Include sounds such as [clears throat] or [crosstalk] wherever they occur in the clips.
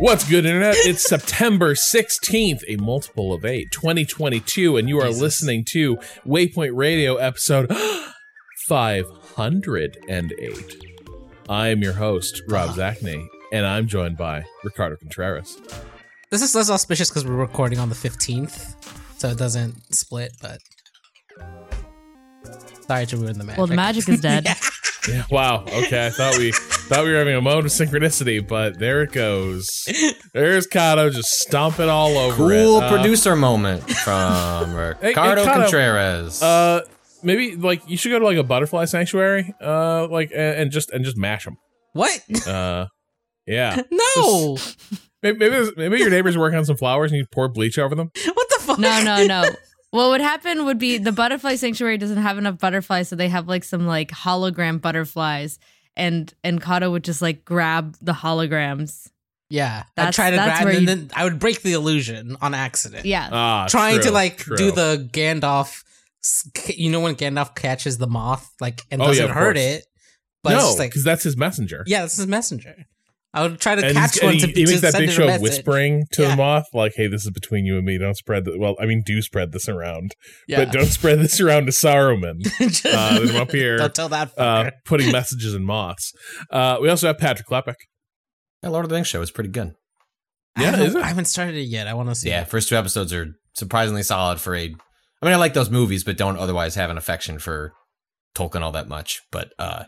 What's good, Internet? [laughs] It's September 16th, a multiple of 8, 2022, and you are Jesus. listening to Waypoint Radio episode [gasps] 508. I am your host, Rob uh-huh. Zacny, and I'm joined by Ricardo Contreras. This is less auspicious because we're recording on the 15th, so it doesn't split, but Sorry to ruin the magic. Well, the magic is dead. [laughs] Yeah, [laughs] wow. Okay, I thought we thought we were having a moment of synchronicity, but there it goes. There's Cado just stomping all over it. Cool Uh, producer moment from [laughs] hey, Ricardo Cado, Contreras. Uh, maybe like you should go to like a butterfly sanctuary, uh, like and, and just and just mash them. What? Uh, yeah. no! Maybe maybe, maybe your neighbor's working on some flowers and you pour bleach over them. What the fuck? No, no, no. What would happen would be the butterfly sanctuary doesn't have enough butterflies, so they have like some like hologram butterflies, and and Cado would just like grab the holograms. Yeah, I'd That's- try to that's grab where and you- then I would break the illusion on accident. Yeah, Ah, Trying to like true. do the Gandalf. s- You know when Gandalf catches the moth, like, and Oh, yeah, doesn't of hurt course. it, but it's no, just like, because that's his messenger. yeah, this is messenger. I would try to And, catch one and to, he, he to makes that send big show of whispering to Yeah. the moth, like, "Hey, this is between you and me. Don't spread the well. I mean, do spread this around, Yeah. but don't spread this around to Saruman." [laughs] Uh, then I'm up here, Don't tell that. uh, putting messages in moths. Uh, we also have Patrick Klepek. that Lord of the Rings show is pretty good. Yeah, haven't- is it? I haven't started it yet. I want to see. Yeah, it. first two episodes are surprisingly solid for a. I mean, I like those movies, but don't otherwise have an affection for Tolkien all that much. But uh,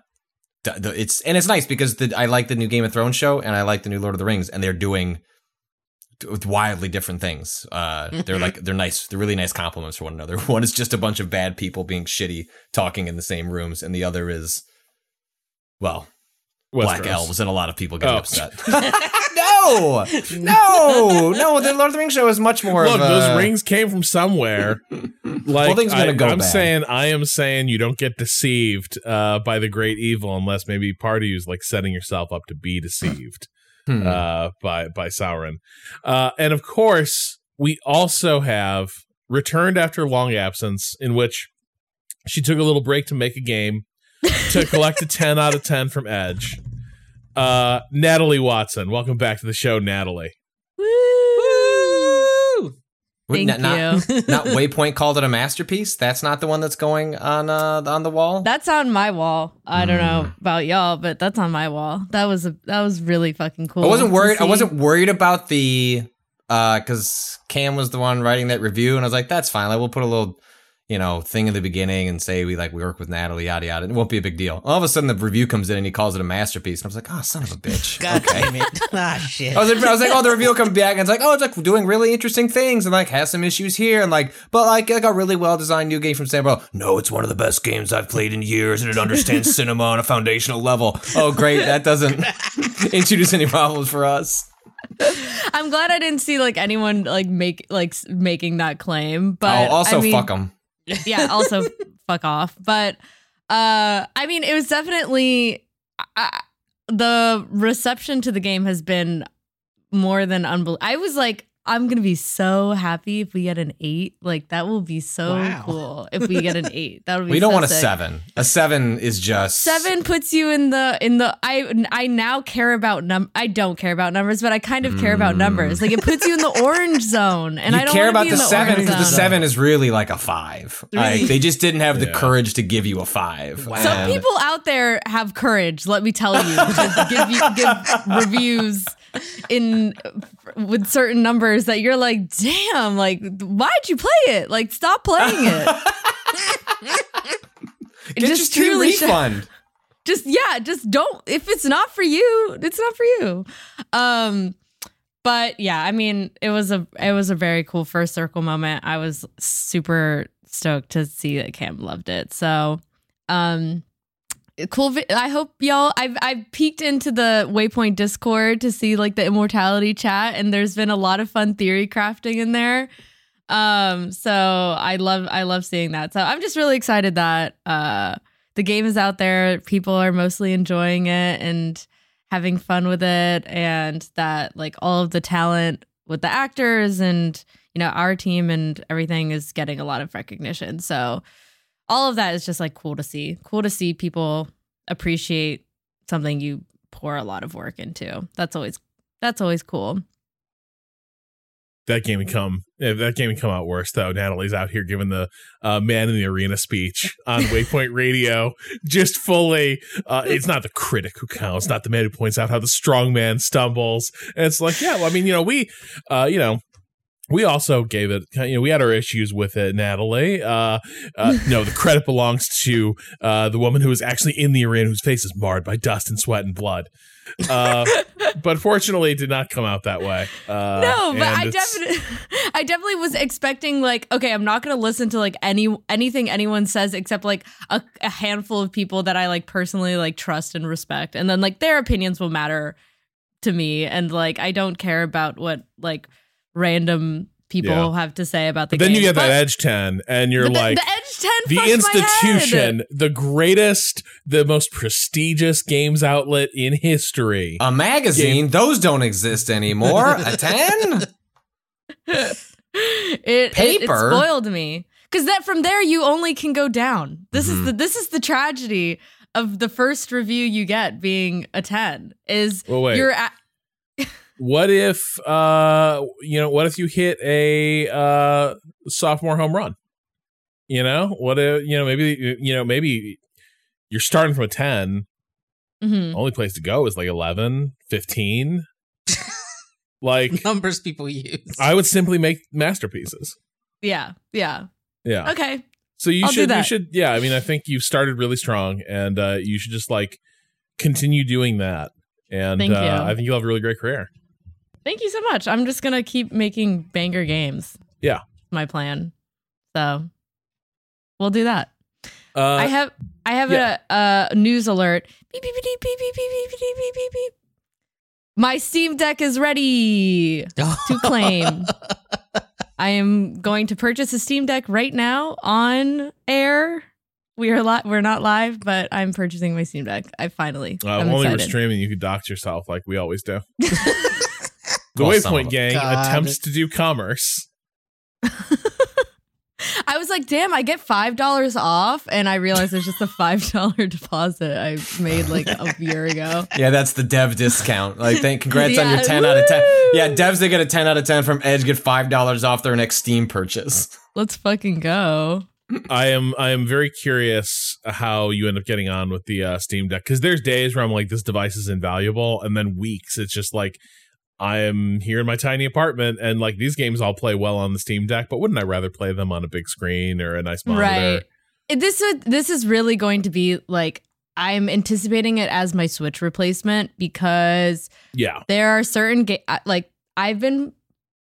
the, the, it's and it's nice because the, I like the new Game of Thrones show and I like the new Lord of the Rings, and they're doing wildly different things. Uh, they're like they're nice. They're really nice compliments for one another. [laughs] One is just a bunch of bad people being shitty, talking in the same rooms, and the other is, well, black elves and a lot of people getting Oh. upset. [laughs] no, no, no. The Lord of the Rings show is much more. Look, of a, those rings came from somewhere. [laughs] Like things gonna I, go I'm bad. saying, I am saying you don't get deceived uh, by the great evil unless maybe part of you is like setting yourself up to be deceived [laughs] Hmm. uh, by by Sauron. Uh, and of course, we also have returned after long absence, in which she took a little break to make a game to collect a 10 out of 10 from Edge. Uh, Natalie Watson, welcome back to the show, Natalie. Woo! Thank not, you. Not, [laughs] not Waypoint called it a masterpiece. That's not the one that's going on uh, on the wall. that's on my wall. I don't know Hmm. about y'all, but that's on my wall. That was a that was really fucking cool. I wasn't worried. I wasn't worried about the because Cam was the one writing that review, and I was like, "That's fine. Like, we'll put a little, you know, thing in the beginning and say we like we work with Natalie, yada yada. It won't be a big deal." All of a sudden, the review comes in and he calls it a masterpiece, and I was like, "Oh, son of a bitch." [laughs] God damn it! [laughs] ah, shit. I was, like, I was like, oh, the review will come back, and it's like, oh, it's like doing really interesting things, and like has some issues here, and like, but like, like a really well designed new game from Sam Barlow. No, it's one of the best games I've played in years, and it understands [laughs] cinema on a foundational level. Oh, great, that doesn't introduce any problems for us. I'm glad I didn't see like anyone like make like making that claim. But oh, also I mean, fuck them. Yeah also [laughs] fuck off. But uh i mean it was definitely I, the reception to the game has been more than unbelievable i was like i'm gonna be so happy if we get an eight like that will be so Wow. cool if we get an [laughs] eight that would be We don't so want a seven. A seven is just Seven puts you in the in the I I now care about num I don't care about numbers but I kind of care about numbers like it puts you in the orange zone and Mm. you I don't care about be the, in the seven because the seven is really like a five. Like they just didn't have the courage to give you a five. Wow. Some people out there have courage, let me tell you, give you give [laughs] reviews in with certain numbers that you're like, damn, like why'd you play it? Like stop playing it. [laughs] get just Steam truly sh- refund. [laughs] just yeah, just don't if it's not for you, it's not for you. Um but yeah, I mean, it was a it was a very cool first circle moment. I was super stoked to see that Cam loved it. So, um, cool. Vi- I hope y'all. I've I've peeked into the Waypoint Discord to see like the immortality chat, and there's been a lot of fun theory crafting in there. Um, so I love I love seeing that. So I'm just really excited that uh the game is out there. People are mostly enjoying it and having fun with it, and that like all of the talent with the actors and you know our team and everything is getting a lot of recognition. So all of that is just like cool to see. Cool to see people appreciate something you pour a lot of work into. That's always that's always cool. that game would come if that game would come out worse though natalie's out here giving the uh, man in the arena speech on [laughs] waypoint radio just fully uh, it's not the critic who counts not the man who points out how the strong man stumbles and it's like yeah well i mean you know we uh, you know we also gave it, you know, we had our issues with it, Natalie. Uh, uh, no, the credit belongs to uh, the woman who was actually in the arena, whose face is marred by dust and sweat and blood. Uh, [laughs] but fortunately, it did not come out that way. Uh, no, but I definitely, [laughs] I definitely was expecting like, okay, I'm not gonna listen to like any anything anyone says except like a, a handful of people that I like personally like trust and respect, and then like their opinions will matter to me, and like I don't care about what like random people Yeah. have to say about the But then you game. get that Edge 10, and you're the, like, the Edge Ten, the my institution, head. the greatest, the most prestigious games outlet in history. A magazine, those don't exist anymore. A [laughs] 10? [laughs] it, it- It, Paper? spoiled me because that from there you only can go down. This Mhm. is the this is the tragedy of the first review you get being a ten is well, wait. you're at [laughs] what if, uh, you know, what if you hit a uh, sophomore home run? You know, what if, you know, maybe, you know, maybe you're starting from a 10. Mhm. Only place to go is like 11, 15. [laughs] like, Numbers people use. I would simply make masterpieces. yeah yeah Yeah. okay So you I'll should, you should, yeah. I mean, I think you've started really strong, and uh, you should just like continue doing that. And uh. I think you'll have a really great career. Thank you so much. I'm just gonna keep making banger games. Yeah, my plan. So we'll do that. Uh, I have I have yeah. a, a, news alert. Beep, beep, beep, my Steam Deck is ready [laughs] to claim. I am going to purchase a Steam Deck right now on air. We are li- we're not live, but I'm purchasing my Steam Deck. I finally. Uh, I'm only excited. we're streaming, you could dox yourself like we always do. [laughs] The Well, Waypoint. Gang God. attempts to do commerce. [laughs] I was like, damn, I get five dollars off, and I realized it's just a five dollar deposit I made like a year ago. [laughs] Yeah, that's the dev discount. Like, thank, congrats on your Yeah, 10 out of 10. Yeah, devs, they get a 10 out of 10 from Edge, get $5 off their next Steam purchase. Let's fucking go. I am I am very curious how you end up getting on with the uh, Steam Deck because there's days where I'm like this device is invaluable, and then weeks it's just like I am here in my tiny apartment, and like these games all play well on the Steam Deck, but wouldn't I rather play them on a big screen or a nice monitor? Right. This is this is really going to be like I'm anticipating it as my Switch replacement because Yeah, there are certain ga- like I've been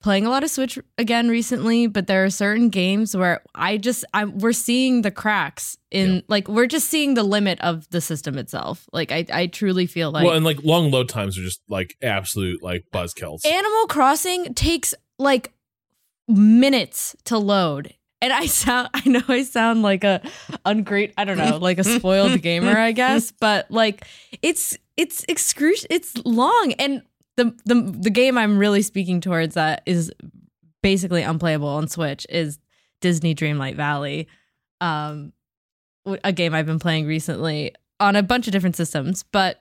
playing a lot of Switch again recently, but there are certain games where I just I we're seeing the cracks in Yeah. like we're just seeing the limit of the system itself. Like I I truly feel like well, and like long load times are just like absolute like buzzkills. Animal Crossing takes like minutes to load. And I [laughs] sound I know I sound like a ungreat I don't know, [laughs] like a spoiled gamer, I guess, but like it's it's excruci it's long and the the the game I'm really speaking towards that is basically unplayable on Switch is Disney Dreamlight Valley. Um a game I've been playing recently on a bunch of different systems, but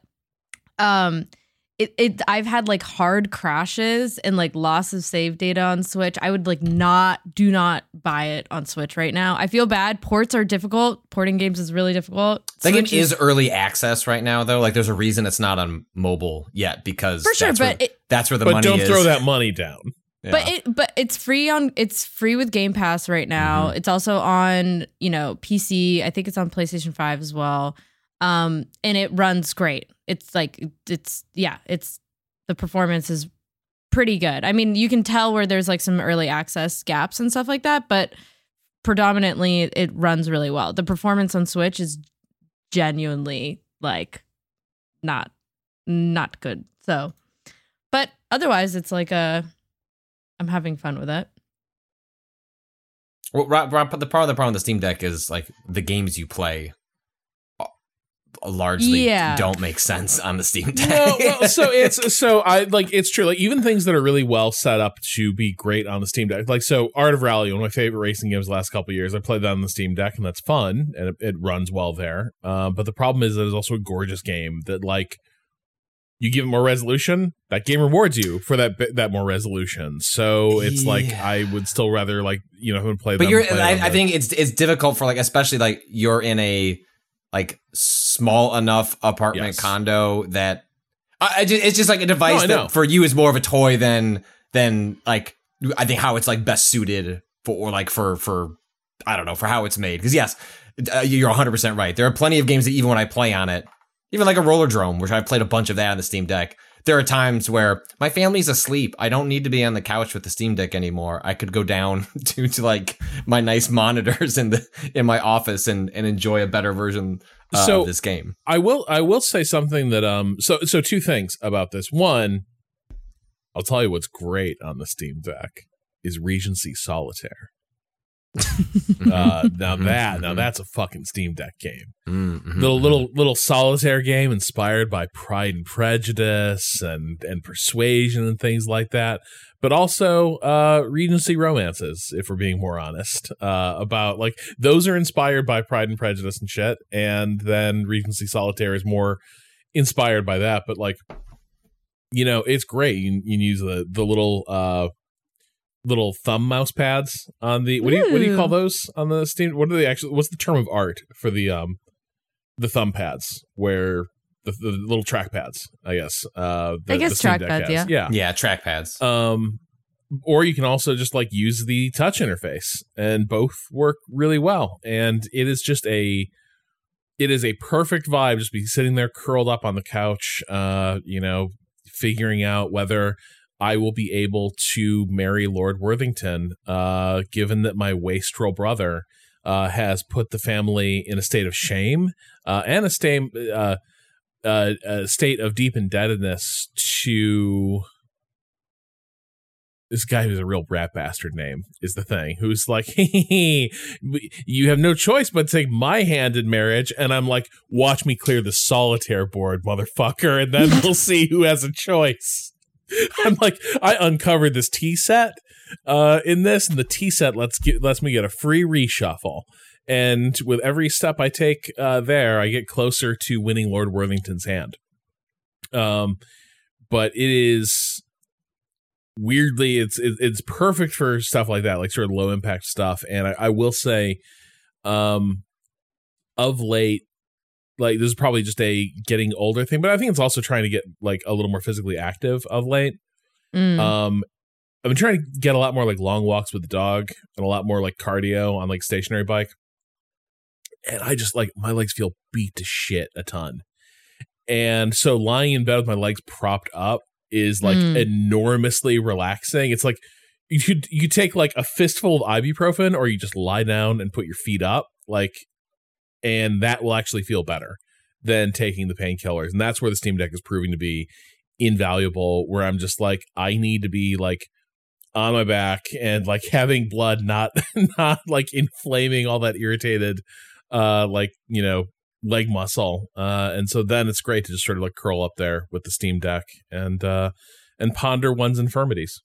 um it, it I've had like hard crashes and like loss of save data on Switch. I would like not do not buy it on Switch right now. I feel bad. Ports are difficult. Porting games is really difficult. I think Switch it is early access right now, though. Like, there's a reason it's not on mobile yet because for sure, that's but where, it, that's where the but money don't is. throw that money down. Yeah. But it but it's free on it's free with Game Pass right now. Mm-hmm. It's also on, you know, PC. I think it's on PlayStation 5 as well. Um and it runs great. It's like it's yeah, it's the performance is pretty good. I mean, you can tell where there's like some early access gaps and stuff like that, but predominantly it runs really well. The performance on Switch is genuinely like not not good. So, but otherwise, it's like a I'm having fun with it. Well, the part of the problem with the Steam Deck is like the games you play largely Yeah. don't make sense on the Steam Deck. no, well, [laughs] so it's so I like it's true. Like even things that are really well set up to be great on the Steam Deck, like so Art of Rally, one of my favorite racing games the last couple of years. I played that on the Steam Deck, and that's fun, and it, it runs well there. Uh, but the problem is that it's also a gorgeous game that like you give it more resolution, that game rewards you for that that more resolution. So it's like I would still rather like you know play. but them, you're play I, I the- think it's it's difficult for like especially like you're in a like small enough apartment Yes. condo that I, I ju- it's just like a device No, that for you is more of a toy than than like I think how it's like best suited for or like for for I don't know for how it's made. Because yes uh, you're 100 percent right. There are plenty of games that even when I play on it even like a Rollerdrome which I've played a bunch of that on the Steam Deck there are times where my family's asleep. I don't need to be on the couch with the Steam Deck anymore. I could go down [laughs] to, to like my nice monitors in the in my office and and enjoy a better version uh, So- of this game. I will I will say something that um so so two things about this. One, I'll tell you what's great on the Steam Deck is Regency Solitaire. [laughs] Uh now that now that's a fucking Steam Deck game. Mm-hmm. Little little little solitaire game inspired by Pride and Prejudice and and Persuasion and things like that. But also uh Regency romances, if we're being more honest. Uh about like those are inspired by Pride and Prejudice and shit. And then Regency Solitaire is more inspired by that. But like you know, it's great. You, you can use the the little uh little thumb mouse pads on the what do you what do you call those on the Steam? What are they actually? What's the term of art for the um the thumb pads where the, the little track pads? I guess. Uh, the, I guess track pads, has. yeah. Yeah, trackpads. Um, or you can also just like use the touch interface, and both work really well. And it is just a, it is a perfect vibe. Just be sitting there curled up on the couch, uh, you know, figuring out whether I will be able to marry Lord Worthington, uh, given that my wastrel brother uh, has put the family in a state of shame uh, and a state, uh, uh, a state of deep indebtedness to this guy who's a real rat bastard name is the thing who's like [laughs] you have no choice but to take my hand in marriage. And i'm like watch me clear the solitaire board motherfucker and then [laughs] we'll see who has a choice [laughs] i'm like i uncovered this tea set uh in this and the tea set lets get lets me get a free reshuffle. And with every step i take uh there i get closer to winning lord worthington's hand. Um but it is weirdly it's it, it's perfect for stuff like that like sort of low impact stuff. And I, I will say um of late like this is probably just a getting older thing but i think it's also trying to get like a little more physically active of late Mm. um i've been trying to get a lot more like long walks with the dog and a lot more like cardio on like stationary bike and i just like my legs feel beat to shit a ton and so lying in bed with my legs propped up is like Mm. enormously relaxing. It's like you could you take like a fistful of ibuprofen or you just lie down and put your feet up like and that will actually feel better than taking the painkillers. And that's where the Steam Deck is proving to be invaluable where I'm just like I need to be like on my back and like [laughs] having blood not [laughs] not like inflaming all that irritated uh like you know leg muscle uh and so then it's great to just sort of like curl up there with the steam deck and uh and ponder one's infirmities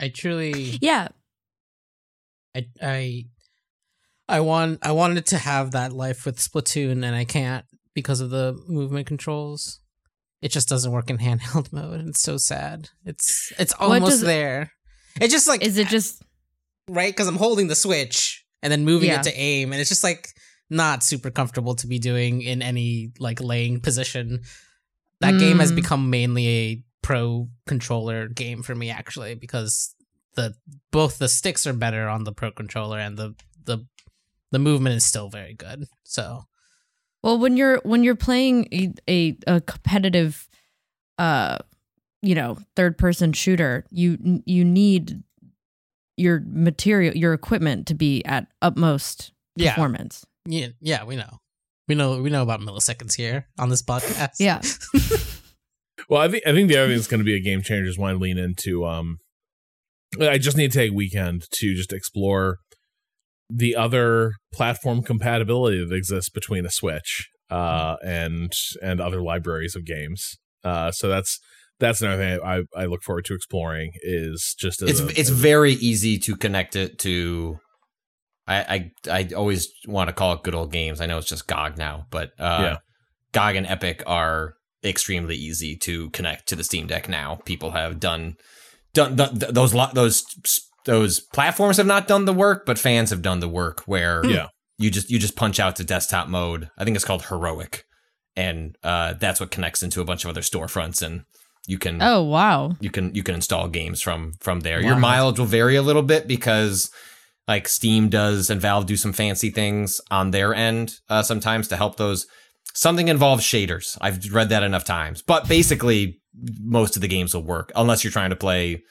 I truly yeah. I I I want I wanted to have that life with Splatoon and I can't because of the movement controls. It just doesn't work in [laughs] handheld mode and it's so sad. It's it's almost does there. It's just like Is it just right cuz I'm holding the switch and then moving Yeah. it to aim and it's just like not super comfortable to be doing in any like laying position. That game has Mm. become mainly a pro controller game for me actually because the both the sticks are better on the pro controller and the the the movement is still very good. So Well, when you're when you're playing a a, a competitive, uh, you know, third person shooter, you you need your material, your equipment to be at utmost Yeah. performance. Yeah, yeah, we know. We know we know about milliseconds here on this podcast. Yeah. [laughs] Well, I think I think the other thing that's going to be a game changer is when I lean into. Um, I just need to take a weekend to just explore the other platform compatibility that exists between a Switch uh, and and other libraries of games. Uh, so that's that's another thing I, I look forward to exploring is just it's a- it's very easy to connect it to. I I, I always want to call it good old games. I know it's just GOG now, but uh, Yeah. GOG and Epic are extremely easy to connect to the Steam Deck now. People have done done, done th- those lo- those those platforms have not done the work, but fans have done the work where yeah you just you just punch out to desktop mode. I think it's called heroic, and uh, that's what connects into a bunch of other storefronts, and you can Oh wow. you can you can install games from from there. Your mileage will vary a little bit because like Steam does and Valve do some fancy things on their end uh, sometimes to help those. Something involves shaders. I've read that enough times, but basically most of the games will work unless you're trying to play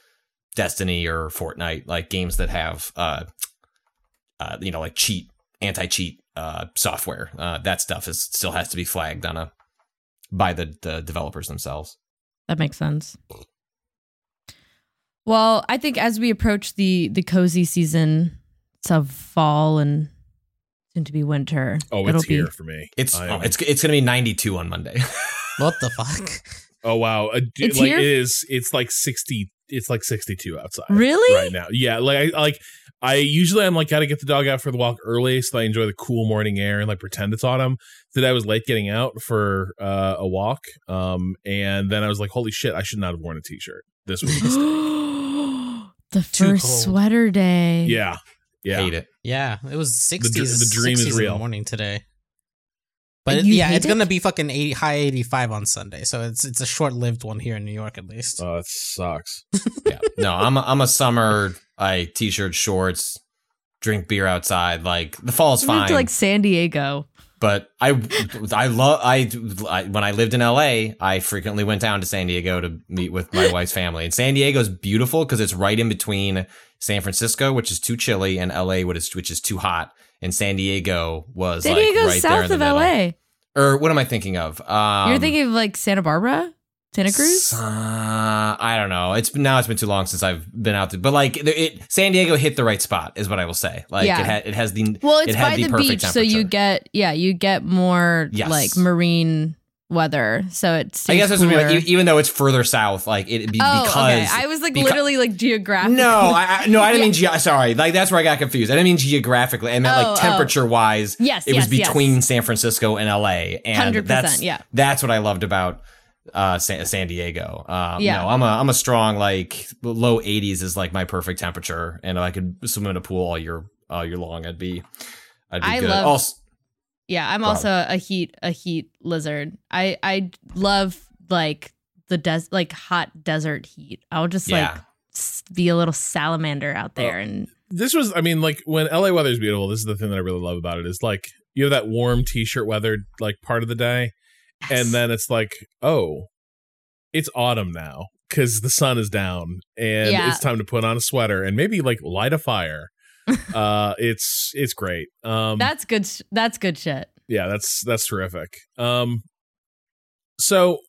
Destiny or Fortnite, like games that have uh, uh you know like cheat anti cheat uh software. Uh, that stuff is still has to be flagged on a by the the developers themselves. That makes sense. Well, I think as we approach the the cozy season of fall and soon to be winter, oh it'll it's be here for me It's I oh, it's it's gonna be 92 on Monday. [laughs] What the fuck? oh wow uh, dude, It's like here? it is it's like 60 it's like 62 outside Really? right now yeah like I like I usually I'm like gotta get the dog out for the walk early so I enjoy the cool morning air and like pretend it's autumn. Today I was late getting out for uh, a walk, um, and then I was like, "Holy shit! I should not have worn a t-shirt. This was [gasps] the first sweater day. yeah, yeah. Hate it. Yeah, it was dr- sixties. the dream is 60s in real. the morning today. But it- you yeah, hate it's gonna be fucking 80, high eighty five on Sunday, so it's it's a short lived one here in New York at least. Oh, that sucks. [laughs] Yeah. No, I'm a, I'm a summer I t-shirt, shorts, drink beer outside. Like the fall's We went fine. to like San Diego. but I I love I, I when I lived in LA, I frequently went down to San Diego to meet with my [laughs] wife's family. And San Diego's beautiful because it's right in between San Francisco, which is too chilly, and LA, which is which is too hot. And San Diego was San like Diego's right there in south the of. LA. Or what am I thinking of? Um, You're thinking of like Santa Barbara, Santa Cruz. Uh, I don't know. It's now it's been too long since I've been out there, but like it, it San Diego hit the right spot, is what I will say. Like Yeah. it, ha- it has the Well, it's it had by the, perfect beach, so you get yeah, you get more Yes. like marine weather. So it's I guess that's what I mean. Like, even though it's further south, like it be, oh, because okay. I was like beca- literally like geographic. No, I, I, no, I didn't mean. [laughs] Ge- sorry, like that's where I got confused. I didn't mean geographically. I meant Oh, oh. like temperature wise. Yes, it was yes, yes. between San Francisco and L.A. And 100%, that's yeah. that's what I loved about uh, San, San Diego. Um, Yeah. no, I'm a I'm a strong like low 80s is like my perfect temperature, and if I could swim in a pool all year all year long, I'd be I'd be I good. love- also, Yeah, I'm also a heat a heat lizard. I I love like the des like hot desert heat. I'll just like Yeah. s- be a little salamander out there and This was, I mean, like when LA weather is beautiful. This is the thing that I really love about it is like you have that warm t-shirt weather like part of the day, and then it's like, oh, it's autumn now because the sun is down and Yeah. it's time to put on a sweater and maybe like light a fire. [laughs] uh, it's it's great. Um, that's good. sh- That's good shit. yeah, that's that's terrific. Um, so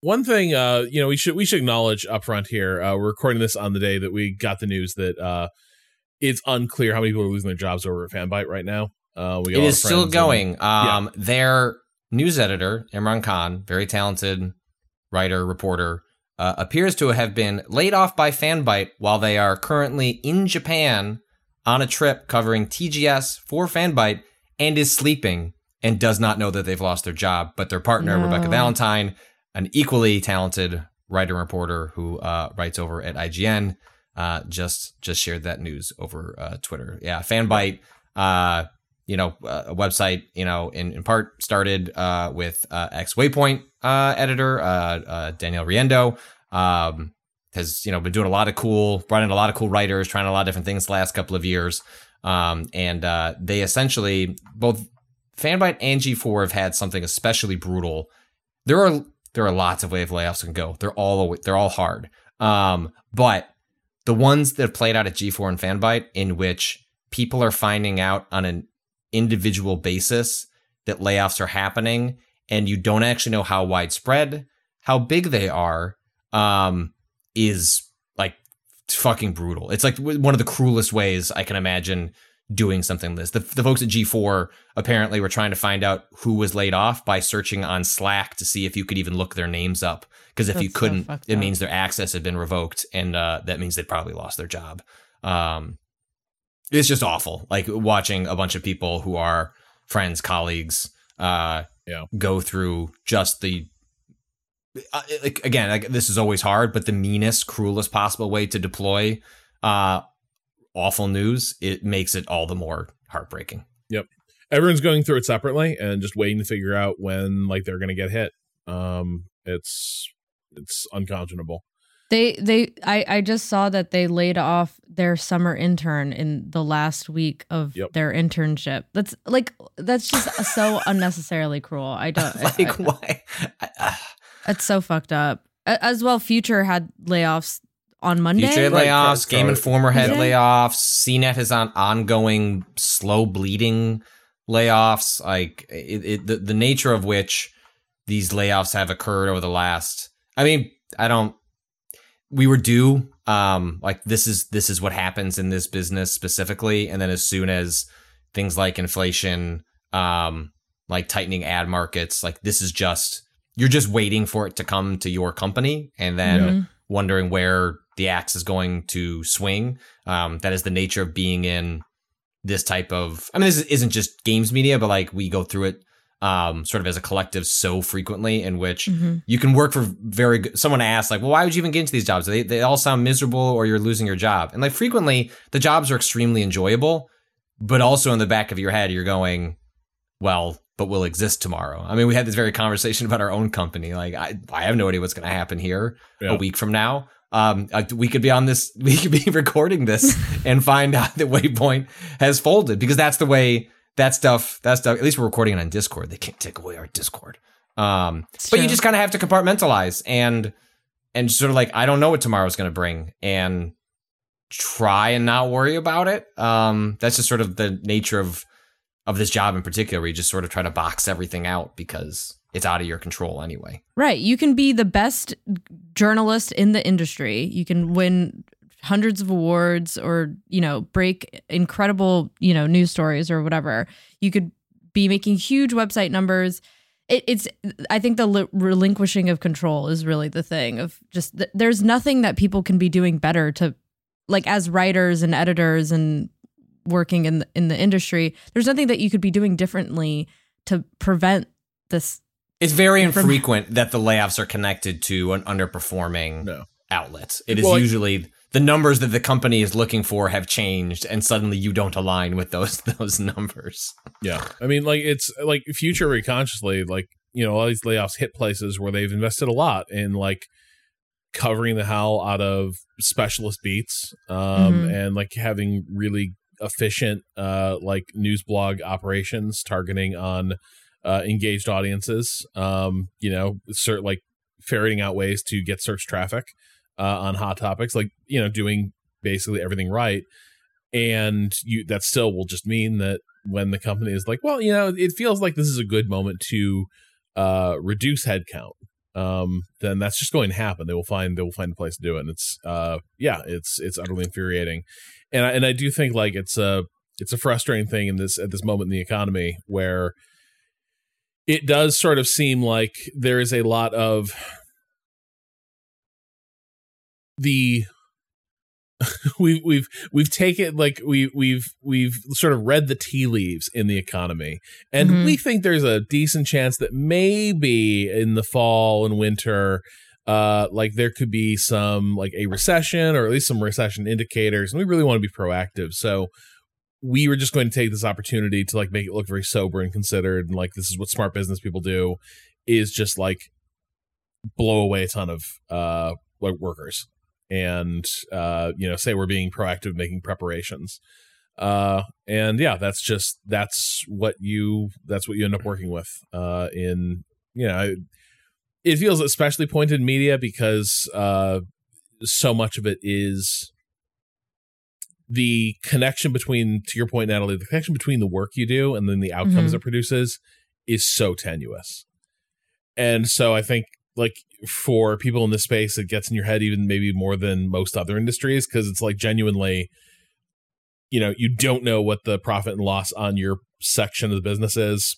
one thing, uh, you know, we should we should acknowledge upfront here. Uh, we're recording this on the day that we got the news that uh, it's unclear how many people are losing their jobs over at Fanbyte right now. Uh, we got it a lot is of still going. and- Um, their news editor Imran Khan, very talented writer reporter, uh, appears to have been laid off by Fanbyte while they are currently in Japan on a trip covering TGS for Fanbyte and is sleeping and does not know that they've lost their job. But their partner No. Rebecca Valentine, an equally talented writer and reporter who uh, writes over at IGN, uh, just just shared that news over uh, Twitter. Yeah, Fanbyte. You know, uh, a website, you know, in, in part started uh, with uh, ex Waypoint uh, editor uh, uh, Danielle Riendeau. Um, has you know been doing a lot of cool, brought in a lot of cool writers, trying a lot of different things the last couple of years. Um, and they essentially both Fanbyte and G4 have had something especially brutal. There are there are lots of of layoffs can go. They're all they're all hard. Um, but the ones that have played out at G4 and Fanbyte, in which people are finding out on an individual basis that layoffs are happening, and you don't actually know how widespread, how big they are, um, is like fucking brutal. It's like one of the cruelest ways I can imagine doing something like this. The, the folks at G4 apparently were trying to find out who was laid off by searching on Slack to see if you could even look their names up. Because if That's you couldn't, fucked it up. means their access had been revoked, and uh, that means they probably lost their job. Um, it's just awful. Like watching a bunch of people who are friends, colleagues, uh, Yeah. go through just the. Uh, like again, like this is always hard, but the meanest, cruelest possible way to deploy uh, awful news, it makes it all the more heartbreaking. Yep, everyone's going through it separately and just waiting to figure out when like they're going to get hit. Um, it's it's unconscionable. They they I I just saw that they laid off their summer intern in the last week of Yep. their internship. That's like that's just so [laughs] unnecessarily cruel. I don't I- like I- why? I- uh, It's so fucked up. As well, Future had layoffs on Monday. Future had Right, layoffs. Game Informer had Yeah. layoffs, CNET is on ongoing slow bleeding layoffs. Like it, it, the the nature of which these layoffs have occurred over the last. I mean, I don't. We were due. Um, like this is this is what happens in this business specifically, and then as soon as things like inflation, um, like tightening ad markets, like this is just you're just waiting for it to come to your company, and then Mhm. wondering where the axe is going to swing. Um, that is the nature of being in this type of. I mean, this isn't just games media, but like we go through it um, sort of as a collective so frequently, in which Mhm. you can work for very good. Someone asked, like, well, why would you even get into these jobs? They they all sound miserable, or you're losing your job. And like frequently, the jobs are extremely enjoyable, but also in the back of your head, you're going, well, but we'll exist tomorrow. I mean, we had this very conversation about our own company. Like, I I have no idea what's going to happen here Yeah. a week from now. Um, we could be on this, [laughs] we could be recording this [laughs] and find out that Waypoint has folded because that's the way that stuff, that stuff, at least we're recording it on Discord. They can't take away our Discord. Um, but you just kind of have to compartmentalize and, and sort of like, I don't know what tomorrow's going to bring and try and not worry about it. Um, that's just sort of the nature of, of this job in particular, where you just sort of try to box everything out because it's out of your control anyway. Right. You can be the best journalist in the industry. You can win hundreds of awards or, you know, break incredible, you know, news stories or whatever. You could be making huge website numbers. It, it's, I think the li- relinquishing of control is really the thing of just, th- there's nothing that people can be doing better to, like, as writers and editors and working in the, in the industry, there's nothing that you could be doing differently to prevent this It's very From- infrequent that the layoffs are connected to an underperforming No. outlet. It is Well, usually the numbers that the company is looking for have changed, and suddenly you don't align with those [laughs] those numbers. Yeah, I mean, like it's like future very consciously, like you know, all these layoffs hit places where they've invested a lot in like covering the hell out of specialist beats, um, Mhm. and like having really efficient, uh, like news blog operations targeting on uh, engaged audiences. Um, you know, cert like ferreting out ways to get search traffic uh, on hot topics, like you know, doing basically everything right. And you that still will just mean that when the company is like, well, you know, it feels like this is a good moment to uh, reduce headcount, um, then that's just going to happen. They will find they will find a place to do it. And it's uh, yeah, it's it's utterly infuriating, and I, and I do think like it's a it's a frustrating thing in this at this moment in the economy where it does sort of seem like there is a lot of the [laughs] we've we've we've taken like we we've we've sort of read the tea leaves in the economy and Mhm. we think there's a decent chance that maybe in the fall and winter uh like there could be some like a recession or at least some recession indicators and we really want to be proactive so we were just going to take this opportunity to like make it look very sober and considered and like this is what smart business people do is just like blow away a ton of uh like workers and uh you know say we're being proactive making preparations uh and yeah that's just that's what you that's what you end up working with uh in you know it feels especially pointed media because uh so much of it is the connection between to your point natalie the connection between the work you do and then the outcomes Mhm. it produces is so tenuous and so i think like for people in this space it gets in your head even maybe more than most other industries because it's like genuinely you know you don't know what the profit and loss on your section of the business is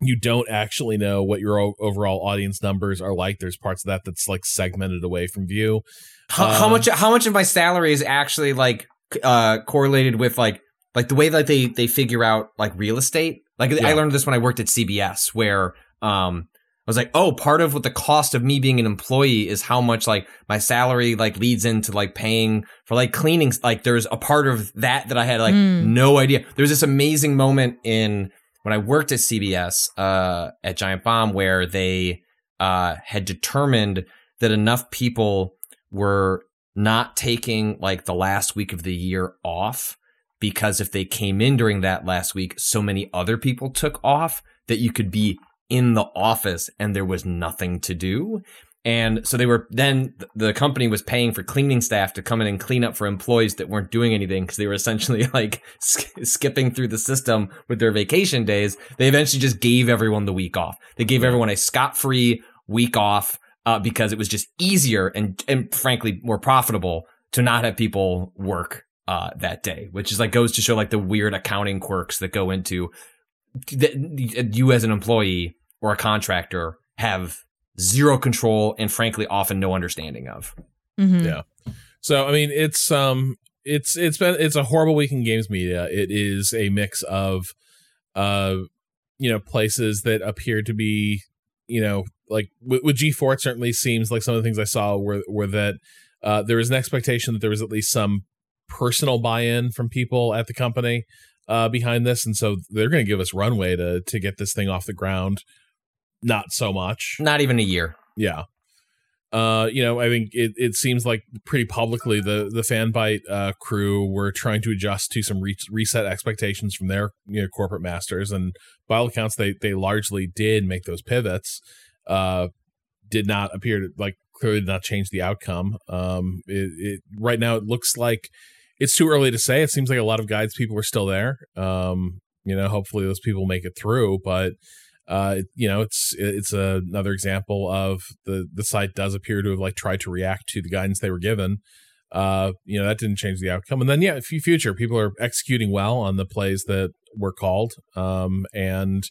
you don't actually know what your o- overall audience numbers are like there's parts of that that's like segmented away from view How, how Uh, much? How much of my salary is actually like uh correlated with like like the way that they they figure out like real estate? Like I learned this when I worked at CBS, where um I was like, oh, part of what the cost of me being an employee is how much like my salary like leads into like paying for like cleaning. Like there's a part of that that I had like Mm. no idea. There was this amazing moment in when I worked at CBS uh, at Giant Bomb where they uh, had determined that enough people were not taking like the last week of the year off because if they came in during that last week, so many other people took off that you could be in the office and there was nothing to do. And so they were then the company was paying for cleaning staff to come in and clean up for employees that weren't doing anything because they were essentially [laughs] like sk- skipping through the system with their vacation days. They eventually just gave everyone the week off. They gave everyone a scot free week off uh, because it was just easier and and frankly more profitable to not have people work uh, that day, which is like goes to show like the weird accounting quirks that go into that you as an employee or a contractor have zero control and frankly often no understanding of. Mhm. Yeah. So I mean, it's um, it's it's been it's a horrible week in games media. It is a mix of, uh, you know, places that appear to be, you know, like with, with G4, it certainly seems like some of the things I saw were were that uh, there was an expectation that there was at least some personal buy-in from people at the company uh, behind this, and so they're going to give us runway to to get this thing off the ground. Not so much. Not even a year. Yeah. Uh, you know, I think it, it seems like pretty publicly the the Fanbyte uh, crew were trying to adjust to some re- reset expectations from their you know corporate masters, and by all accounts, they they largely did make those pivots. Uh, did not appear to like clearly did not change the outcome. Um, it, it right now it looks like it's too early to say. It seems like a lot of guides people are still there. Um, you know, hopefully those people make it through, but uh you know it's it's another example of the the site does appear to have like tried to react to the guidance they were given. Uh you know that didn't change the outcome. And then yeah future people are executing well on the plays that were called um and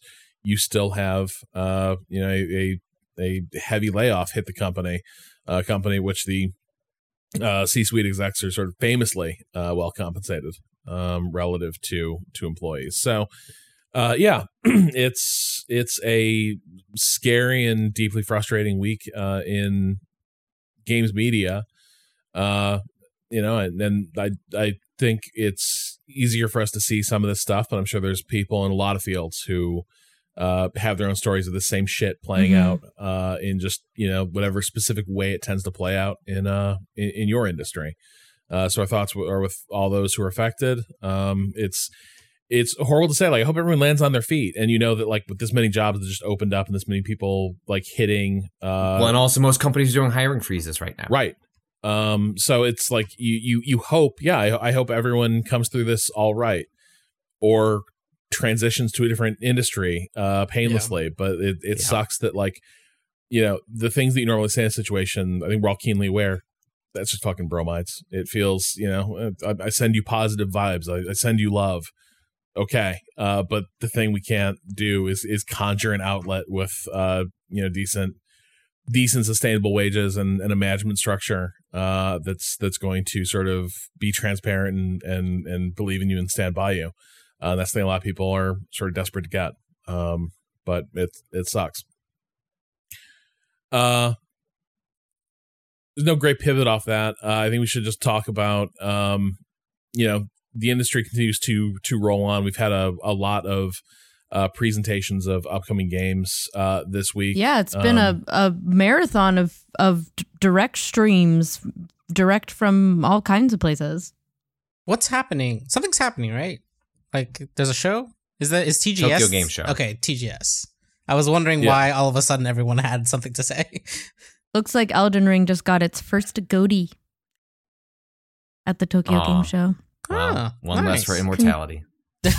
you still have uh you know a a heavy layoff hit the company a company which the uh c-suite execs are sort of famously uh well compensated um relative to to employees. So uh yeah [clears throat] it's it's a scary and deeply frustrating week uh in games media. Uh you know and then i i think it's easier for us to see some of this stuff but i'm sure there's people in a lot of fields who uh have their own stories of the same shit playing Mhm. out uh in just you know whatever specific way it tends to play out in uh in, in your industry. Uh so our thoughts are with all those who are affected. Um it's it's horrible to say. Like, I hope everyone lands on their feet, and you know that like with this many jobs that just opened up and this many people like hitting, uh, well, and also most companies are doing hiring freezes right now. right. Um, so it's like you you you hope, yeah, I, I hope everyone comes through this all right, or transitions to a different industry uh painlessly. But it it Yeah. sucks that like you know the things that you normally say in a situation. I think we're all keenly aware. That's just fucking bromides. It feels, you know, I, I send you positive vibes. I, I send you love okay uh but the thing we can't do is is conjure an outlet with uh you know decent decent sustainable wages and, and a management structure uh that's that's going to sort of be transparent and and and believe in you and stand by you. Uh that's the thing a lot of people are sort of desperate to get um but it it sucks. Uh there's no great pivot off that. Uh, i think we should just talk about um you know the industry continues to to roll on. We've had a, a lot of uh, presentations of upcoming games uh, this week. Yeah, it's been Um, a, a marathon of of direct streams, direct from all kinds of places. What's happening? Something's happening, right? Like there's a show? Is that is TGS Tokyo Game Show. Okay, TGS. I was wondering Yeah. why all of a sudden everyone had something to say. [laughs] Looks like Elden Ring just got its first GOTY at the Tokyo Aw. Game Show. Well, Ah, one less for immortality. [laughs]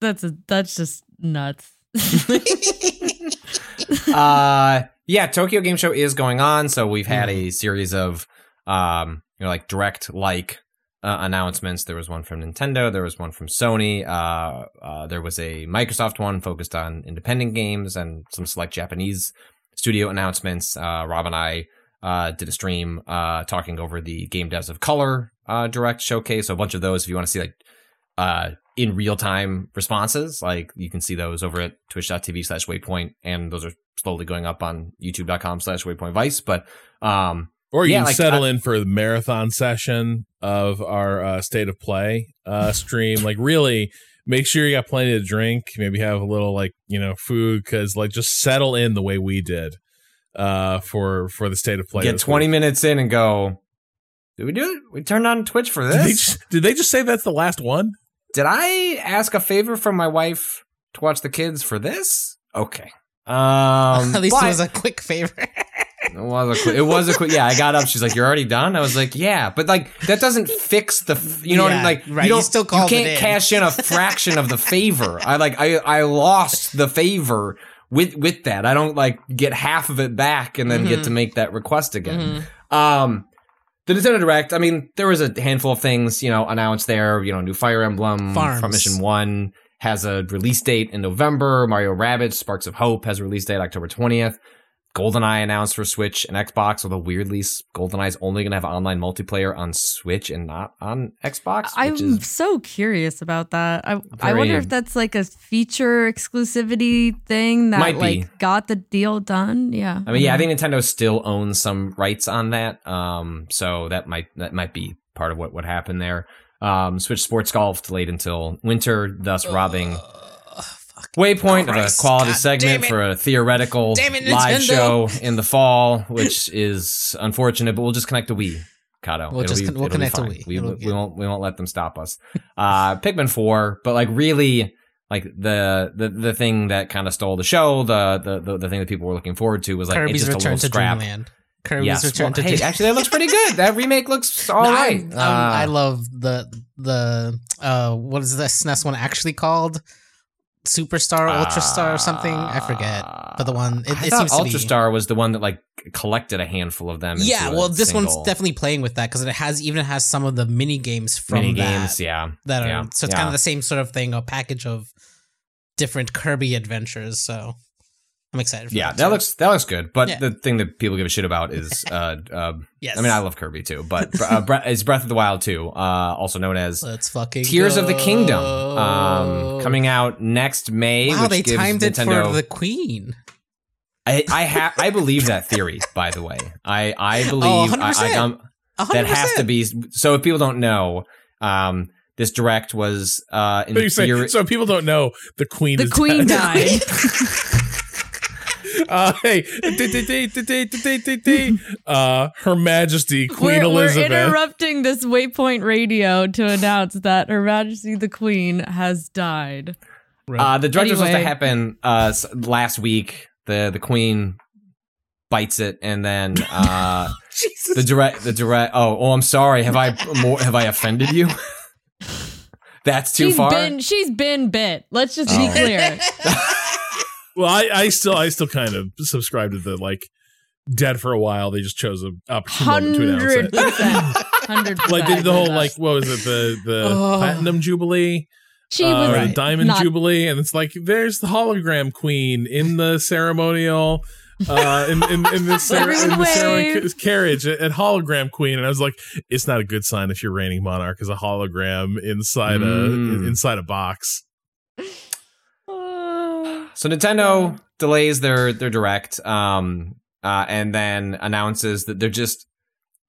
That's a, that's just nuts. [laughs] uh yeah tokyo game show is going on so we've had a series of um you know like direct like uh, announcements. There was one from nintendo there was one from sony uh, uh there was a microsoft one focused on independent games and some select japanese studio announcements. Uh rob and i uh did a stream uh talking over the game devs of color uh direct showcase so a bunch of those if you want to see like uh in real time responses. Like you can see those over at twitch.tv slash waypoint, and those are slowly going up on youtube.com slash waypoint vice. But um Or you Yeah, can like, settle I- in for the marathon session of our uh, state of play uh, [laughs] stream. like, really make sure you got plenty to drink. Maybe have a little like you know food because like just settle in the way we did uh, for for the state of play. get 20 week. minutes in and go, did we do it? We turned on Twitch for Did they, this? just, did they just say that's the last one? Did I ask a favor from my wife to watch the kids for this? Okay. Um, [laughs] At least but- it was a quick favor. [laughs] It was a quick. It was a quick. Yeah, I got up. She's like, "You're already done." I was like, "Yeah," but like that doesn't fix the. f- You know what I mean? Like right, you you don't. still called can't it in. cash in a [laughs] fraction of the favor. I like. I I lost the favor with with that. I don't like get half of it back and then get Mhm. to make that request again. Mhm. Um, the Nintendo Direct. I mean, there was a handful of things you know announced there. You know, new Fire Emblem Farms. Front Mission One has a release date in November. Mario Rabbids Sparks of Hope has a release date October twentieth. GoldenEye announced for Switch and Xbox, although weirdly, GoldenEye's only going to have online multiplayer on Switch and not on Xbox. I'm is so curious about that. I I wonder if that's like a feature exclusivity thing that Might be. like got the deal done. Yeah. I mean, yeah, I think Nintendo still owns some rights on that. Um, so that might that might be part of what what happened there. Um, Switch Sports Golf delayed until winter, thus robbing Waypoint of a quality God segment for a theoretical it, live show in the fall, which is unfortunate. But we'll just connect to Wii. Cado. We'll It'll just be- con- we'll it'll be connect to fine. Wii. We, It'll we get- won't we won't let them stop us. [laughs] Uh, Pikmin four, but like really, like the the the thing that kind of stole the show, the, the the the thing that people were looking forward to was like Kirby's it's just a Return little to scrap. Dreamland. Kirby's Yes, Return well, to hey, Dreamland. actually, that looks pretty good. That remake looks all No, right. I'm- I'm- I Uh, love the the uh what is the SNES one actually called? Superstar, Ultrastar, or something. I forget. But the one it, I it thought seems to be. Ultrastar was the one that like collected a handful of them. Yeah, well, this one's definitely playing with that because it has even has some of the mini games from mini that, games. Yeah, that are yeah, so it's yeah. kind of the same sort of thing, a package of different Kirby adventures. So I'm excited. For yeah, that, that looks that looks good. But Yeah. the thing that people give a shit about is, [laughs] uh, uh, yes. I mean, I love Kirby too, but uh, [laughs] Bre- is Breath of the Wild too, uh, also known as Let's fucking Tears of the Kingdom, um, coming out next May. Wow, which they gives timed it for the Queen. I I, ha- I believe that theory. By the way, I I believe Oh, I, I, 100%. um, that has to be. So if people don't know, um, this direct was uh, in But you say, so people don't know the queen. the is queen dead. died. [laughs] uh, hey, uh, Her Majesty Queen we're, Elizabeth. We're interrupting this Waypoint Radio to announce that Her Majesty the Queen has died. Uh, the direct was supposed to happen uh, last week. The the queen bites it, and then [laughs] uh, the direct the direct. Oh, oh, I'm sorry. Have I more? Have I offended you? [laughs] That's too she's far. been she's been bit. Let's just Oh. be clear. [laughs] well, I, I still, I still kind of subscribe to the like dead for a while. They just chose a opportune moment to announce Hundred it. percent. Hundred percent. [laughs] like they did the whole like what was it the the Oh. platinum jubilee she uh, was or the Right. diamond not- jubilee and it's like there's the hologram queen in the ceremonial uh in in, in the, cer- in the ceremony carriage at, at hologram queen and i was like it's not a good sign if your reigning monarch is a hologram inside Mm. a inside a box So Nintendo delays their their direct, um, uh, and then announces that they're just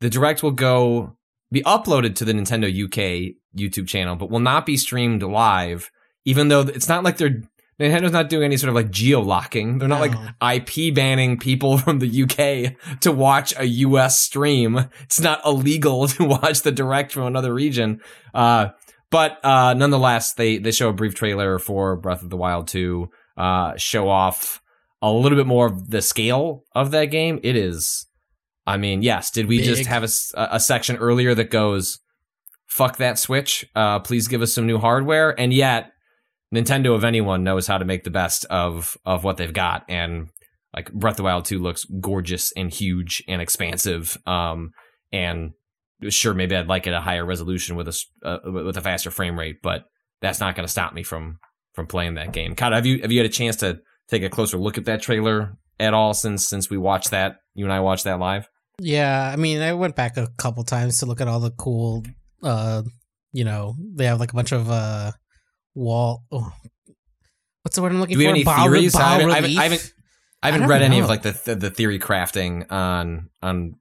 the direct will go be uploaded to the Nintendo UK YouTube channel, but will not be streamed live. Even though it's not like they're Nintendo's not doing any sort of like geo locking. They're not No. like IP banning people [laughs] from the UK to watch a US stream. It's not illegal [laughs] to watch the direct from another region. Uh, but uh, nonetheless, they they show a brief trailer for Breath of the Wild 2, uh, show off a little bit more of the scale of that game. It is I mean, yes. Did we just Big. have a, section earlier that goes, "Fuck that Switch"? Uh, please give us some new hardware. And yet, Nintendo, if anyone, knows how to make the best of of what they've got. And like Breath of the Wild Two looks gorgeous and huge and expansive. Um, and sure, maybe I'd like it a higher resolution with a uh, with a faster frame rate, but that's not going to stop me from from playing that game. Kyle, have you have you had a chance to take a closer look at that trailer at all since since we watched that? You and I watched that live. Yeah, I mean, I went back a couple times to look at all the cool. uh You know, they have like a bunch of uh wall. Oh, what's the word I'm looking Do we for? have any Bas- theories? I haven't, I haven't. I haven't, I I haven't don't read any of like the, the the theory crafting on on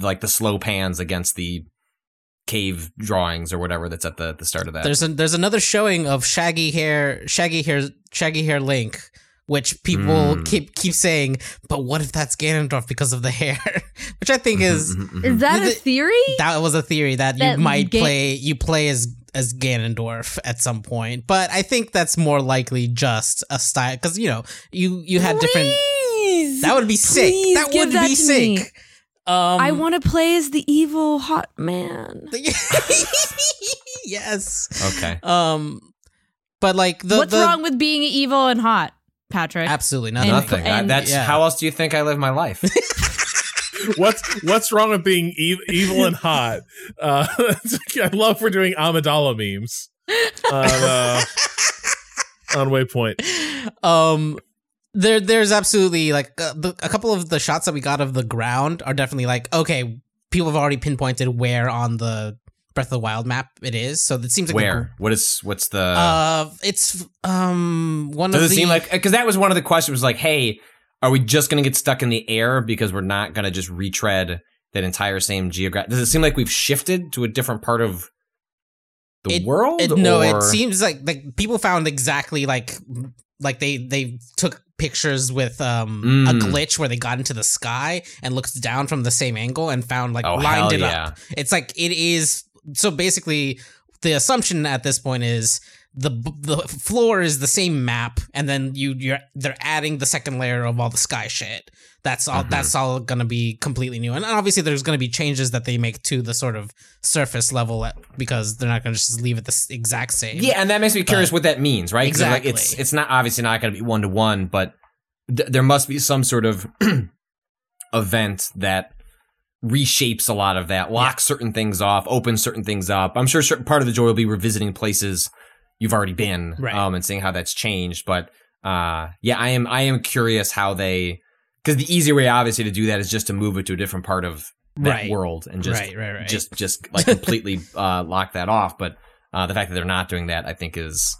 like the slow pans against the cave drawings or whatever that's at the the start of that. There's a, there's another showing of shaggy hair, shaggy hair, shaggy hair Link, which people Mm. keep keep saying, but what if that's Ganondorf because of the hair? [laughs] which I think Mhm, is mhm, mhm. Is that a theory? that was a theory that, That you might Ga- play you play as as Ganondorf at some point, but I think that's more likely just a style because you know you you had different. That would be sick. please That give would that be to me. Sick. Um, I want to play as the evil hot man. [laughs] yes. okay. Um, but like the What's the, wrong with being evil and hot, Patrick? Absolutely nothing. And- Nothing. I- that's yeah. how else do you think I live my life? [laughs] what's what's wrong with being ev- evil and hot? Uh, [laughs] I love for doing Amidala memes on uh, on Waypoint. um there there's absolutely like uh, the, a couple of the shots that we got of the ground are definitely like okay people have already pinpointed where on the breath of the wild map it is so it seems like a Where? What is? What's the? uh it's um one does of it the seem like? Because that was one of the questions. Was like, hey, are we just going to get stuck in the air because we're not going to just retread that entire same geographic? Does it seem like we've shifted to a different part of the It- world? it, no or- it seems like like people found exactly like like they they took pictures with um a Mm. glitch where they got into the sky and looked down from the same angle and found like Oh, lined it yeah. up it's like it is so basically the assumption at this point is the the floor is the same map and then you you're they're adding the second layer of all the sky shit that's all Mhm. that's all gonna be completely new and obviously there's gonna be changes that they make to the sort of surface level at, because they're not gonna just leave it the exact same Yeah, and that makes me curious But- what that means, right? 'Cause, like, Exactly. it's it's not obviously not going to be one to one, but th- there must be some sort of [clears throat] event that reshapes a lot of that, locks certain things off, opens certain things up. I'm sure part of the joy will be revisiting places you've already been, Right. um, and seeing how that's changed. But uh, yeah, I am I am curious how they because the easy way obviously to do that is just to move it to a different part of that Right. world and just right right right just just [laughs] like completely uh, lock that off. But uh, the fact that they're not doing that, I think, is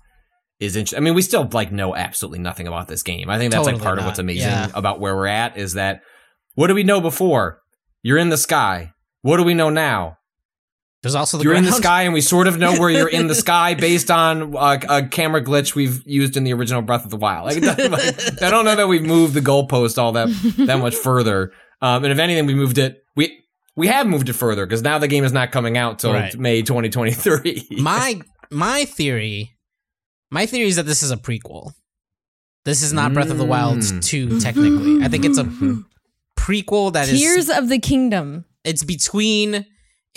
is interesting. I mean, we still like know absolutely nothing about this game. I think that's like Totally part of what's amazing yeah. about where we're at is that what do we know before? You're in the sky. What do we know now? There's also the you're in the sky, and we sort of know where you're in the [laughs] sky based on uh, a camera glitch we've used in the original Breath of the Wild. Like, [laughs] like, I don't know that we've moved the goalpost all that that much further. Um, and if anything, we moved it. We we have moved it further because now the game is not coming out till Right. May 2023. [laughs] my my theory my theory is that this is a prequel this is not breath of the wild Mm. 2 technically i think it's a prequel that is Tears of the Kingdom. it's between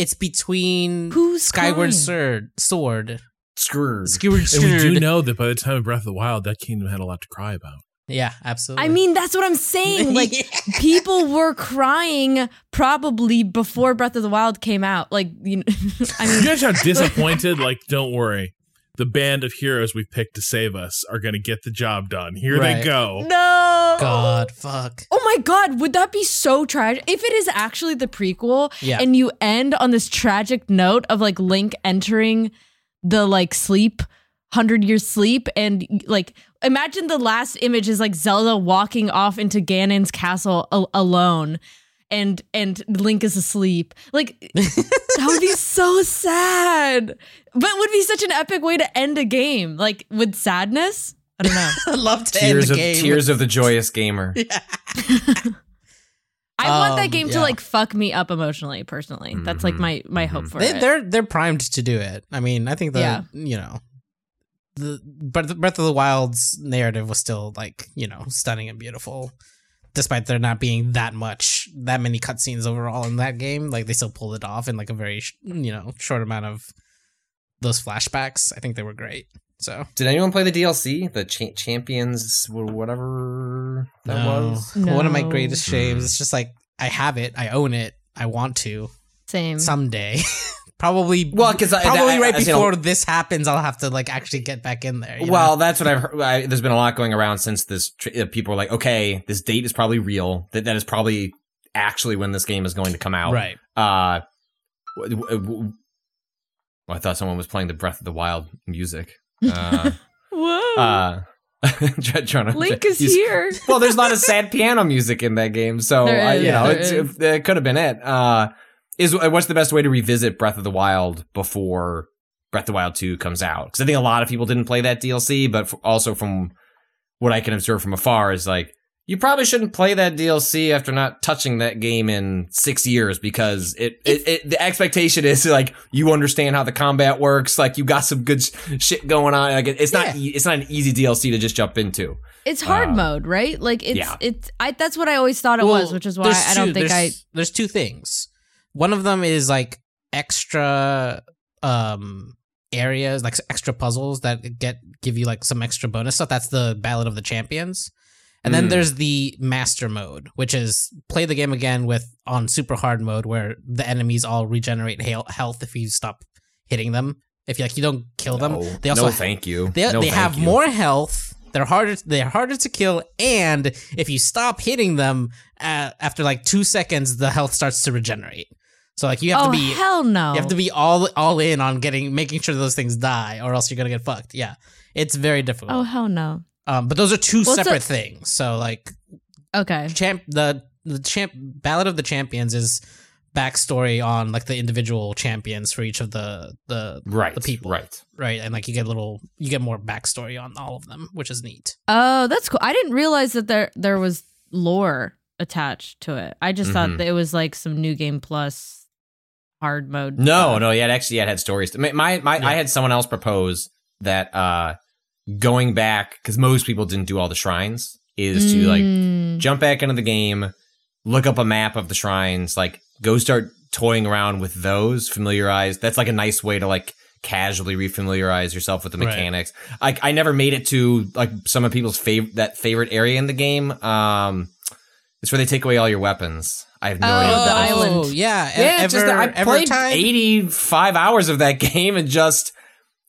it's between Who's skyward crying? sword sword Screwed. skyward And we do know that by the time of Breath of the Wild, that kingdom had a lot to cry about. yeah absolutely I mean, that's what I'm saying. [laughs] Like, people were crying probably before Breath of the Wild came out. Like, you know, [laughs] I mean, You guys are [laughs] disappointed? like, don't worry. The band of heroes we've picked to save us are going to get the job done. Here they go. no. god fuck Oh my god, would that be so tragic? If it is actually the prequel Yeah. and you end on this tragic note of like Link entering the like sleep, 100 years sleep and like imagine the last image is like Zelda walking off into Ganon's castle a- alone and and Link is asleep. Like that would be [laughs] so sad. But would be such an epic way to end a game like with sadness. I don't know. [laughs] i love to Tears end of the game tears of the joyous gamer. [laughs] I want that Um, game to like fuck me up emotionally. Personally, that's like Mhm. my my hope Mhm. for they, it. they're they're primed to do it i mean i think the Yeah. you know the but the breath of the wild's narrative was still like you know stunning and beautiful despite there not being that much, that many cutscenes overall in that game, like they still pulled it off in like a very, you know, short amount of those flashbacks. I think they were great. So Did anyone play the DLC, the cha- Champions, or whatever that no. was? one of my greatest shames. Hmm. It's just like I have it, I own it, I want to Same. someday. [laughs] probably, Well, 'cause I- probably I- right I- you know- before this happens, I'll have to like actually get back in there. you know? Well, that's what I've heard. I, there's been a lot going around since this. tr- uh, People are like, okay, this date is probably real. That that is probably actually when this game is going to come out. right. Uh, w- w- w- well, I thought someone was playing the Breath of the Wild music. Uh, [laughs] Whoa. uh, [laughs] try- trying to- Link is he's- here. Well, there's not a sad piano music in that game, so There uh, you know it's, it, it could have been it. Uh, is what's the best way to revisit Breath of the Wild before Breath of the Wild Two comes out? Because I think a lot of people didn't play that DLC, but f- also from what I can observe from afar is like you probably shouldn't play that DLC after not touching that game in six years because it, it, it the expectation is like you understand how the combat works, like you got some good sh- shit going on. Like it- it's not e- it's not an easy DLC to just jump into. It's hard Um, mode, right? Like it's yeah. it's I that's what I always thought it was, which is why I don't two- think I there's, There's two things. One of them is like extra um areas, like extra puzzles that get give you like some extra bonus stuff. That's the Ballad of the Champions. And then Mm. there's the master mode, which is play the game again with on super hard mode, where the enemies all regenerate health if you stop hitting them. If you like, you don't kill them. No, They also no, thank you. they, No, they have you. more health. They're harder. They're harder to kill, and if you stop hitting them uh, after like two seconds, the health starts to regenerate. So like you have Oh to be hell no. you have to be all all in on getting making sure those things die, or else you're gonna get fucked. Yeah, it's very difficult. Oh hell no. Um, but those are two Well, so- separate things. So like Okay. champ the the champ Ballad of the Champions is backstory on like the individual champions for each of the the right the people right. right and like you get a little you get more backstory on all of them which is neat Oh, that's cool. I didn't realize that there there was lore attached to it. I just Mhm. thought that it was like some new game plus hard mode. No, stuff. no, yeah, actually yeah, it had stories. My, my, my I had someone else propose that uh going back because most people didn't do all the shrines is to like Mm. jump back into the game, look up a map of the shrines, like go start toying around with those, familiarize. That's like a nice way to like casually refamiliarize yourself with the Right. mechanics. Like I never made it to like some of people's favorite that favorite area in the game. Um it's where they take away all your weapons. I have no Oh, idea the that is. island. Oh, yeah Yeah, ever, just that I ever played time? 85 hours of that [laughs] game and just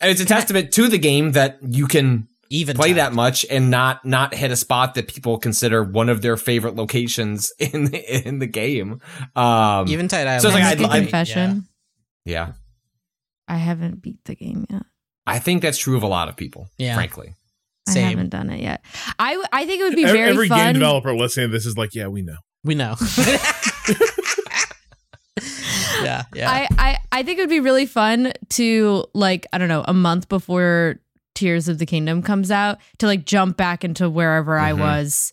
it's a testament to the game that you can even play time. that much and not not hit a spot that people consider one of their favorite locations [laughs] in the, in the game. Um even tight So it's like Can I I'd- make a I'd- confession. yeah. I haven't beat the game yet. I think that's true of a lot of people, Yeah. frankly. I haven't done it yet. I I think it would be Every, very every fun. game developer listening to this is like, yeah, we know. We know [laughs] [laughs] yeah yeah I, I I think it would be really fun to like I don't know a month before Tears of the Kingdom comes out to like jump back into wherever I Mhm. was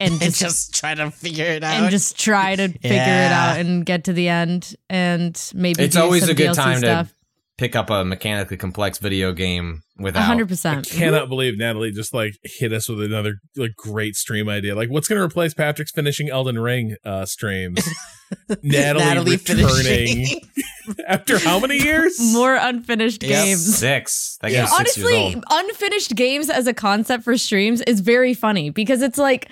and [laughs] and just, just try to figure it out and just try to figure it out and get to the end and maybe It's do always some a good DLC time stuff. to pick up a mechanically complex video game A without hundred I percent. cannot believe Natalie just like hit us with another like great stream idea. Like, what's going to replace Patrick's finishing Elden Ring uh, streams? [laughs] Natalie, returning [laughs] after how many years? [laughs] More unfinished Yep. games. six. That Yeah. game's six years Honestly, old. unfinished games as a concept for streams is very funny because it's like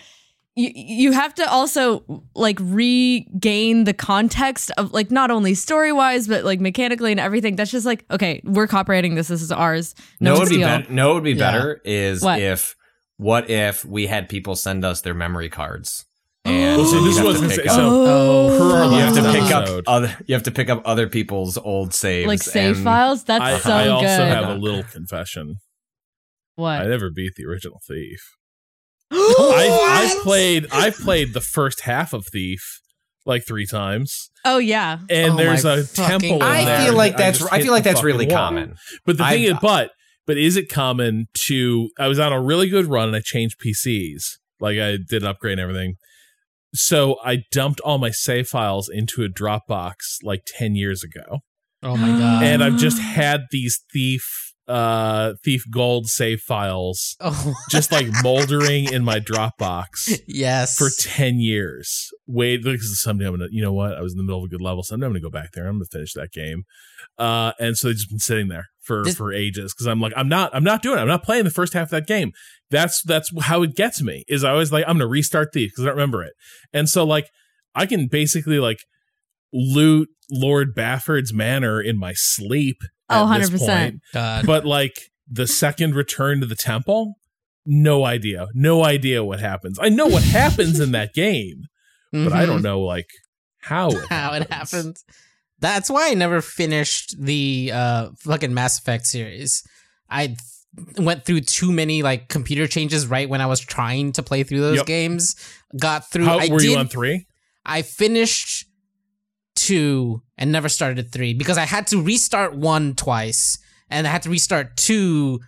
you you have to also like regain the context of like not only story wise but like mechanically and everything. That's just like okay, we're copyrighting this. This is ours. No, No, would be steal. better. No, what would be Yeah. better is What? if what if we had people send us their memory cards oh. and so you this have was to pick up- so- Oh, you have to pick up other. You have to pick up other people's old saves, like save and- files. That's I, so I also good. have a little confession. what? I never beat the original Thief. I [gasps] I played I played the first half of Thief like three times, oh yeah. and Oh there's a fucking temple. in I there feel like that that's. just I feel like the that's really wall. common. But the thing I've- is, but but is it common to? I was on a really good run and I changed PCs. Like I did an upgrade and everything. So I dumped all my save files into a Dropbox like ten years ago, oh my god and I've just had these thief uh Thief Gold save files [laughs] Oh, just like moldering in my Dropbox yes. for 10 years. Wait, because someday I'm gonna, you know what? I was in the middle of a good level. so I'm gonna go back there. I'm gonna finish that game. Uh, and so they've just been sitting there for This- for ages because I'm like, I'm not, I'm not doing it. I'm not playing the first half of that game. That's that's how it gets me. Is I always like, I'm gonna restart Thief because I don't remember it. And so like, I can basically like loot Lord Bafford's manor in my sleep. Oh, 100%. point but like the second return to the temple, no idea. No idea what happens. I know what happens in that game, but I don't Mhm. know like how it how it happens. happened. That's why I never finished the uh fucking Mass Effect series. I went through too many like computer changes right when I was trying to play through those Yep. games. Got through. How I were did, you on three? I finished two and never started three because I had to restart one twice and I had to restart two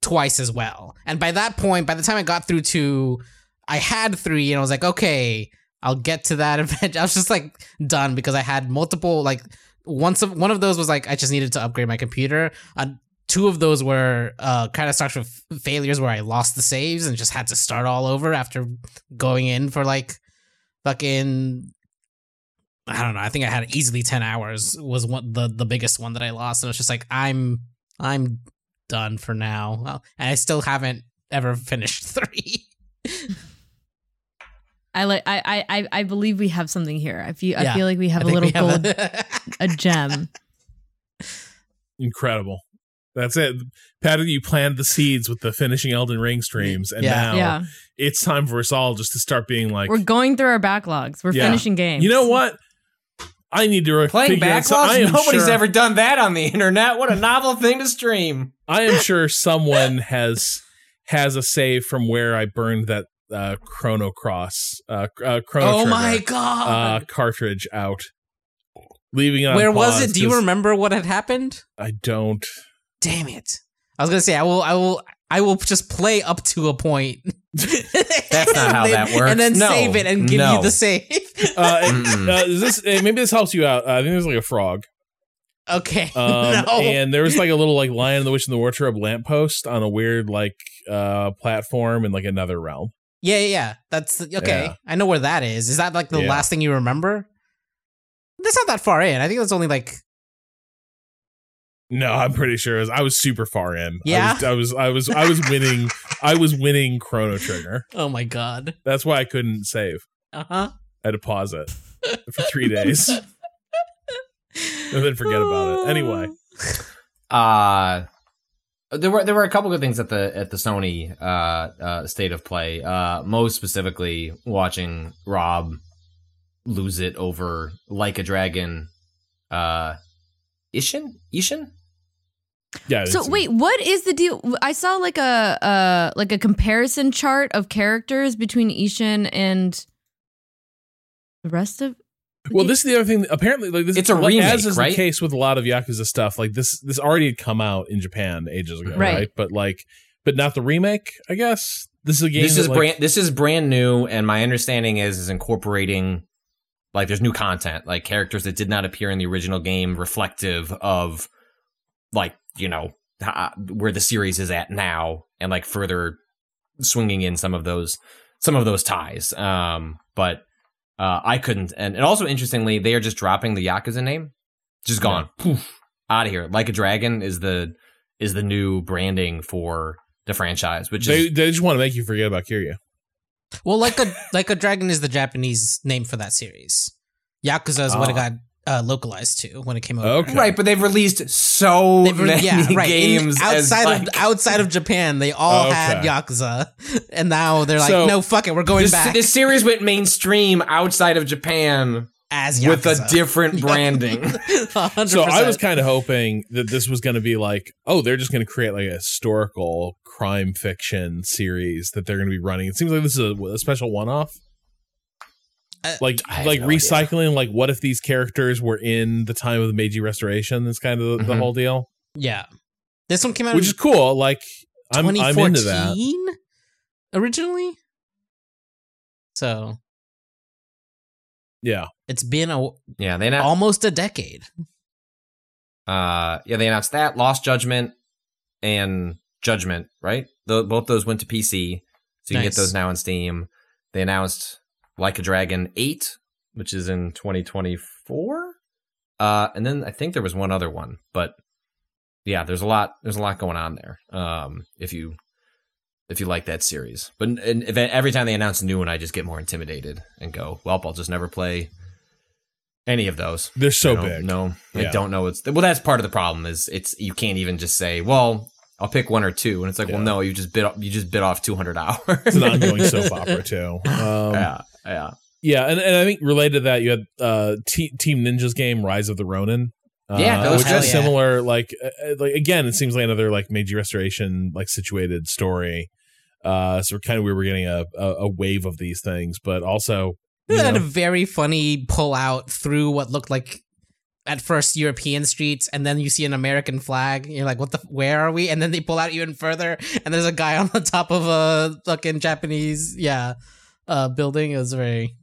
twice as well. And by that point, by the time I got through two, I had three and I was like, okay, I'll get to that [laughs] event. I was just like done because I had multiple like once of one of those was like I just needed to upgrade my computer. Uh, two of those were uh catastrophic failures where I lost the saves and just had to start all over after going in for like fucking I don't know. I think I had easily 10 hours was one the the biggest one that I lost and it's just like I'm I'm done for now. Well, and I still haven't ever finished [laughs] 3. I like. I, I. I. I believe we have something here. I feel. I feel like we have I a little have gold, a- [laughs] a gem. Incredible. That's it. Patty, you planted the seeds with the finishing Elden Ring streams, and Yeah. now yeah, it's time for us all just to start being like, we're going through our backlogs. We're Yeah. finishing games. you know what? I need to Playing figure out- so backlogs? Nobody's sure- ever done that on the [laughs] internet. What a novel thing to stream. I am sure someone has has a save from where I burned that uh, Chrono Cross, uh, uh, Chrono oh Trigger, my uh, god. cartridge out, leaving it. On Where was it? Do you remember what had happened? I don't. Damn it. I was going to say I will I will I will just play up to a point. [laughs] That's not how [laughs] And then- that works. And then No. save it and give No. you the save. [laughs] Uh, and, uh, this uh, maybe this helps you out? Uh, I think there's like a frog, okay. [laughs] um, no. and there was like a little like Lion and the Witch and the Wardrobe lamppost on a weird like uh platform in like another realm. Yeah, yeah, yeah. That's okay. Yeah. I know where that is. Is that like the Yeah. last thing you remember? That's not that far in. I think that's only like No, I'm pretty sure it was, I was super far in. Yeah? I was, I was, I was, I was winning. I was winning Chrono Trigger. oh my god. That's why I couldn't save. Uh huh. I had to pause it for three days [laughs] and then forget about it. Anyway, [sighs] Uh there were there were a couple good things at the at the Sony uh, uh, state of play. Uh, most specifically, watching Rob lose it over like a dragon. Uh, Ishin, Ishin. Yeah. So it's- wait, what is the deal? I saw like a uh like a comparison chart of characters between Ishin and the rest of. Well, this is the other thing. Apparently, like this, It's a like, remake, as is right? the case with a lot of Yakuza stuff. Like this, this already had come out in Japan ages ago, Right. right? But like, but not the remake. I guess this is a game. This that, is like- brand. This is brand new, and my understanding is is incorporating like there's new content, like characters that did not appear in the original game, reflective of like you know ho- where the series is at now, and like further swinging in some of those some of those ties. Um, but uh, I couldn't, and, and also interestingly, they are just dropping the Yakuza name, just gone, poof, out of here. Like a Dragon is the is the new branding for the franchise, which They is they just want to make you forget about Kiryu. Well, like a like a dragon is the Japanese name for that series. Yakuza is what it Oh. got uh, localized to when it came over. Okay. Right, but they've released so They've many yeah, [laughs] right. In- games as, outside like, of outside of Japan, they all Okay. had Yakuza, and now they're like, So- no, fuck it, we're going this, back this series went mainstream outside of Japan as Yakuza. with a different branding. [laughs] So I was kind of hoping that this was going to be like, oh, they're just going to create like a historical crime fiction series that they're going to be running. It seems like this is a, a special one-off. Uh, like I like no recycling like what if these characters were in the time of the Meiji Restoration That's kind of the, the Mhm. whole deal, yeah. This one came out which in is cool. Like I'm I'm 2014 into that. originally. So Yeah, it's been a yeah, they announced, almost a decade. uh, yeah, they announced that Lost Judgment, and Judgment, right? Tho- both those went to PC, so you can get those now on Steam. They announced Like a Dragon 8, which is in 2024. Uh, and then I think there was one other one, but yeah, there's a lot. There's a lot going on there. Um, if you if you like that series, but and if, every time they announce a new one, I just get more intimidated and go, "Well, I'll just never play any of those." They're so big. know. I Yeah. don't know. It's well, that's part of the problem. Is it's you can't even just say, "Well, I'll pick one or two. and it's like, well, no, you just bit off- you just bit off 200 hours. It's an ongoing soap [laughs] opera too. Um, yeah, yeah. Yeah, and, and I think related to that, you had uh, T- Team Ninja's game Rise of the Ronin. Uh, Yeah, that was which is Hell yeah. similar. Like, uh, uh, like again, it seems like another like Meiji Restoration like situated story. Uh, so we're kind of we were getting a, a a wave of these things, but also you had a very funny pull out through what looked like at first European streets, and then you see an American flag. You're like, "What the? Where are we?" And then they pull out even further, and there's a guy [laughs] on the top of a fucking Japanese, yeah, uh, building. It was very,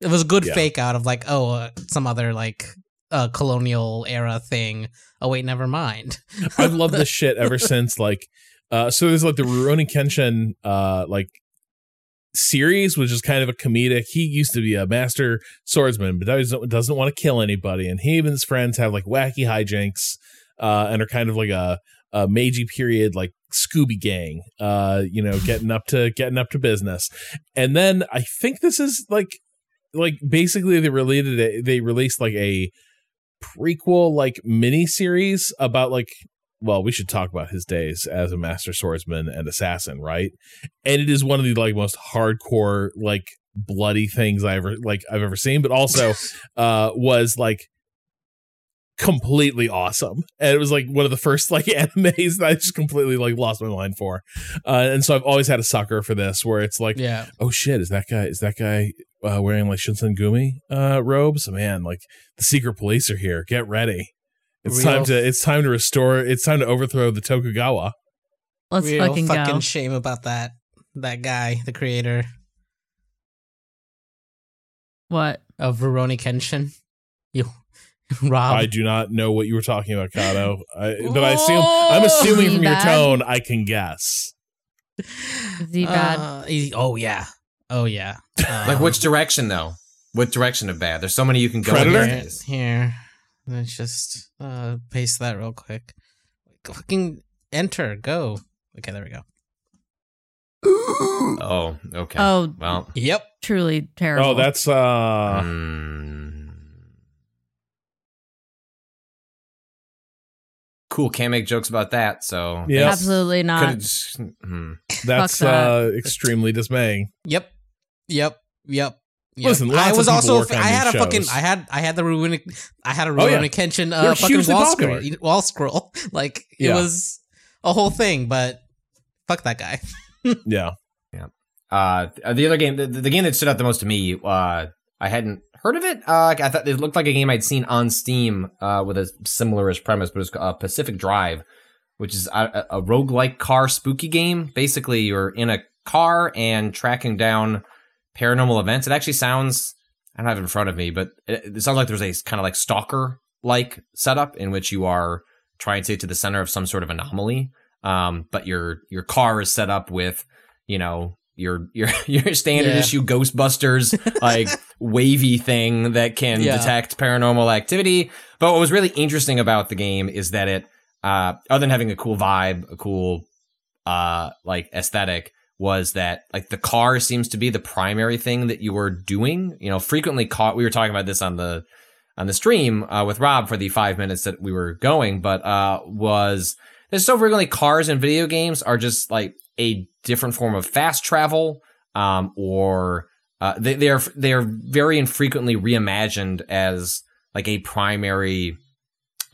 it was a good Yeah. fake out of like, oh, uh, some other like uh, colonial era thing. Oh wait, never mind. [laughs] I've loved this [laughs] shit ever since like uh so there's like the Rurouni Kenshin uh like series which is kind of a comedic he used to be a master swordsman but doesn't doesn't want to kill anybody and he and his friends have like wacky hijinks uh and are kind of like a a Meiji period like Scooby gang uh you know [laughs] getting up to getting up to business. And then I think this is like like basically they related it they released like a prequel like mini series about like well we should talk about his days as a master swordsman and assassin right? And it is one of the like most hardcore like bloody things i ever like i've ever seen but also [laughs] uh was like completely awesome and it was like one of the first like [laughs] animes that i just completely like lost my mind for uh and so i've always had a sucker for this where it's like yeah, oh shit, is that guy is that guy uh, wearing like Shinsengumi uh, robes? Man, like the secret police are here. Get ready. It's Real- time to it's time to restore. It's time to overthrow the Tokugawa. Let's real fucking, fucking go. shame about that. That guy, the creator what? of Rurouni Kenshin, you, [laughs] Rob. I do not know what you were talking about, Cado. I, but I assume I'm assuming Oh, from your tone, I can guess. Is he bad? Uh, oh yeah. Oh yeah. [laughs] Like Um, which direction though? What direction of bad? There's so many you can go. Predator? these Here, here. Let's just uh paste that real quick. Fucking enter. Go. Okay, there we go. [gasps] Oh, okay. Oh, well. Yep. truly terrible. Oh, that's uh mm. Cool. Can't make jokes about that. So Yeah. absolutely not. Just- hmm. that's that. uh extremely dismaying. Yep. Yep. Yep. Yep. Listen, lots I was people also work on I had a these fucking. I had I had the Ruin I had a Oh, yeah. Rurouni Kenshin They're uh, fucking wall scroll wall [laughs] scroll. Like it Yeah. was a whole thing, but fuck that guy. [laughs] Yeah, yeah. Uh, the other game, the, the game that stood out the most to me, uh, I hadn't heard of it. Uh, I thought it looked like a game I'd seen on Steam, uh, with a similarish premise, but it's uh, Pacific Drive, which is a, a roguelike car spooky game. Basically, you're in a car and tracking down paranormal events. It actually sounds, I don't have it in front of me, but it, it sounds like there's a kind of like stalker like setup in which you are trying to get to the center of some sort of anomaly. Um, but your your car is set up with, you know, your your [laughs] your standard Yeah. issue Ghostbusters like [laughs] wavy thing that can Yeah. detect paranormal activity. But what was really interesting about the game is that it, uh, other than having a cool vibe, a cool uh like aesthetic, was that like the car seems to be the primary thing that you were doing. You know, frequently caught. We were talking about this on the on the stream uh, with Rob for the five minutes that we were going, but uh, was there's so frequently cars in video games are just like a different form of fast travel, um, or uh, they they are they are very infrequently reimagined as like a primary.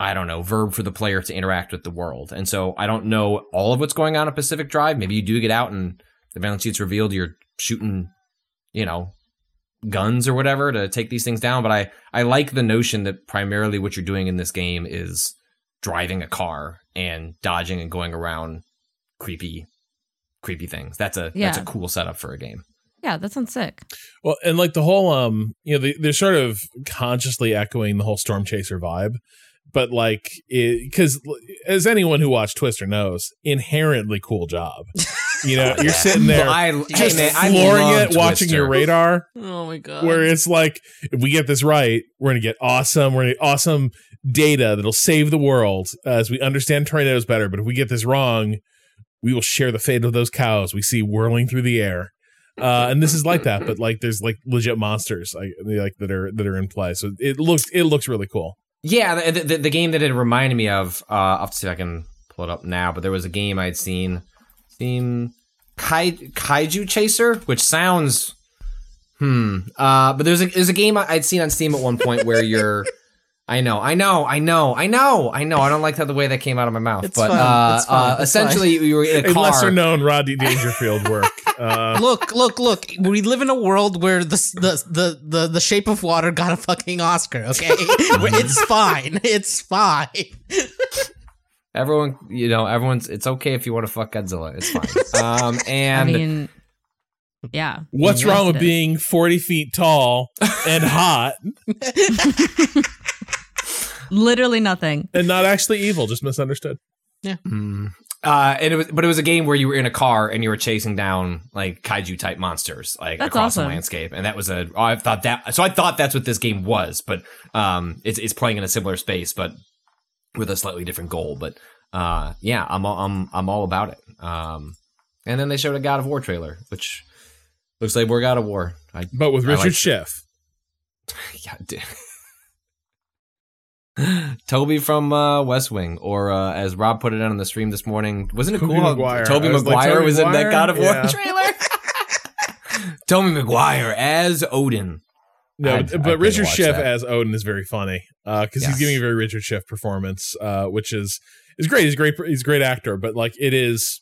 I don't know, verb for the player to interact with the world. And so I don't know all of what's going on at Pacific Drive. Maybe you do get out and the balance sheet's revealed you're shooting, you know, guns or whatever to take these things down. But I, I like the notion that primarily what you're doing in this game is driving a car and dodging and going around creepy, creepy things. That's a that's a cool setup for a game. Yeah, that sounds sick. Well, and like the whole, um, you know, they, they're sort of consciously echoing the whole Storm Chaser vibe but like because as anyone who watched Twister knows, inherently cool job. [laughs] You know, you're sitting there I, just hey, man, flooring love it, watching your radar. Oh my god. where it's like if we get this right we're gonna get awesome we're gonna get awesome data that'll save the world uh, as we understand tornadoes better but if we get this wrong we will share the fate of those cows we see whirling through the air uh, and this is like that but like there's like legit monsters like like that are that are in play. So it looks it looks really cool. Yeah, the, the, the game that it reminded me of, uh, I'll have to see if I can pull it up now, but there was a game I'd seen, seen Kai, Kaiju Chaser, which sounds, hmm, uh, but there's a, there's a game I'd seen on Steam at one point where [laughs] you're, I know, I know, I know, I know, I know, I don't like how the way that came out of my mouth, It's but, fine, uh, it's fine, uh, it's essentially you were in a a car. lesser known rodney dangerfield work [laughs] uh, look, look, look. We live in a world where the the the the, the shape of water got a fucking Oscar. Okay, [laughs] it's fine. It's fine. Everyone, you know, everyone's, it's okay if you want to fuck Godzilla, it's fine. Um, [laughs] I and mean, yeah. what's wrong with it is. being 40 feet tall and hot [laughs] literally nothing? and not actually evil just misunderstood Mm. Uh, and it was, but it was a game where you were in a car and you were chasing down like kaiju type monsters, like That's across the landscape, and that was a. I thought that, so I thought that's what this game was, but um, it's it's playing in a similar space, but with a slightly different goal. But uh, yeah, I'm all, I'm I'm all about it. Um, and then they showed a God of War trailer, which looks like we're God of War. I, but with I richard like- schiff [laughs] yeah, dude. [laughs] Toby from uh, West Wing, or uh, as Rob put it on the stream this morning, wasn't it cool? Maguire. Toby I was like, was in that God of War Yeah. trailer. [laughs] Tobey Maguire as Odin. No, I'd- but I'd Richard Schiff that. as Odin is very funny because Yes. he's giving a very Richard Schiff performance, uh, which is is great. He's great. He's a great actor, but like it is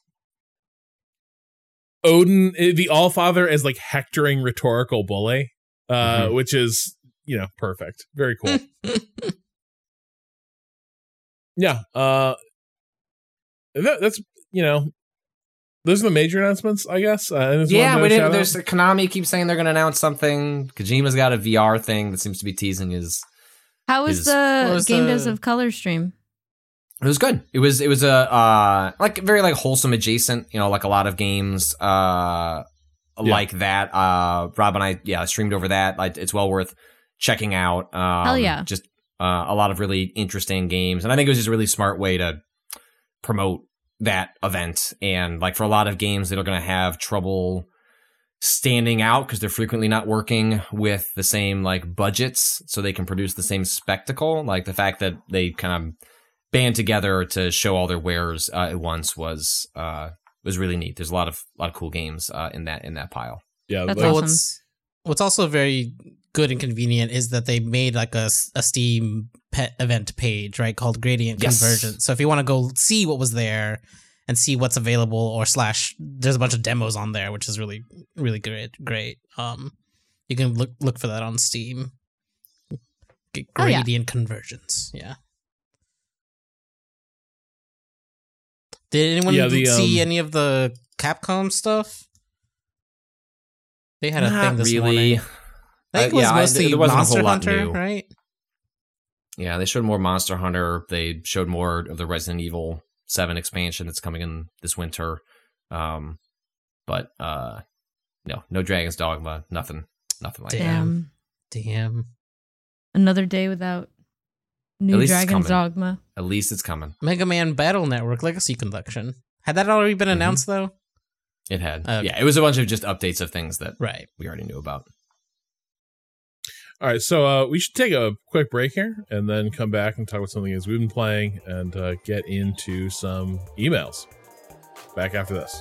Odin, eh, the All Father, as like hectoring rhetorical bully, uh, Mhm. which is you know perfect. Very cool. [laughs] yeah, uh, that, that's you know. Those are the major announcements, I guess. Uh, and Yeah, we didn't. There's out. Konami keeps saying they're going to announce something. Kojima's got a VR thing that seems to be teasing his How was Is- the was Game the- Devs of Color stream? It was good. It was it was a uh like very like wholesome adjacent, you know, like a lot of games uh like that. Uh Rob and I yeah, streamed over that. Like it's well worth checking out. Um Hell yeah. just uh, a lot of really interesting games. And I think it was just a really smart way to promote that event and like for a lot of games that are going to have trouble standing out because they're frequently not working with the same like budgets so they can produce the same spectacle like the fact that they kind of band together to show all their wares uh, at once was uh was really neat there's a lot of a lot of cool games uh in that in that pile yeah, That's like- Well, awesome. what's what's also very good and convenient is that they made like a, a Steam pet event page, right, called Gradient Yes. Convergence. So if you want to go see what was there and see what's available, or slash, there's a bunch of demos on there, which is really really great. Great. Um, you can look look for that on Steam. G- Oh, yeah. Gradient Convergence. Yeah. Did anyone Yeah, the, see um, any of the Capcom stuff? They had a thing this really morning. I think Uh, it was yeah, I- mostly there wasn't a whole Monster lot Hunter, new. right? yeah they showed more monster hunter they showed more of the resident evil 7 expansion that's coming in this winter um but uh no no dragon's dogma nothing nothing like that Damn. Damn. Damn. Another day without New Dragon's. Dogma. at least it's coming Mega Man Battle Network Legacy Collection. Had that already been Mhm. announced though? it had Okay. yeah it was a bunch of just updates of things that Right. we already knew about All right, so uh, we should take a quick break here and then come back and talk about something as we've been playing and uh, get into some emails. Back after this.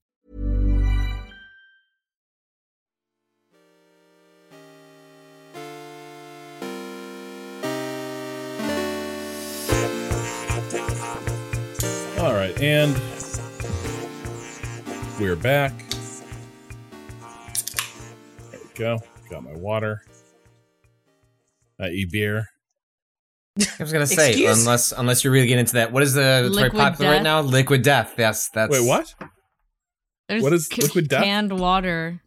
All right, and we're back. There we go. Got my water. I eat beer. [laughs] I was gonna say, Excuse? unless unless you're really getting into that, what is the that's very Liquid popular right Death? now? Liquid Death. Yes, that's Wait, what? There's What is c- liquid death? Canned water.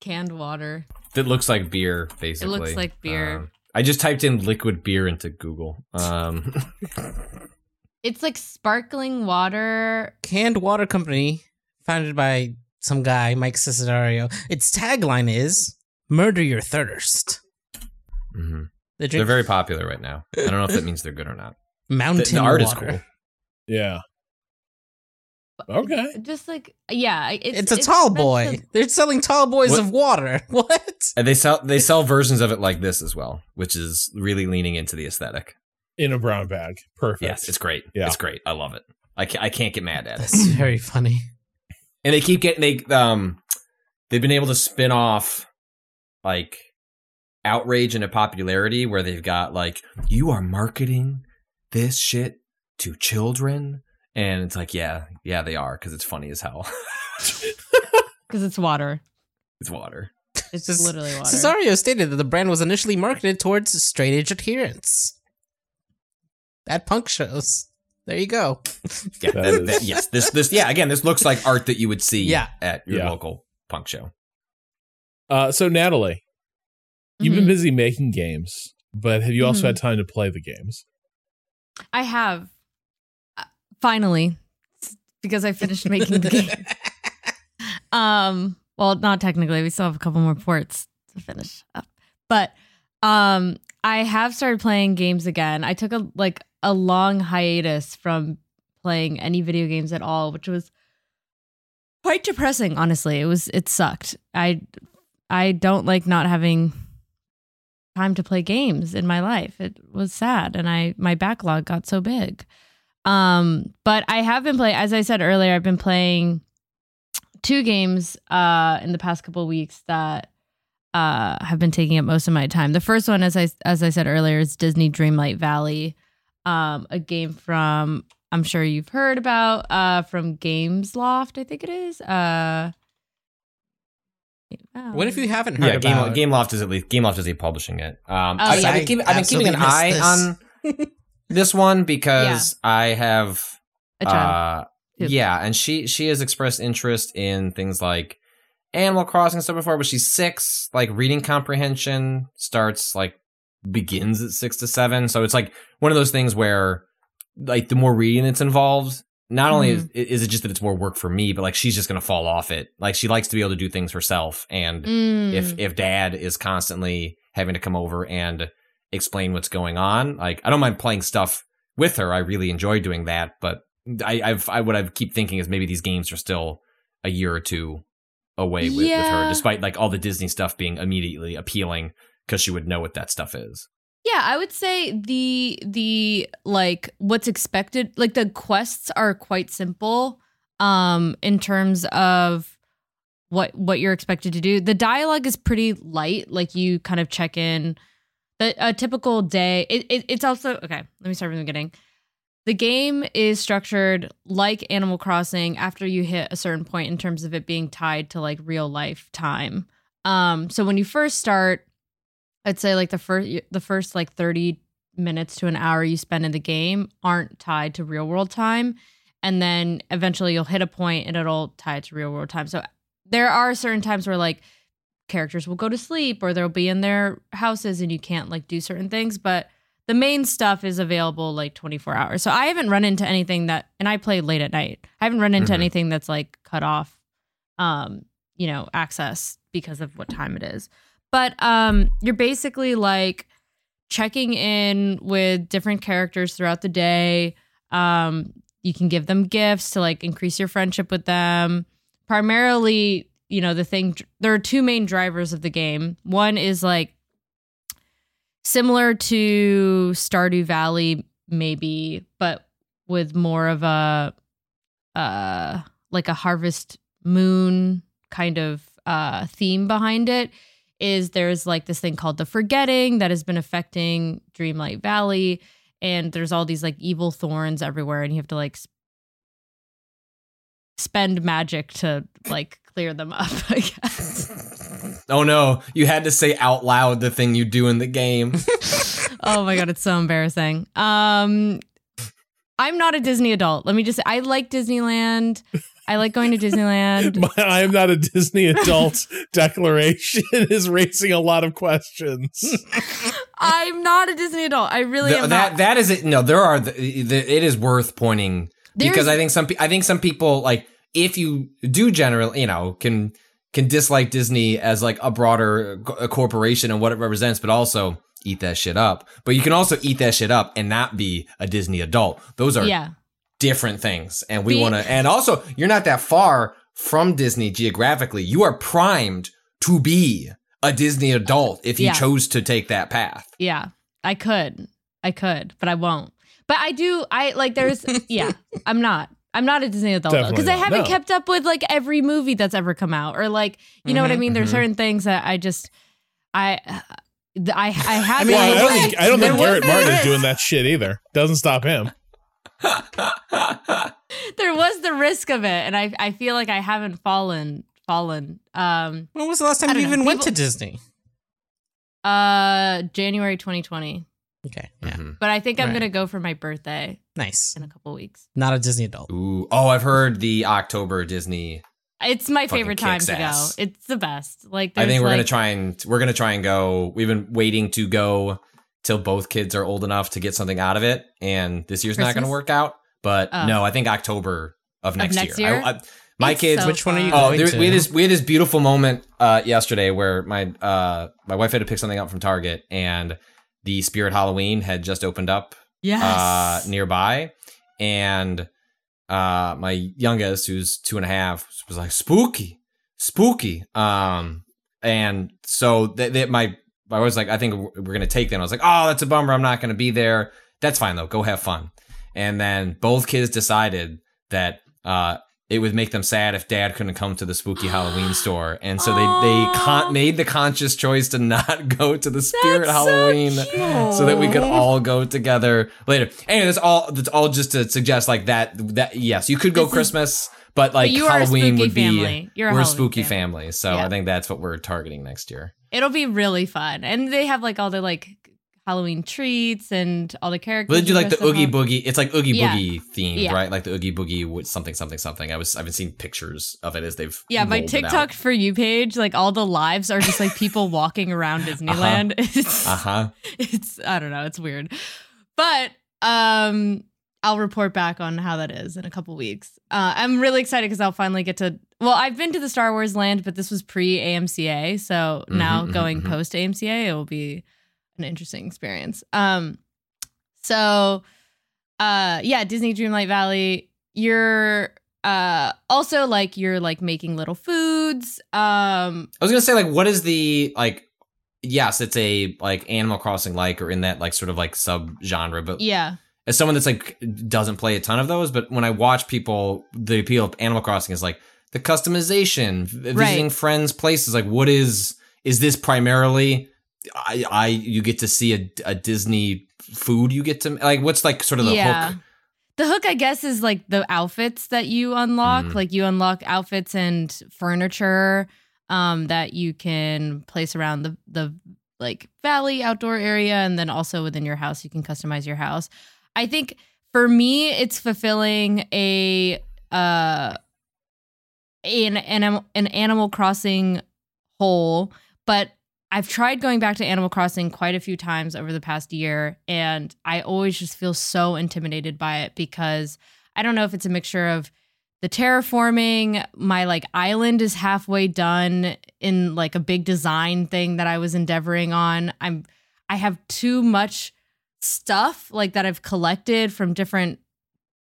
Canned water. That looks like beer, basically. It looks like beer. Um, I just typed in liquid beer into Google. Um, [laughs] It's like sparkling water. Canned water company founded by some guy, Mike Cessario. Its tagline is "Murder your thirst." mhm. The They're very popular right now. I don't know if that means they're good or not. [laughs] mountain The, the art water. is cool. Yeah. Okay. Just like yeah, it's It's, a tall boy. to- They're selling tall boys What? of water. [laughs] What? And they sell they sell versions of it like this as well, which is really leaning into the aesthetic. In a brown bag. Perfect. Yes, it's great. Yeah. It's great. I love it. I can't, I can't get mad at it. That's very funny. and they keep getting they um they've been able to spin off like outrage into popularity where they've got like you are marketing this shit to children and it's like yeah yeah they are because it's funny as hell [laughs] because it's water. it's water It's Ces- literally water. Cessario stated that the brand was initially marketed towards straight edge adherents. At punk shows. There you go. yeah That that- is- that- yes this this yeah again this looks like art that you would see Yeah. at your Yeah. local punk show Uh, so Natalie, you've been Mhm. busy making games, but have you also Mhm. had time to play the games? I have uh, finally because I finished making the game. [laughs] Um, well, not technically. We still have a couple more ports to finish up. But um I have started playing games again. I took a like a long hiatus from playing any video games at all, which was quite depressing, honestly. It was it sucked. I I don't like not having time to play games in my life. It was sad and I my backlog got so big. Um but I have been playing as I said earlier, I've been playing two games uh in the past couple weeks that uh have been taking up most of my time. The first one as I as I said earlier is Disney Dreamlight Valley. Um a game from I'm sure you've heard about uh from Games Loft, I think it is. Uh What if you haven't heard yeah game, about Gameloft is at least Gameloft is publishing it um Oh, I, yeah. I've, been keep, I've been keeping an eye Absolutely missed on this one because [laughs] i have a child? Uh, yeah, and she she has expressed interest in things like Animal Crossing stuff before, but she's six. Like reading comprehension starts like begins at six to seven, so it's like one of those things where like the more reading that's involved, not only is, is it just that it's more work for me, but like she's just gonna fall off it. Like she likes to be able to do things herself, and Mm. if if dad is constantly having to come over and explain what's going on like i don't mind playing stuff with her i really enjoy doing that but i i've i what i keep thinking is maybe these games are still a year or two away with, with her despite like all the disney stuff being immediately appealing because she would know what that stuff is Yeah, I would say the the like what's expected like the quests are quite simple um in terms of what what you're expected to do. The dialogue is pretty light, like you kind of check in the a typical day. It, it it's also okay, let me start from the beginning. The game is structured like Animal Crossing after you hit a certain point in terms of it being tied to like real life time. Um so when you first start I'd say like the first the first like 30 minutes to an hour you spend in the game aren't tied to real world time and then eventually you'll hit a point and it'll tie it to real world time. So there are certain times where like characters will go to sleep or they'll be in their houses and you can't like do certain things, but the main stuff is available like 24 hours. So I haven't run into anything that and I play late at night. I haven't run into Mhm. anything that's like cut off um, you know, access because of what time it is but um you're basically like checking in with different characters throughout the day um you can give them gifts to like increase your friendship with them primarily you know the thing there are two main drivers of the game one is like similar to stardew valley maybe but with more of a uh like a harvest moon kind of uh theme behind it is there's like this thing called the forgetting that has been affecting Dreamlight Valley. And there's all these like evil thorns everywhere and you have to like s- spend magic to like clear them up. [laughs] I guess. Oh no, you had to say out loud the thing you do in the game. [laughs] oh my god, it's so embarrassing. Um, I'm not a Disney adult. Let me just. I like Disneyland. I like going to Disneyland. [laughs] My I am not a Disney adult declaration is raising a lot of questions. I'm not a Disney adult. I really Th- am that not. that is it. No, there are. The, the, it is worth pointing because I think some. I think some people like if you do generally, you know, can can dislike Disney as like a broader a corporation and what it represents, but also eat that shit up. But you can also eat that shit up and not be a Disney adult. Those are yeah. different things, and we want to. And also, you're not that far from Disney geographically. You are primed to be a Disney adult if you Yeah. chose to take that path. Yeah, I could. I could, but I won't. But I do. I like. There's. [laughs] yeah, I'm not. I'm not a Disney adult because I haven't No. kept up with like every movie that's ever come out, or like you know what I Mhm, mean. There's mhm. certain things that I just. I. I I have. well, I don't think I don't think Garrett Martin there is is- doing that shit either. Doesn't stop him. [laughs] There was the risk of it, and I I feel like I haven't fallen fallen. Um. When was the last time don't you know. even went to Disney? Uh. January 2020, Okay, yeah, Mhm. but I think I'm Right. gonna go for my birthday nice. in a couple weeks. Not a Disney adult. Ooh. Oh, I've heard the October Disney. It's my favorite time kicks to go. It's the best. Like I think we're gonna try and we're gonna try and go. We've been waiting to go till both kids are old enough to get something out of it, and this year's not gonna work out. But Oh. no, I think October of next, next year. year? I, I, my It's kids. so Which one are you fun. Oh, going there, to? we had this we had this beautiful moment uh, yesterday where my uh, my wife had to pick something up from Target, and the Spirit Halloween had just opened up Yes. uh, nearby, and uh, my youngest, who's two and a half, was like spooky, spooky. Um, and so that th- my I was like, I think we're we're gonna take them. I was like, oh, that's a bummer. I'm not gonna be there. That's fine though. Go have fun. And then both kids decided that uh, it would make them sad if dad couldn't come to the spooky Halloween [gasps] store, and so they they con- made the conscious choice to not [laughs] go to the Spirit That's Halloween cute. so that we could all go together later. Anyway, that's all. That's all just to suggest like that. That yes, you could go This is- Christmas, but like a Halloween would be. family. You're we're a spooky family. family, so Yeah. I think that's what we're targeting next year. It'll be really fun, and they have like all the like Halloween treats and all the characters. But they do like the up Oogie Boogie. It's like Oogie Yeah. Boogie themed, Yeah. right? Like the Oogie Boogie with something, something, something. I was, I've been seeing pictures of it as they've. Yeah, my rolled it out. TikTok for you page, like all the lives are just like people [laughs] walking around Disneyland. [laughs] It's Uh huh. it's I don't know, it's weird. But um I'll report back on how that is in a couple weeks. Uh, I'm really excited because I'll finally get to. Well, I've been to the Star Wars land, but this was pre AMCA, so now mhm, going mhm. post AMCA, it will be an interesting experience. Um, so, uh, yeah, Disney Dreamlight Valley. You're uh also like you're like making little foods. Um, I was gonna say like, what is the like? Yes, it's a like Animal Crossing like or in that like sort of like sub genre, but yeah, as someone that's like doesn't play a ton of those, but when I watch people, the appeal of Animal Crossing is like the customization, visiting Right. friends' places. Like, what is is this primarily? I, I you get to see a, a Disney food. You get to like what's like sort of the yeah. hook. The hook, I guess, is like the outfits that you unlock. Mhm. Like you unlock outfits and furniture um, that you can place around the the like valley outdoor area, and then also within your house, you can customize your house. I think for me, it's fulfilling a uh an an, an Animal Crossing hole, but I've tried going back to Animal Crossing quite a few times over the past year, and I always just feel so intimidated by it because I don't know if it's a mixture of the terraforming, my like island is halfway done in like a big design thing that I was endeavoring on. I'm I have too much stuff like that I've collected from different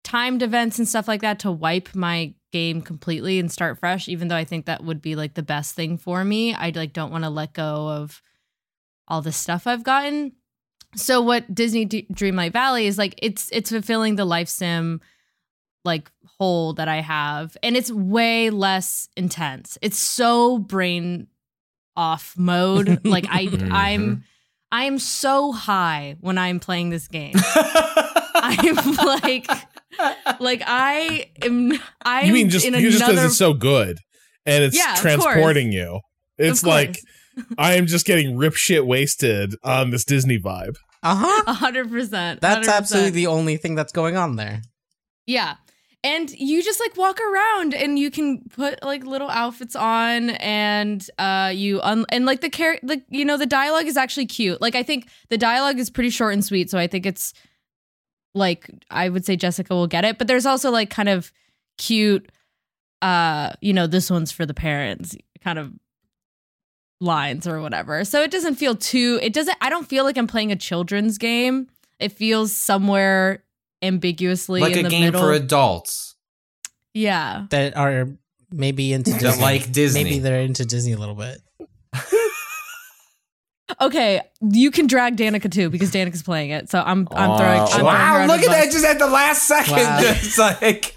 timed events and stuff like that to wipe my game completely and start fresh even though I think that would be like the best thing for me. I like don't want to let go of all the stuff I've gotten. So what Disney D- Dreamlight Valley is like it's it's fulfilling the life sim like hole that I have and it's way less intense. It's so brain off mode. [laughs] like I I'm mm-hmm. I am so high when I'm playing this game. [laughs] I'm like [laughs] like I am. I you mean just in you just because it's so good and it's Yeah, transporting you. It's like. I am just getting rip shit wasted on this Disney vibe. Uh huh. a hundred percent. That's 100%. absolutely the only thing that's going on there. Yeah. And you just like walk around and you can put like little outfits on and uh you un- and like the char- like you know the dialogue is actually cute. Like I think the dialogue is pretty short and sweet, so I think it's like I would say Jessica will get it, but there's also like kind of cute uh you know this one's for the parents kind of lines or whatever. So it doesn't feel too it doesn't I don't feel like I'm playing a children's game. It feels somewhere ambiguously like in a the game middle. for adults Yeah. That are maybe into Disney. like Disney. Maybe they're into Disney a little bit. Okay, you can drag Danica too because Danica's playing it. So I'm I'm throwing. I'm throwing Oh, wow! under Look at that! bus. Just at the last second, Wow. [laughs] just like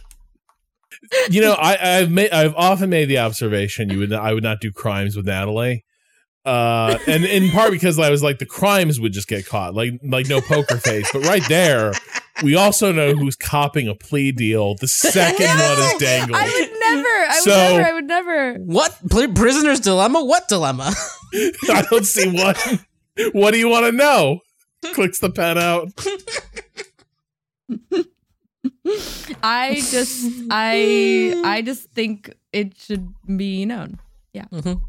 You know, I, I've made I've often made the observation you would I would not do crimes with Natalie. Uh, and in part because I was like the crimes would just get caught, like like no poker face. But right there, we also know who's copping a plea deal the second one is dangled. I would never. I So- would never. I would never. What prisoner's dilemma? What dilemma? [laughs] I don't see what. What do you want to know? Clicks the pen out. I just I I just think it should be known. Yeah. Mhm.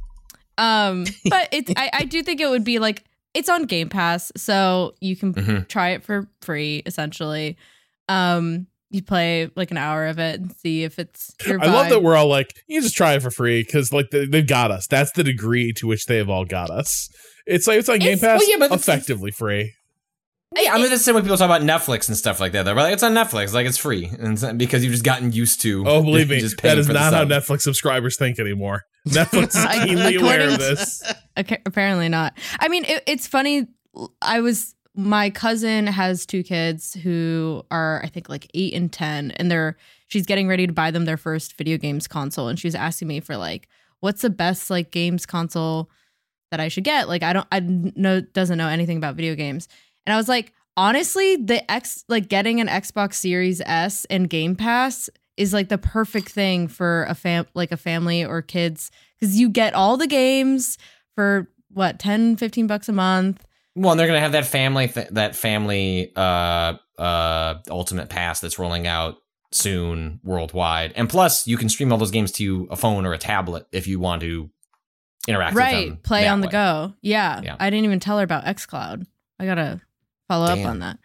Um, [laughs] but it's I, I do think it would be like it's on Game Pass, so you can Mhm. try it for free essentially. Um, you play like an hour of it and see if it's your I love that we're all like, you just try it for free because like they, they've got us. That's the degree to which they have all got us. It's like it's like Game It's- Pass, well, yeah, but effectively free. yeah. I mean, that's the same when people talk about Netflix and stuff like that. They're like, it's on Netflix, like it's free, and it's, because you've just gotten used to. Oh, believe me, just paying that is not how. Netflix subscribers think anymore. [laughs] Netflix is keenly aware of according to- this. [laughs] Okay, apparently not. I mean, it, it's funny. I was my cousin has two kids who are I think like eight and ten, and they're she's getting ready to buy them their first video games console, and she was asking me for like what's the best like games console that I should get. Like I don't I know doesn't know anything about video games, and I was like honestly the X like getting an Xbox Series S and Game Pass is like the perfect thing for a fam like a family or kids because you get all the games for what 10 15 bucks a month Well, and they're gonna have that family, th- that family, uh, uh, ultimate pass that's rolling out soon worldwide, and plus you can stream all those games to a phone or a tablet if you want to interact. with them right play on the go yeah. Yeah. i didn't even tell her about xcloud i gotta follow up on that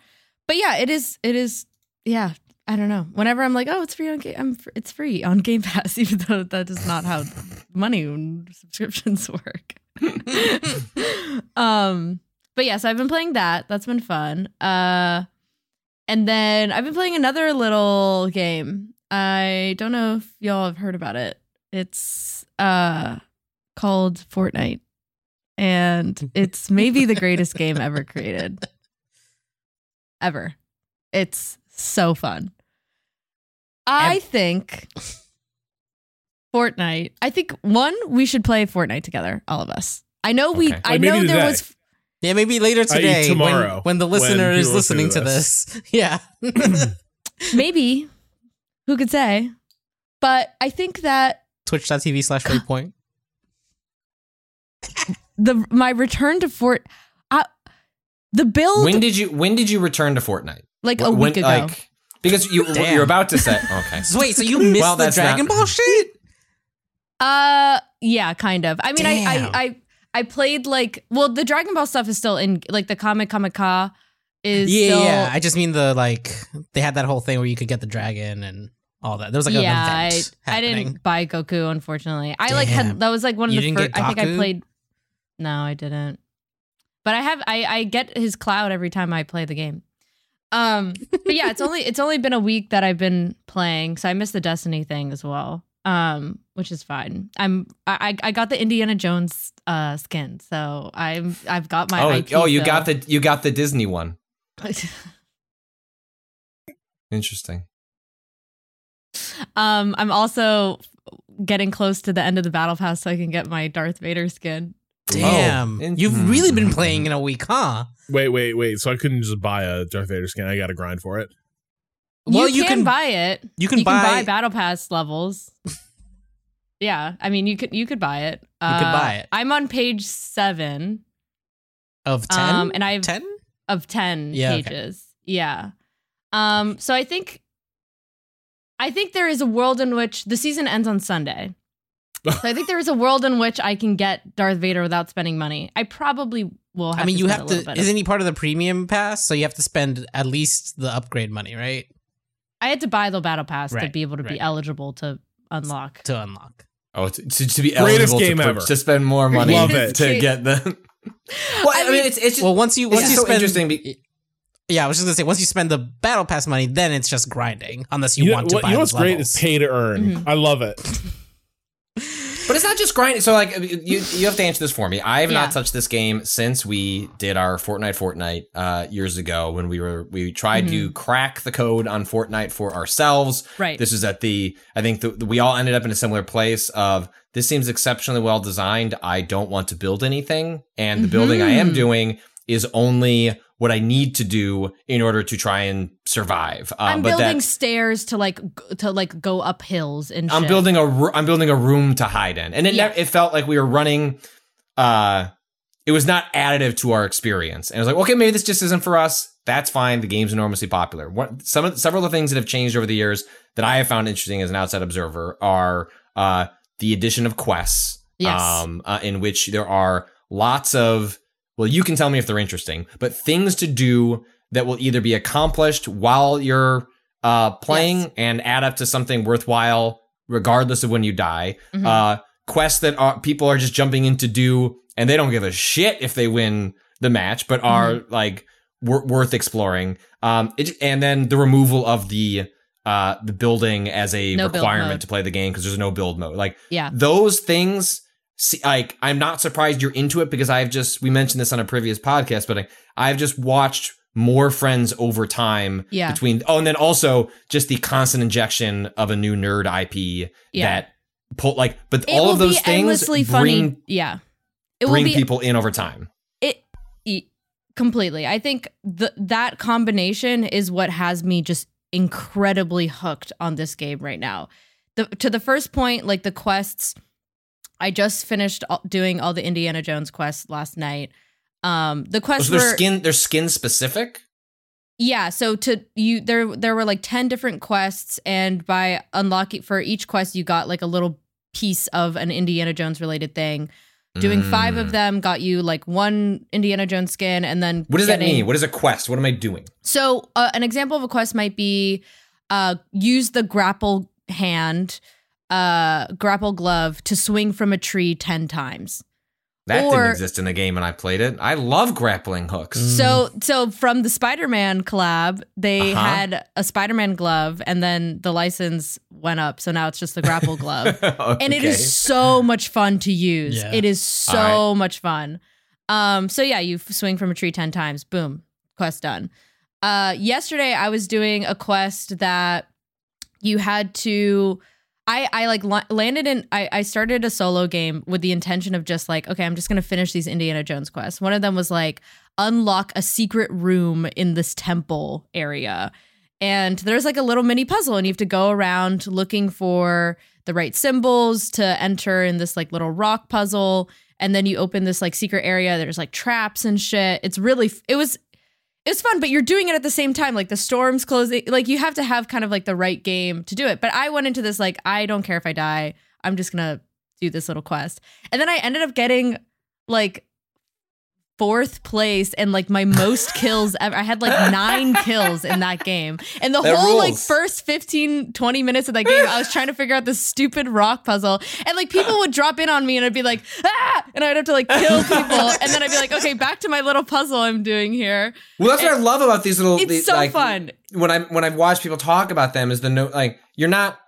but yeah it is it is yeah i don't know whenever i'm like oh it's free on game I'm fr- it's free on game pass [laughs] even though that is not how [laughs] money subscriptions [laughs] work um but yes i've been playing that. That's been fun. Uh and then i've been playing another little game. I don't know if y'all have heard about it. It's uh called fortnite. And [laughs] it's maybe the greatest game ever created. Ever. It's so fun. I think fortnite i think one we should play fortnite together all of us. I know we Okay. i know there today. was Yeah, maybe later today. when- tomorrow, when, the listener is listening to to this. [laughs] Yeah. [laughs] maybe who could say but i think that Twitch.tv slash waypoint. the my return to fort I, the build When did you When did you return to Fortnite? like a When- week ago Like, because you Damn. you're about to say [laughs] Okay. So wait, so you missed Well, the Dragon not- Ball shit? Uh, yeah, kind of. I mean, Damn. I, I, I played like, well, the Dragon Ball stuff is still in, like the comic Comic Ka is Yeah, still, yeah. I just mean the like they had that whole thing where you could get the dragon and all that. There was like yeah, an I, event I happening. didn't buy Goku, unfortunately. I like had that was like one of You the first. I think I played. No, I didn't. But I have I I get his cloud every time I play the game. Um, but yeah, it's only [laughs] it's only been a week that I've been playing, so I missed the Destiny thing as well. Um, which is fine. I'm I I I got the Indiana Jones uh skin, so I'm I've got my oh, IP oh, you still. got the you got the Disney one. [laughs] Interesting. um, I'm also getting close to the end of the battle pass, so I can get my Darth Vader skin. Damn. Oh, You've really been playing in a week, huh? Wait, wait, wait. So I couldn't just buy a Darth Vader skin. I got to grind for it. Well, you, you can, can- buy it. you can you can buy buy- battle pass levels. Yeah, I mean you could you could buy it. You could buy it. I'm on page seven Of ten, Um, and I've- ten. of ten Yeah, okay. pages. Yeah. Um. So I think, I think there is a world in which the season ends on Sunday. [laughs] so I think there is a world in which I can get Darth Vader without spending money. I probably will. Have I mean, you have to. Isn't he part of the premium pass? So you have to spend at least the upgrade money, right, I had to buy the battle pass to be able to be eligible to unlock. to unlock. Oh, to, to, to be Greatest eligible game to, ever. to spend more money Love it. to get the. [laughs] well, I, mean, it's it's just, Well, once you it's once you so spend, interesting. Be, yeah, I was just gonna say once you spend the battle pass money, then it's just grinding. Unless you, You know, want to buy you know what's those great levels. is pay to earn. Mhm. I love it. [laughs] But it's not just grinding. So like you you have to answer this for me. I have Yeah. not touched this game since we did our Fortnite Fortnite uh, years ago when we were we tried to crack the code on Fortnite for ourselves. Right. This is at the I think the, we all ended up in a similar place of this seems exceptionally well designed. I don't want to build anything, and the building I am Mhm. doing is only what I need to do in order to try and survive. Uh, I'm but building stairs to like to like go up hills and I'm shit. building a I'm building a room to hide in, and it Yeah. it felt like we were running. Uh, it was not additive to our experience, and I was like, okay, maybe this just isn't for us. That's fine. The game's enormously popular. What some of several of the things that have changed over the years that I have found interesting as an outside observer are uh, the addition of quests. Yes. Um, uh, in which there are lots of well, you can tell me if they're interesting, but things to do that will either be accomplished while you're uh, playing Yes. and add up to something worthwhile, regardless of when you die. Mhm. Uh, quests that are people are just jumping in to do, and they don't give a shit if they win the match, but are Mm-hmm. like wor- worth exploring. Um, it, and then the removal of the uh, the building as a No requirement to play the game because there's no build mode. Like yeah. those things see, like i'm not surprised you're into it because i've just we mentioned this on a previous podcast but I, i've just watched more friends over time Yeah. between oh and then also just the constant injection of a new nerd ip Yeah. that pull like but It all of those things bring, funny. Yeah. It will bring be people in over time it, e- completely. I think the, that combination is what has me just incredibly hooked on this game right now. The, to the first point, like the quests, I just finished doing all the Indiana Jones quests last night. Um, the Oh, quests so they're were skin they're skin specific yeah. So to you, there there were like ten different quests, and by unlocking for each quest, you got like a little piece of an Indiana Jones related thing. Doing five of Mm. them got you like one Indiana Jones skin, and then what does that mean what is a quest what am i doing So uh, an example of a quest might be uh, use the grapple hand, uh, grapple glove to swing from a tree ten times. that Or- didn't exist in the game when i played it i love grappling hooks So so from the Spider-Man collab, they Uh-huh. had a Spider-Man glove, and then the license went up, so now it's just the grapple glove. [laughs] and it is so much fun to use. Yeah. It is so All much fun. Um, so yeah, you swing from a tree ten times, boom, quest done. Uh, yesterday I was doing a quest that you had to. I I like landed in. I I started a solo game with the intention of just like, okay, I'm just gonna finish these Indiana Jones quests. One of them was like unlock a secret room in this temple area. And there's like a little mini puzzle, and you have to go around looking for the right symbols to enter in this like little rock puzzle. And then you open this like secret area. There's like traps and shit. It's really, it was, it's fun, but you're doing it at the same time. Like the storm's closing. Like you have to have kind of like the right game to do it. But I went into this like, I don't care if I die. I'm just to do this little quest. And then I ended up getting like fourth place and like my most [laughs] kills ever. I had like nine kills in that game. And the That whole like first 15, 20 minutes of that game, I was trying to figure out this stupid rock puzzle. And like people would drop in on me and I'd be like, ah! And I'd have to like kill [laughs] people. and then I'd be like, okay, back to my little puzzle I'm doing here. Well, that's what I love about these little. It's these, so like, fun. When I when I've watched people talk about them, is the no like you're not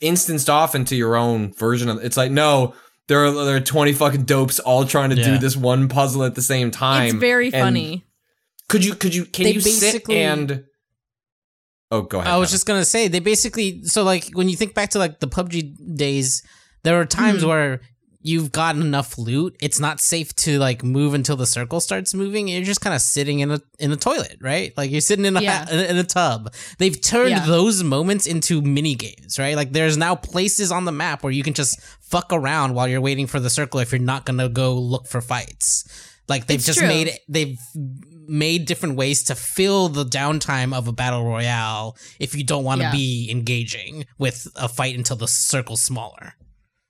instanced off into your own version of. It's like no, there are there are twenty fucking dopes all trying to do this one puzzle at the same time. It's very funny. Could you could you can They you sit basically- and? Oh, go ahead. I was Kevin. just gonna say they basically so like when you think back to like the PUBG days, there are times Mhm. where you've gotten enough loot, it's not safe to like move until the circle starts moving. You're just kind of sitting in a in a toilet, right? Like you're sitting in a Yeah. in, a- tub. They've turned Yeah. those moments into mini games, right? Like there's now places on the map where you can just fuck around while you're waiting for the circle if you're not gonna go look for fights. Like they've It's just true. made they've made different ways to fill the downtime of a battle royale if you don't want to Yeah. be engaging with a fight until the circle's smaller.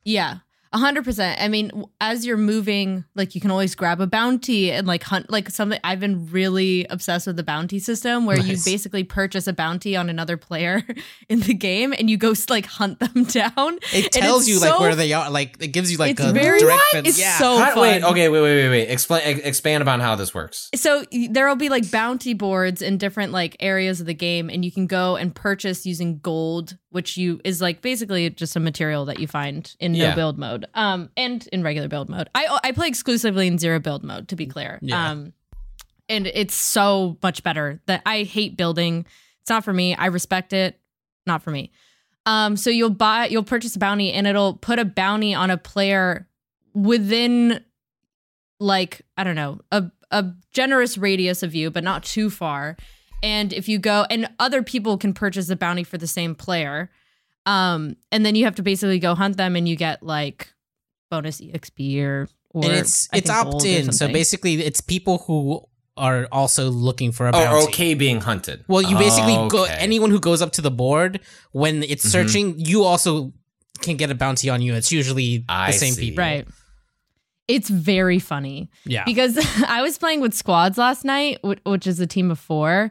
Yeah. A hundred percent. I mean, as you're moving, like you can always grab a bounty and like hunt like something. I've been really obsessed with the bounty system where you basically purchase a bounty on another player [laughs] in the game and you go like hunt them [laughs] down. It tells it's you like where they are. Like it gives you like it's a very direction. It's yeah. so How- fun. wait, okay, wait, wait, wait, wait. Explain, ex- expand upon how this works. So there will be like bounty boards in different like areas of the game, and you can go and purchase using gold, which you is like basically just a material that you find in no Yeah. build mode, um, and in regular build mode. I I play exclusively in zero build mode, to be clear. Yeah. Um, and it's so much better that I hate building. It's not for me. I respect it. Not for me. Um, so you'll buy, you'll purchase a bounty, and it'll put a bounty on a player within like I don't know a a generous radius of you, but not too far. And if you go, and other people can purchase the bounty for the same player, um, and then you have to basically go hunt them, and you get like bonus exp or or and it's I it's opt in. So basically, it's people who are also looking for a Oh, okay, being hunted. Well, you basically go Okay. anyone who goes up to the board when it's Mhm. searching. You also can get a bounty on you. It's usually I the same see. people. right. It's very funny. Yeah. because [laughs] I was playing with squads last night, which is a team of four,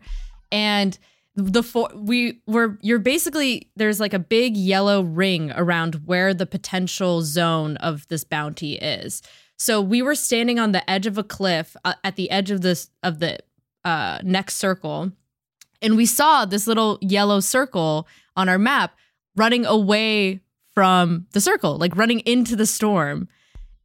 and the four we were you're basically there's like a big yellow ring around where the potential zone of this bounty is. So we were standing on the edge of a cliff uh, at the edge of this of the uh, next circle, and we saw this little yellow circle on our map running away from the circle, like running into the storm.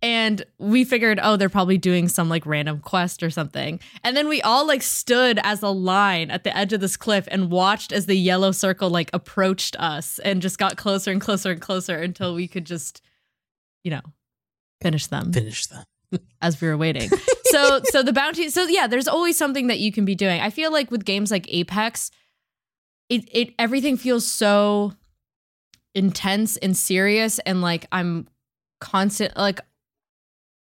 And we figured, oh, they're probably doing some like random quest or something. And then we all like stood as a line at the edge of this cliff and watched as the yellow circle like approached us and just got closer and closer and closer until we could just, you know, finish them Finish them. [laughs] as we were waiting. so so the bounty so yeah, there's always something that you can be doing. I feel like with games like Apex, it it everything feels so intense and serious and like I'm constant like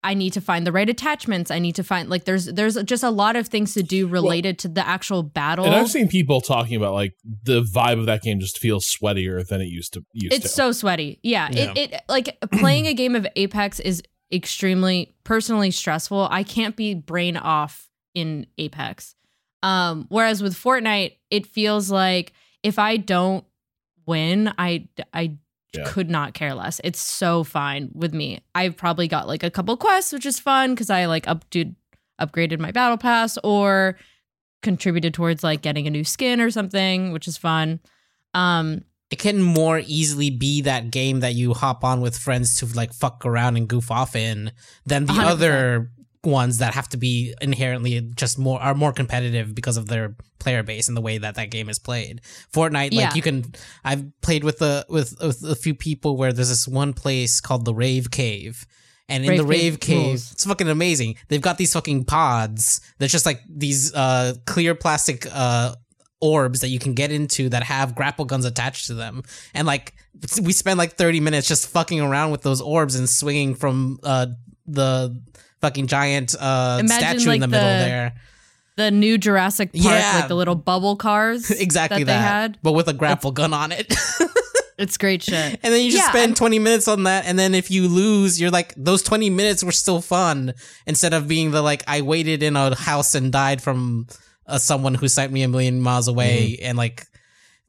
I need to find the right attachments. I need to find like there's there's just a lot of things to do related to the actual battle. And I've seen people talking about like the vibe of that game just feels sweatier than it used to used it's to. so sweaty. Yeah, Yeah. It, it like [clears throat] playing a game of Apex is extremely personally stressful. I can't be brain off in Apex. Um, whereas with Fortnite, it feels like if I don't win, I I Yeah. could not care less. It's so fine with me. I've probably got like a couple quests, which is fun because I like up upgraded my battle pass or contributed towards like getting a new skin or something, which is fun. Um, It can more easily be that game that you hop on with friends to like fuck around and goof off in than the 100%. other ones that have to be inherently just more are more competitive because of their player base and the way that that game is played. Fortnite, Yeah. like you can, I've played with a with, with a few people where there's this one place called the Rave Cave. And in Rave the Rave Cave it's fucking amazing. They've got these fucking pods. They're just like these uh clear plastic uh orbs that you can get into that have grapple guns attached to them. And like we spend like 30 minutes just fucking around with those orbs and swinging from uh the fucking giant uh Imagine, statue in like, the middle there. the new Jurassic Park, Yeah. like the little bubble cars, [laughs] exactly that, that, they had. but with a grapple gun on it. [laughs] It's great shit. and then you just Yeah, spend I'm- 20 minutes on that and then if you lose you're like those 20 minutes were still fun instead of being the like i waited in a house and died from uh, someone who sent me a million miles away and like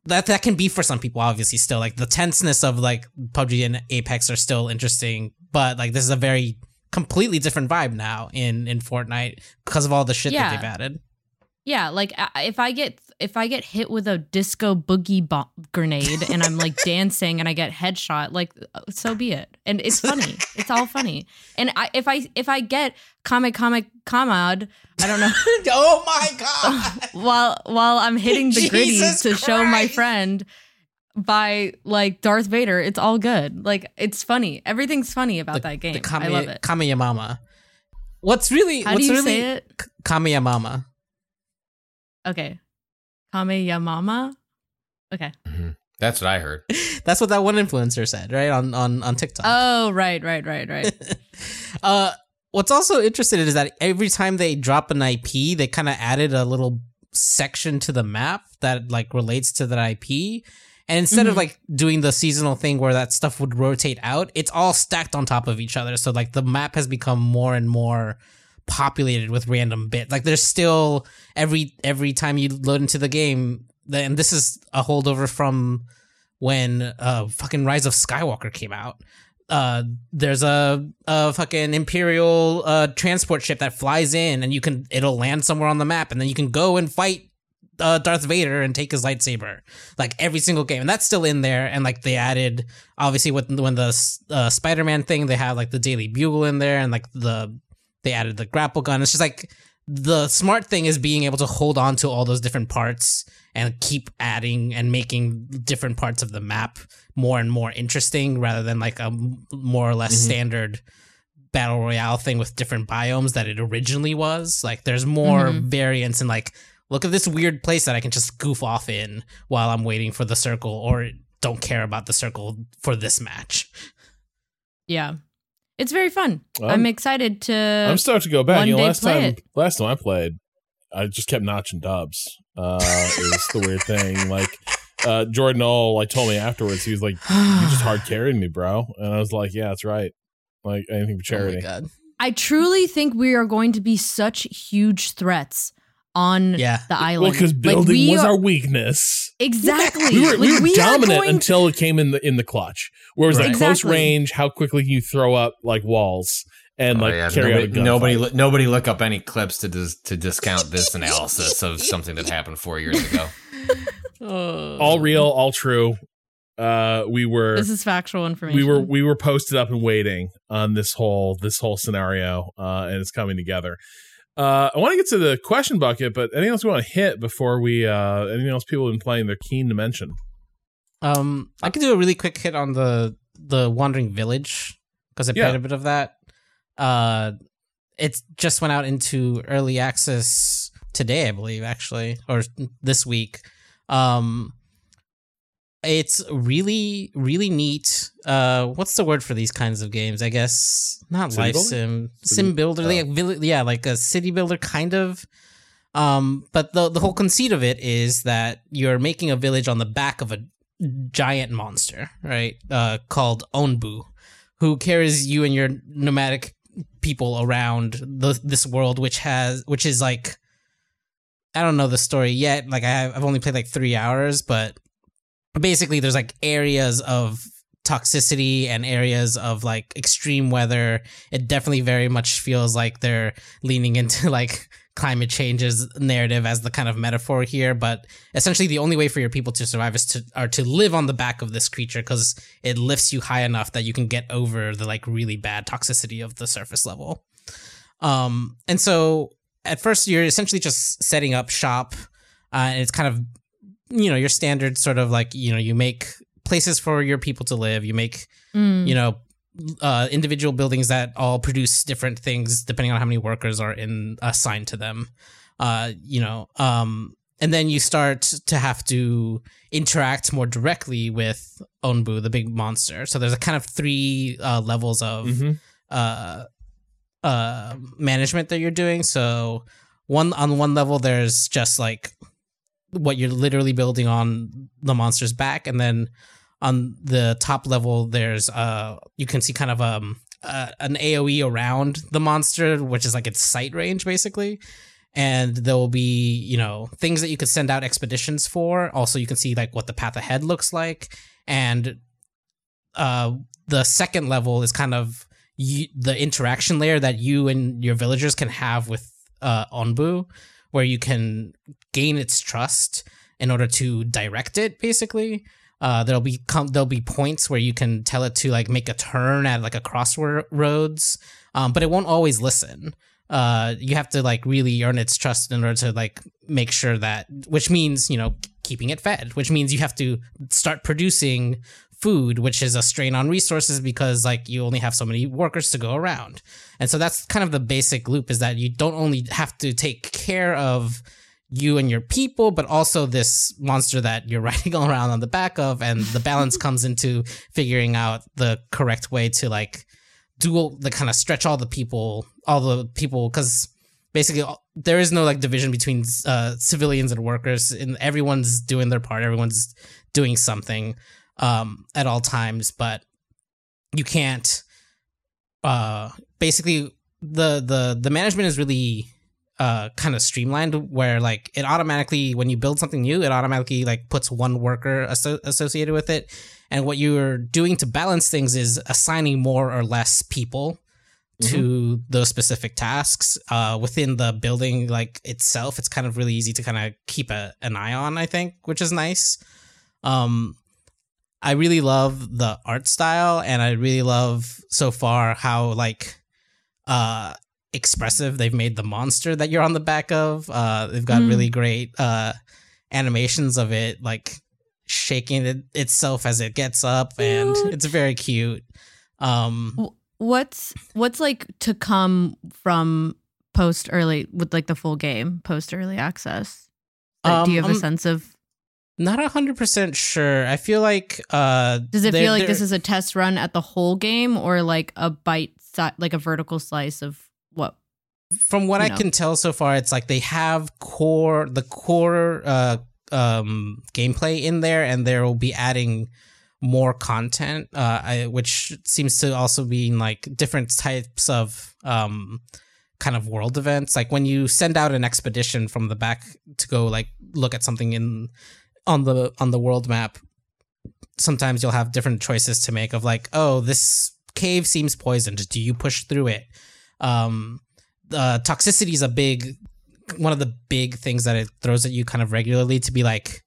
that that can be for some people obviously still like the tenseness of like PUBG and Apex are still interesting but like this is a very completely different vibe now in in Fortnite because of all the shit Yeah. that they've added Yeah, like if I get if I get hit with a disco boogie bomb grenade and I'm like [laughs] dancing and I get headshot, like uh, so be it. And it's funny. it's all funny. And I if I if I get comic comic comad, I don't know [laughs] oh my god [laughs] while while I'm hitting the gritties Jesus to show my friend by like Darth Vader, it's all good. Like it's funny. Everything's funny about that game. The I love it. Kamiyamama. What's really How what's do you really say it? K- Kamiyamama. Okay. Kameyamama? Okay. That's what I heard. [laughs] That's what that one influencer said, right? On on on TikTok. Oh, right, right, right, right. [laughs] uh what's also interesting is that every time they drop an IP, they kind of added a little section to the map that like relates to that IP. And instead of Mhm. like doing the seasonal thing where that stuff would rotate out, it's all stacked on top of each other. So like the map has become more and more populated with random bits. Like there's still every every time you load into the game, and this is a holdover from when uh fucking Rise of Skywalker came out. Uh there's a a fucking imperial uh transport ship that flies in and you can it'll land somewhere on the map and then you can go and fight uh, Darth Vader and take his lightsaber, like every single game, and that's still in there. And like they added, obviously, with when the uh, Spider-Man thing, they have like the Daily Bugle in there, and like the they added the grapple gun. It's just like the smart thing is being able to hold on to all those different parts and keep adding and making different parts of the map more and more interesting, rather than like a more or less Mhm. standard battle royale thing with different biomes that it originally was. Like there's more Mhm. variance and like look at this weird place that I can just goof off in while I'm waiting for the circle or don't care about the circle for this match. yeah. It's very fun. Um, I'm excited to I'm stoked to go back. You know, last time, it. last time I played, I just kept notching dubs. Uh, is the weird thing. Like uh, Jordan All like told me afterwards, he was like, "You just hard [sighs] carried me, bro," and I was like, "Yeah, that's right." Like anything for Oh my charity. god. I truly think we are going to be such huge threats on Yeah. the island. well, because Like, building we was are- our weakness. exactly. We were, we were are dominant going- until it came in the in the clutch, where it was Right. like close range. How quickly can you throw up like walls and Oh, like yeah. carry nobody, out a gunfight. nobody, look- nobody look up any clips to dis- to discount this [laughs] analysis of something that happened four years ago. [laughs] all real, all true. Uh, we were This is factual information. we were we were posted up and waiting on this whole this whole scenario uh and it's coming together uh i want to get to the question bucket but anything else we want to hit before we uh anything else people have been playing they're keen to mention Um, I could do a really quick hit on the the Wandering Village because I Yeah. played a bit of that. Uh, it just went out into early access today, I believe, actually, or this week. Um, it's really really neat. Uh, what's the word for these kinds of games? I guess not life builder? sim, sim builder, oh. like yeah, like a city builder kind of. Um, but the the whole conceit of it is that you're making a village on the back of a giant monster, right? Uh, called Onbu, who carries you and your nomadic people around the, this world, which has which is like I don't know the story yet. Like I have, I've only played like three hours, but basically there's like areas of toxicity and areas of like extreme weather. It definitely very much feels like they're leaning into [laughs] like climate change's narrative as the kind of metaphor here, but essentially the only way for your people to survive is to are to live on the back of this creature because it lifts you high enough that you can get over the like really bad toxicity of the surface level. Um, and so at first you're essentially just setting up shop, uh, and it's kind of you know your standard sort of like you know you make places for your people to live, you make Mm. you know uh, individual buildings that all produce different things depending on how many workers are in assigned to them. Uh, you know, um, and then you start to have to interact more directly with Onbu, the big monster. So there's a kind of three uh, levels of Mhm. uh, uh, management that you're doing. So one on one level, there's just like what you're literally building on the monster's back, and then on the top level, there's uh, you can see kind of um uh, an AOE around the monster, which is like its sight range basically. And there will be, you know, things that you could send out expeditions for. Also, you can see like what the path ahead looks like, and uh, the second level is kind of you, the interaction layer that you and your villagers can have with uh, Onbu, where you can gain its trust in order to direct it. Basically, uh, there'll be com- there'll be points where you can tell it to like make a turn at like a crossroads, um, but it won't always listen. Uh, you have to like really earn its trust in order to like make sure that, which means you know keeping it fed, which means you have to start producing food, which is a strain on resources because like you only have so many workers to go around. And so that's kind of the basic loop is that you don't only have to take care of you and your people, but also this monster that you're [laughs] riding all around on the back of. And the balance [laughs] comes into figuring out the correct way to like do the kind of stretch all the people, all the people, because basically there is no like division between uh, civilians and workers, and everyone's doing their part. Everyone's doing something um, at all times, but you can't. Uh, basically, the the the management is really uh kind of streamlined where like it automatically when you build something new it automatically like puts one worker asso- associated with it. And what you're doing to balance things is assigning more or less people to those specific tasks. Uh within the building like itself it's kind of really easy to kind of keep a, an eye on i think which is nice. Um i really love the art style and i really love so far how like uh expressive they've made the monster that you're on the back of uh they've got Mm. really great uh animations of it like shaking it itself as it gets up and Cute. it's very cute um What's what's like to come from post early with like the full game post early access? Like, do you Um, have a I'm- sense of? Not a hundred percent sure. I feel like uh Does it feel like this is a test run at the whole game, or like a bite, si- like a vertical slice of what? from what I know. can tell so far, it's like they have core the core uh um gameplay in there and there will be adding more content, uh I, which seems to also be like different types of um kind of world events. Like when you send out an expedition from the back to go like look at something in on the on the world map, sometimes you'll have different choices to make of like, oh, this cave seems poisoned. Do you push through it? Um, uh, toxicity is a big one of the big things that it throws at you kind of regularly to be like,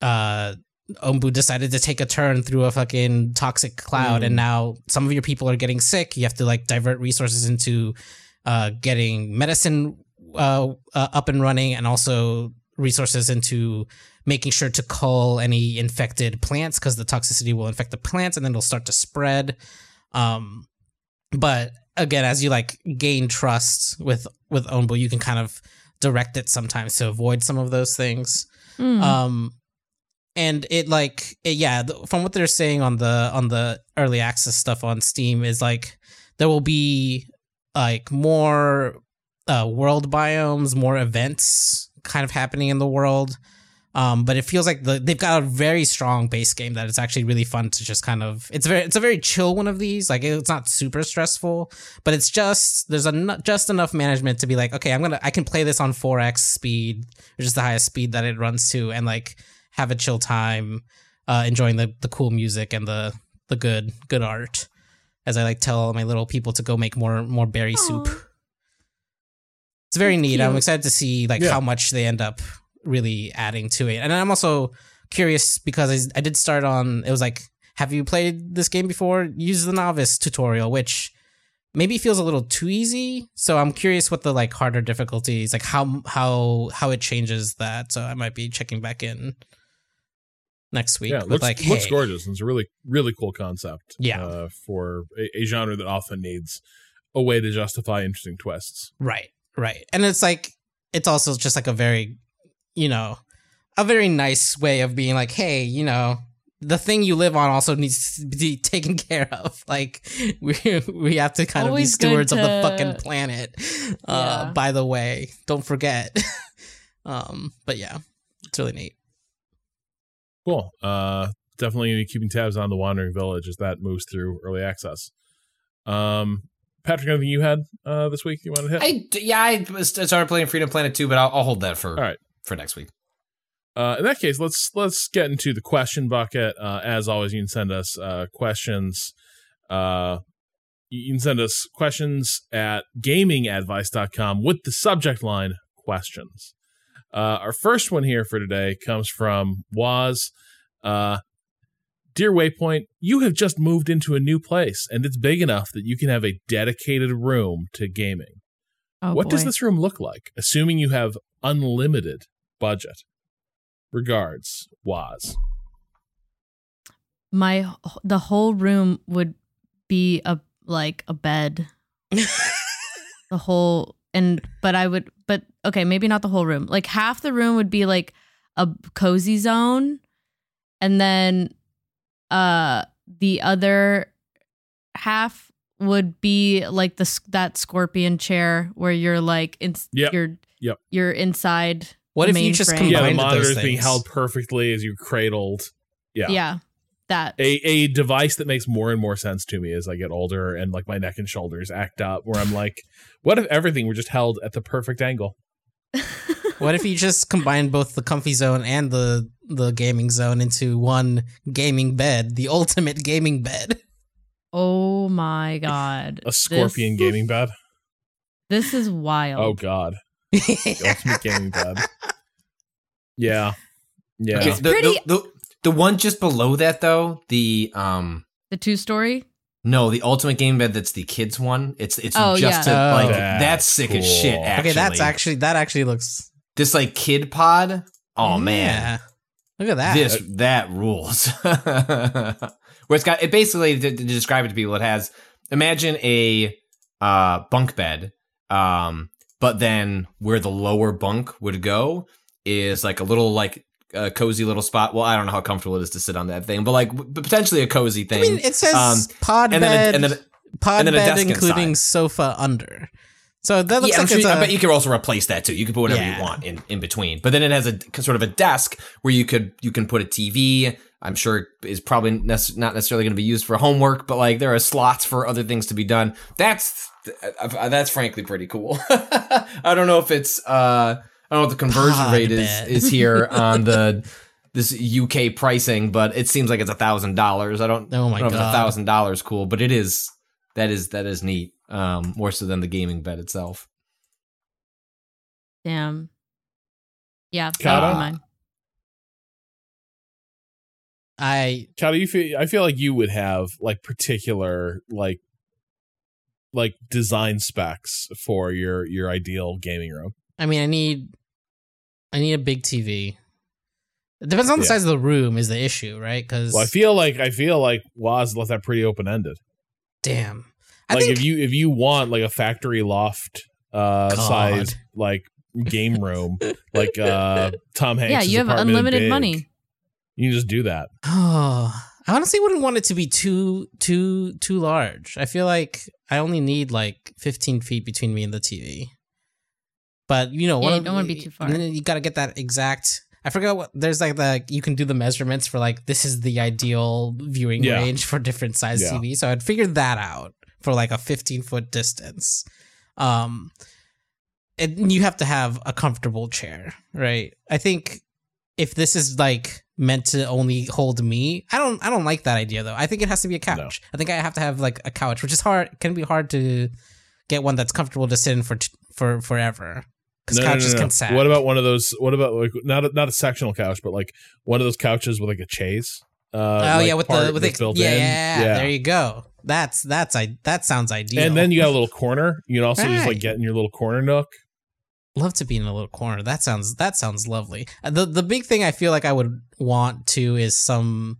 uh, Onbu decided to take a turn through a fucking toxic cloud, and now some of your people are getting sick. You have to like divert resources into uh, getting medicine uh, uh, up and running, and also resources into making sure to cull any infected plants because the toxicity will infect the plants, and then it'll start to spread. Um, but again, as you like gain trust with with Onbu, you can kind of direct it sometimes to avoid some of those things. Hmm. Um, and it like it, yeah, from what they're saying on the on the early access stuff on Steam is like there will be like more uh, world biomes, more events kind of happening in the world. Um, but it feels like the, they've got a very strong base game that it's actually really fun to just kind of it's very it's a very chill one of these. Like it's not super stressful but it's just there's a just enough management to be like okay I'm gonna I can play this on 4x speed which is the highest speed that it runs to and like have a chill time uh enjoying the the cool music and the the good good art as I like tell my little people to go make more more berry soup it's very That's neat I'm excited to see like Yeah. how much they end up really adding to it. And I'm also curious because I, I did start on it was like, have you played this game before? Use the novice tutorial, which maybe feels a little too easy. So I'm curious what the like harder difficulties, like how how how it changes that. So I might be checking back in next week. yeah, with looks, like, looks hey, gorgeous. It's a really, really cool concept. Yeah. uh, for a, a genre that often needs a way to justify interesting twists. Right, right. And it's like it's also just like a very, you know, a very nice way of being like, hey, you know, the thing you live on also needs to be [laughs] taken care of. [laughs] Like [laughs] we we have to kind Always of be good stewards of the fucking planet. Uh Yeah. by the way, don't forget. um but yeah, it's really neat. Cool. Uh, definitely gonna be keeping tabs on the Wandering Village as that moves through early access. Um, Patrick, anything you had uh, this week you wanted to hit? I yeah, I started playing Freedom Planet 2, but I'll, I'll hold that for All right. for next week. Uh, in that case, let's let's get into the question bucket. Uh, as always, you can send us uh, questions. Uh, you can send us questions at gamingadvice.com with the subject line questions. Uh, our first one here for today comes from Waz. Uh, Dear Waypoint, you have just moved into a new place, and it's big enough that you can have a dedicated room to gaming. Oh, what does this room look like, assuming you have unlimited budget? Regards, Waz. My the whole room would be a like a bed. [laughs] the whole and but I would but okay, maybe not the whole room. Like half the room would be like a cozy zone and then uh the other half would be like the that scorpion chair where you're like in, Yep. you're Yep. you're inside What if you just mainframe. combined Yeah, the those monitor is being held perfectly as you cradled. Yeah. yeah that A, a device that makes more and more sense to me as I get older and like my neck and shoulders act up where I'm like, what if everything were just held at the perfect angle? What if you just combine both the comfy zone and the the gaming zone into one gaming bed, the ultimate gaming bed? oh my god A scorpion This- gaming bed. this is wild Oh god. The ultimate gaming bed. [laughs] Yeah. Yeah. It's the, pretty- the, the the one just below that though, the um the two story no, the ultimate game bed that's the kids one. It's it's Oh, just yeah. to, Oh. like That's that's sick as shit. Actually. okay, that's actually that actually looks. this like kid pod. Oh man, Yeah. Look at that. this that rules. [laughs] Where it's got it basically to, to describe it to people, it has imagine a uh, bunk bed, um, but then where the lower bunk would go is like a little like a cozy little spot. Well, I don't know how comfortable it is to sit on that thing, but like w- potentially a cozy thing. I mean, it says um, pod and bed, then a, and then pod and then a bed, desk including inside. sofa under. So that looks yeah, like sure it's you, I a- bet you could also replace that too. You could put whatever Yeah. you want in, in between. But then it has a sort of a desk where you could you can put a TV. I'm sure it is probably not necessarily going to be used for homework, but like there are slots for other things to be done. That's uh, that's frankly pretty cool. [laughs] I don't know if it's uh I don't know what the conversion Pod rate is is here [laughs] on the this UK pricing, but it seems like it's a thousand dollars. I don't, Oh my I don't know if God. a thousand dollars cool, but it is that is that is neat. Um, more so than the gaming bed itself. Damn. Yeah, that would mine. I Cado, you feel I feel like you would have like particular like like design specs for your your ideal gaming room. I mean, I need, I need a big TV. It depends on the Yeah. size of the room is the issue, right? Because Well, I feel like I feel like Waz left that pretty open ended. damn, I Like think if you if you want like a factory loft uh God. size like game room like uh Tom Hanks. Yeah, you have unlimited money. You can just do that. Oh, [sighs] I honestly wouldn't want it to be too too too large. I feel like I only need like 15 feet between me and the TV. But you know, Yeah, one you don't wanna be too far. and then You got to get that exact. I forgot what there's like the you can do the measurements for like this is the ideal viewing Yeah. range for different size Yeah. TV. So I'd figured that out for like a 15 foot distance. Um, and you have to have a comfortable chair, right? I think if this is like meant to only hold me, I don't I don't like that idea though. I think it has to be a couch. I think I have to have like a couch, which is hard can be hard to get one that's comfortable to sit in for for forever. Because No, no, no, couches no. can sag. What about one of those? What about like not a, not a sectional couch, but like one of those couches with like a chaise? Uh, Oh like yeah, with the with the built yeah, in. yeah, there you go. That's that's I that sounds ideal. And then you got a little corner. You can also just like get in your little corner nook. love to be in a little corner. That sounds that sounds lovely. Uh, The the big thing I feel like I would want to is some.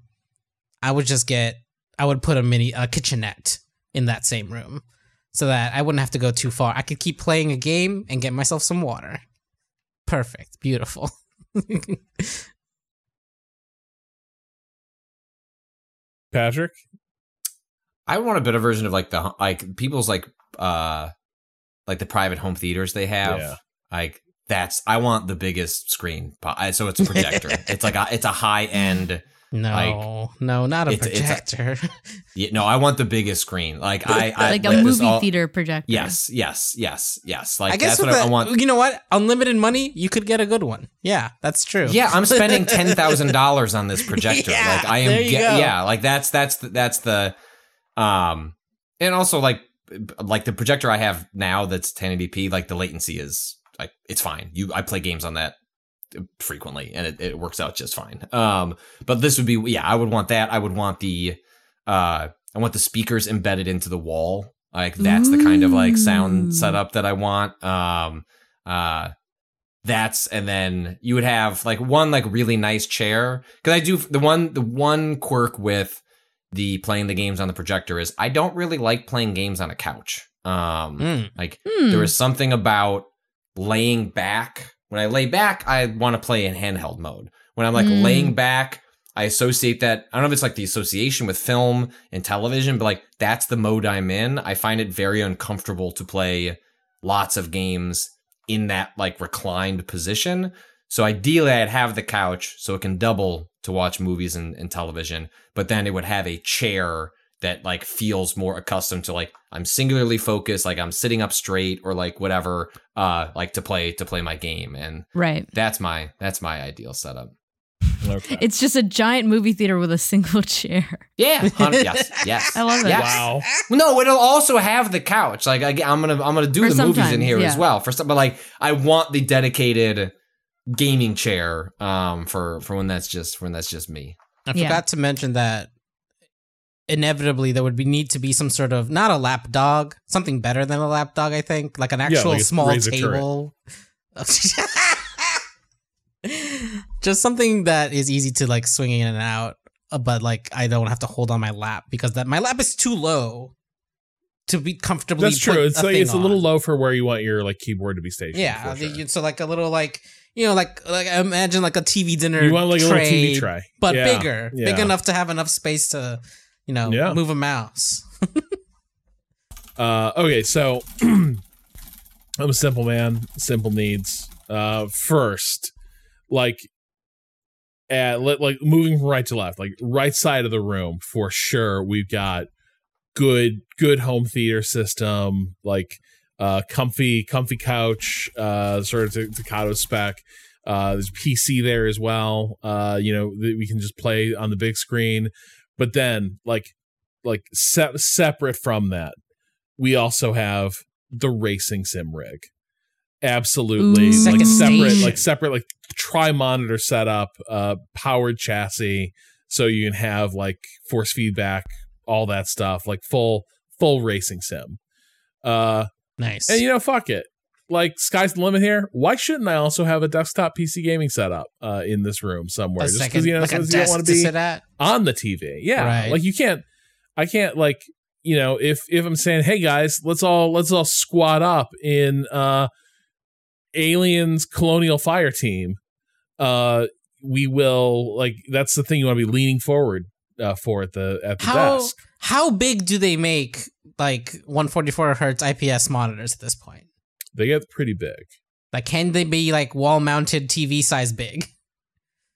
I would just get. I would put a mini a kitchenette in that same room, so that I wouldn't have to go too far. I could keep playing a game and get myself some water. Perfect, beautiful. [laughs] Patrick, I want a better version of like the like people's like uh like the private home theaters they have. Yeah. Like that's I want the biggest screen. po- So it's a [laughs] projector. it's like a, it's a high end. No, no, not a it's- it's a- projector. [laughs] Yeah, no, I want the biggest screen. Like I, I like a movie all- theater projector. Yes, yes, yes, yes. Like I guess that's what I, the, I want. you know what? Unlimited money, you could get a good one. Yeah, that's true. Yeah, I'm spending [laughs] ten thousand dollars on this projector. Yeah, like I am. there you Get, go. yeah, like that's that's the, that's the, um, and also like like the projector I have now that's 1080p. Like the latency is like it's fine. You I play games on that frequently, and it, it works out just fine. Um, but this would be yeah, I would want that. I would want the, uh, I want the speakers embedded into the wall. Like that's the kind of like sound setup that I want. Um, uh that's and then you would have like one like really nice chair because I do the one the one quirk with the playing the games on the projector is I don't really like playing games on a couch. Um, Mm. like Hmm. there is something about laying back. When I lay back, I want to play in handheld mode. When I'm like Mm. laying back, I associate that. I don't know if it's like the association with film and television, but like that's the mode I'm in. I find it very uncomfortable to play lots of games in that like reclined position. So ideally, I'd have the couch so it can double to watch movies and, and television, but then it would have a chair that like feels more accustomed to like I'm singularly focused, like I'm sitting up straight or like whatever, uh, like to play to play my game, and right. that's my that's my ideal setup. Okay. It's just a giant movie theater with a single [laughs] chair. Yeah, [laughs] yes, yes. I love it. Yes. wow. No, it'll also have the couch. Like I, am gonna I'm gonna do For the movies in here yeah. as well for some, but like I want the dedicated gaming chair um for for when that's just when that's just me. I Yeah. forgot to mention that inevitably there would be need to be some sort of not a lap dog, something better than a lap dog. I think like an actual like small table. [laughs] Just something that is easy to like swing in and out, uh, but like I don't have to hold on my lap because that my lap is too low to be comfortably. That's true. It's a like it's a little low for where you want your like keyboard to be stationed. Yeah, sure. so like a little like you know like like imagine like a TV dinner. you want like a little TV tray, tray, but Yeah, bigger, yeah. big enough to have enough space to, you know, Yeah. move a mouse. Uh, okay, so [clears throat] I'm a simple man, simple needs. Uh, first, like, at like moving from right to left, like right side of the room for sure. We've got good, good home theater system, like uh, comfy, comfy couch, uh, sort of Takato spec. Uh, there's PC there as well. Uh, you know, that we can just play on the big screen. But then, like, like se- separate from that, we also have the racing sim rig. Absolutely, Ooh. like Second separate, station. like separate, like tri monitor setup, uh, powered chassis, so you can have like force feedback, all that stuff, like full full racing sim. Uh, Nice. and you know, fuck it. Like sky's the limit here. Why shouldn't I also have a desktop PC gaming setup uh, in this room somewhere? a Just because you know, like you don't want to be on the TV. Yeah, Right. like you can't. I can't like you know if if I'm saying, hey guys, let's all let's all squat up in uh Aliens Colonial Fire Team. Uh, we will like that's the thing you want to be leaning forward uh, for at the at the How desk. how big do they make like 144 hertz IPS monitors at this point? They get pretty big. Like, can they be like wall mounted TV size big?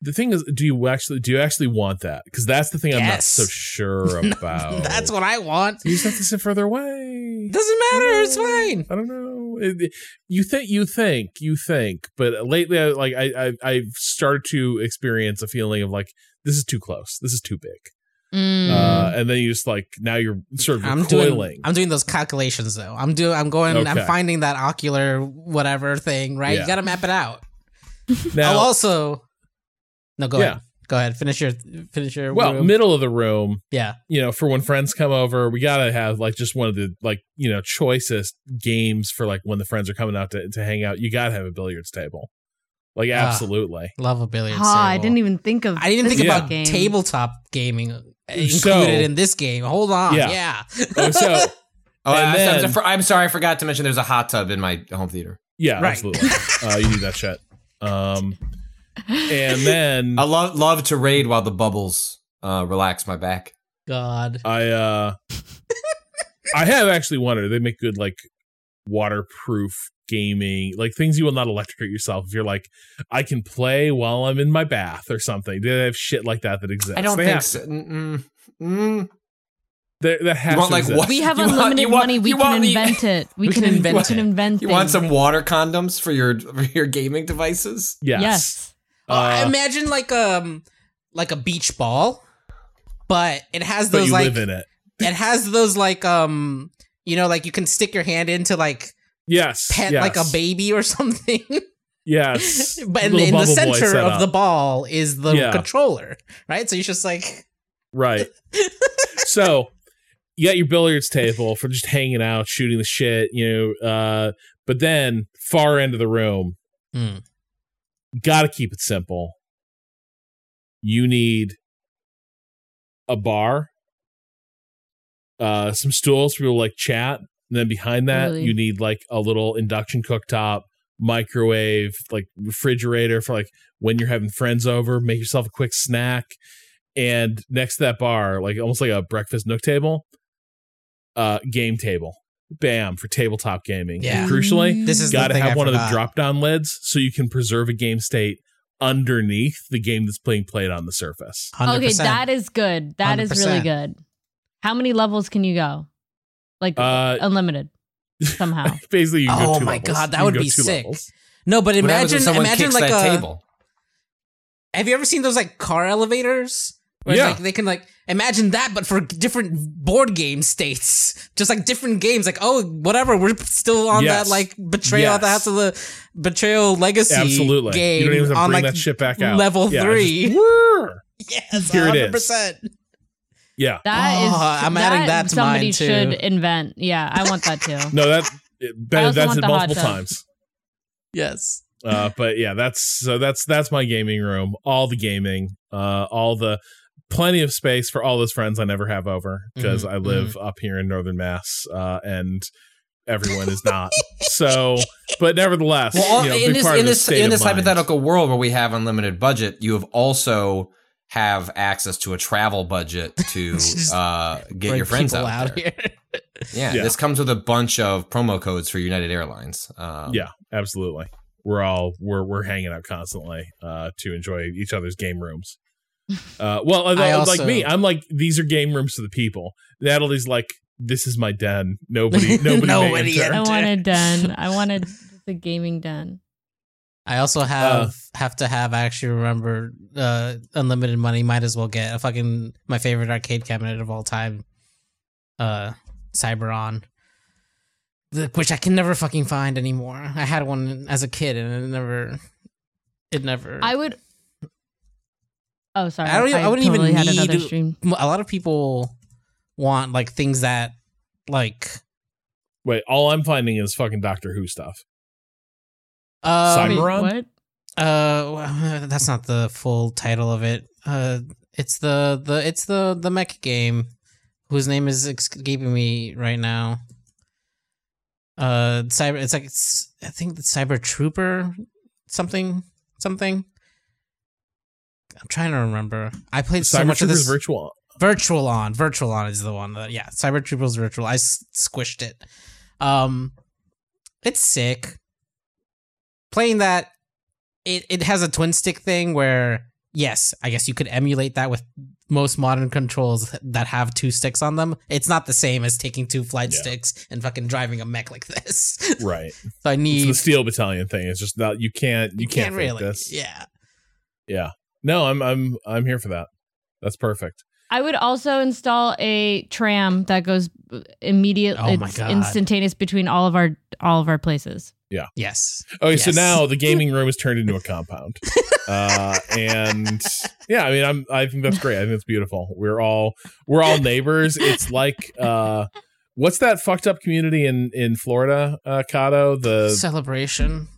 The thing is, do you actually do you actually want that? Because that's the thing I'm not so sure [laughs] about. That's [laughs] what I want. you just have to sit further away. Doesn't matter. It's fine. I don't know. You think you think you think, but lately, I, like I, I I've started to experience a feeling of like this is too close. This is too big. Mm. Uh, and then you just like now you're sort of I'm recoiling. doing I'm doing those calculations though. I'm doing I'm going I'm finding that ocular whatever thing, right? Yeah. You got to map it out. [laughs] now, I'll also No, go Yeah. ahead. Go ahead. Finish your finish your well, room. middle of the room. yeah. You know, for when friends come over, we gotta have like just one of the like you know choicest games for like when the friends are coming out to to hang out. You gotta have a billiards table. Like Ah. absolutely. Love a billiards Ah, I didn't even think of. I didn't even think Yeah. about game. tabletop gaming included So- in this game. Hold on. Yeah. Yeah. Oh, so [laughs] Oh, And I, then- I'm, I'm sorry, I forgot to mention there's a hot tub in my home theater. yeah, Right. absolutely. uh, you need that shit. Um, and then I love love to raid while the bubbles uh, relax my back. God. I uh [laughs] I have actually wondered they make good like waterproof gaming like things you will not electrocute yourself if you're like I can play while I'm in my bath or something. Do they have shit like that that exists? I don't They think have so. to. Mm-mm. Mm. There, that has You want, to like, what- We have [laughs] You want- unlimited want- money. We can want the- invent it. [laughs] We, We can, can invent. invent We can invent. You want some water condoms for your for your gaming devices? Yes. Yes. Oh, I Uh, imagine like um like a beach ball, but it has but those you like live in it. it has those like um you know like you can stick your hand into like Yes. pet yes, like a baby or something. Yes. [laughs] but in, in the center of the ball is the Yeah. controller, right? So you're just like Right. [laughs] so you got your billiards table for just hanging out, shooting the shit, you know. Uh, but then far end of the room, Hmm. got to keep it simple. You need a bar, uh, some stools for people to, like chat, and then behind that Really? you need like a little induction cooktop, microwave, like refrigerator for like when you're having friends over, make yourself a quick snack, and next to that bar, like almost like a breakfast nook table, uh, game table, bam for tabletop gaming. Yeah. And crucially, This is got to have I one of the drop down lids so you can preserve a game state underneath the game that's being played on the surface. 100%. Okay, that is good. That is really 100%. good. How many levels can you go? Like Uh, unlimited somehow. [laughs] Basically, you can go Oh two my levels. God, that would go be sick. levels. no, but imagine if imagine kicks like that a table? Have you ever seen those like car elevators? Where Yeah. like they can like imagine that, but for different board game states, just like different games. Like oh, whatever, we're still on Yes. that like betrayal at the Yes. house of the betrayal legacy Absolutely. game you don't even have to on bring like that shit back out. level Yeah, three. just- whirr. [laughs] yes, Here it is. Hundred percent. yeah. That is. Oh, I'm adding that to somebody mine, too. should invent. Yeah, I want that too. [laughs] No, that Ben, also that's want it the hot multiple tub. times. Yes. Uh, but yeah, that's so that's that's my gaming room. All the gaming, uh, all the plenty of space for all those friends I never have over because Mhm, I live up here in Northern Mass, uh, and everyone is not. so, but nevertheless, Well, you know, in big this part in of the this state in of this mind. hypothetical world where we have unlimited budget, you have also have access to a travel budget [laughs] to uh, get your friends people out, here. Yeah, [laughs] Yeah. this comes with a bunch of promo codes for United Airlines. Um, yeah, absolutely. We're all we're we're hanging out constantly uh, to enjoy each other's game rooms. [laughs] Uh, well, I like also- me, I'm like these are game rooms for the people. Natalie's like this is my den. Nobody, nobody, Nobody. I enter. want a den. I wanted the gaming den. I also have have to have I actually remember uh unlimited money. Might as well get a fucking my favorite arcade cabinet of all time, uh, Cyberon, the, which I can never fucking find anymore. I had one as a kid and it never, it never. I would. Oh, sorry. I don't even- I wouldn't even had need- another stream. a lot of people want like things that like Wait, all I'm finding is fucking Doctor Who stuff. Uh Wait, Cyberon? what? Uh, well, [laughs] that's not the full title of it. Uh, it's the the it's the the mech game, whose name is escaping me right now. Uh, cyber. It's like it's. I think the Cyber Trooper, something something. I'm trying to remember. I played so Cyber much of this. virtual. Virtual on, Virtual on is the one that yeah, Cyber Troopers Virtual. I s- squished it. Um, it's sick. Playing that, it it has a twin stick thing where yes, I guess you could emulate that with most modern controls that have two sticks on them. It's not the same as taking two flight Yeah. sticks and fucking driving a mech like this. [laughs] Right. so I It's need the Steel Battalion thing. It's just not you can't you, can't, fake really. this. Yeah. Yeah. No, I'm I'm I'm here for that. That's perfect. I would also install a tram that goes immediate. Oh it's instantaneous between all of our all of our places. Yeah yes. Okay, so now the gaming room is turned into a compound. [laughs] uh and yeah, I mean I'm I think that's great. I think it's beautiful. We're all we're all neighbors. It's like uh what's that fucked up community in in Florida, uh Cado? The Celebration.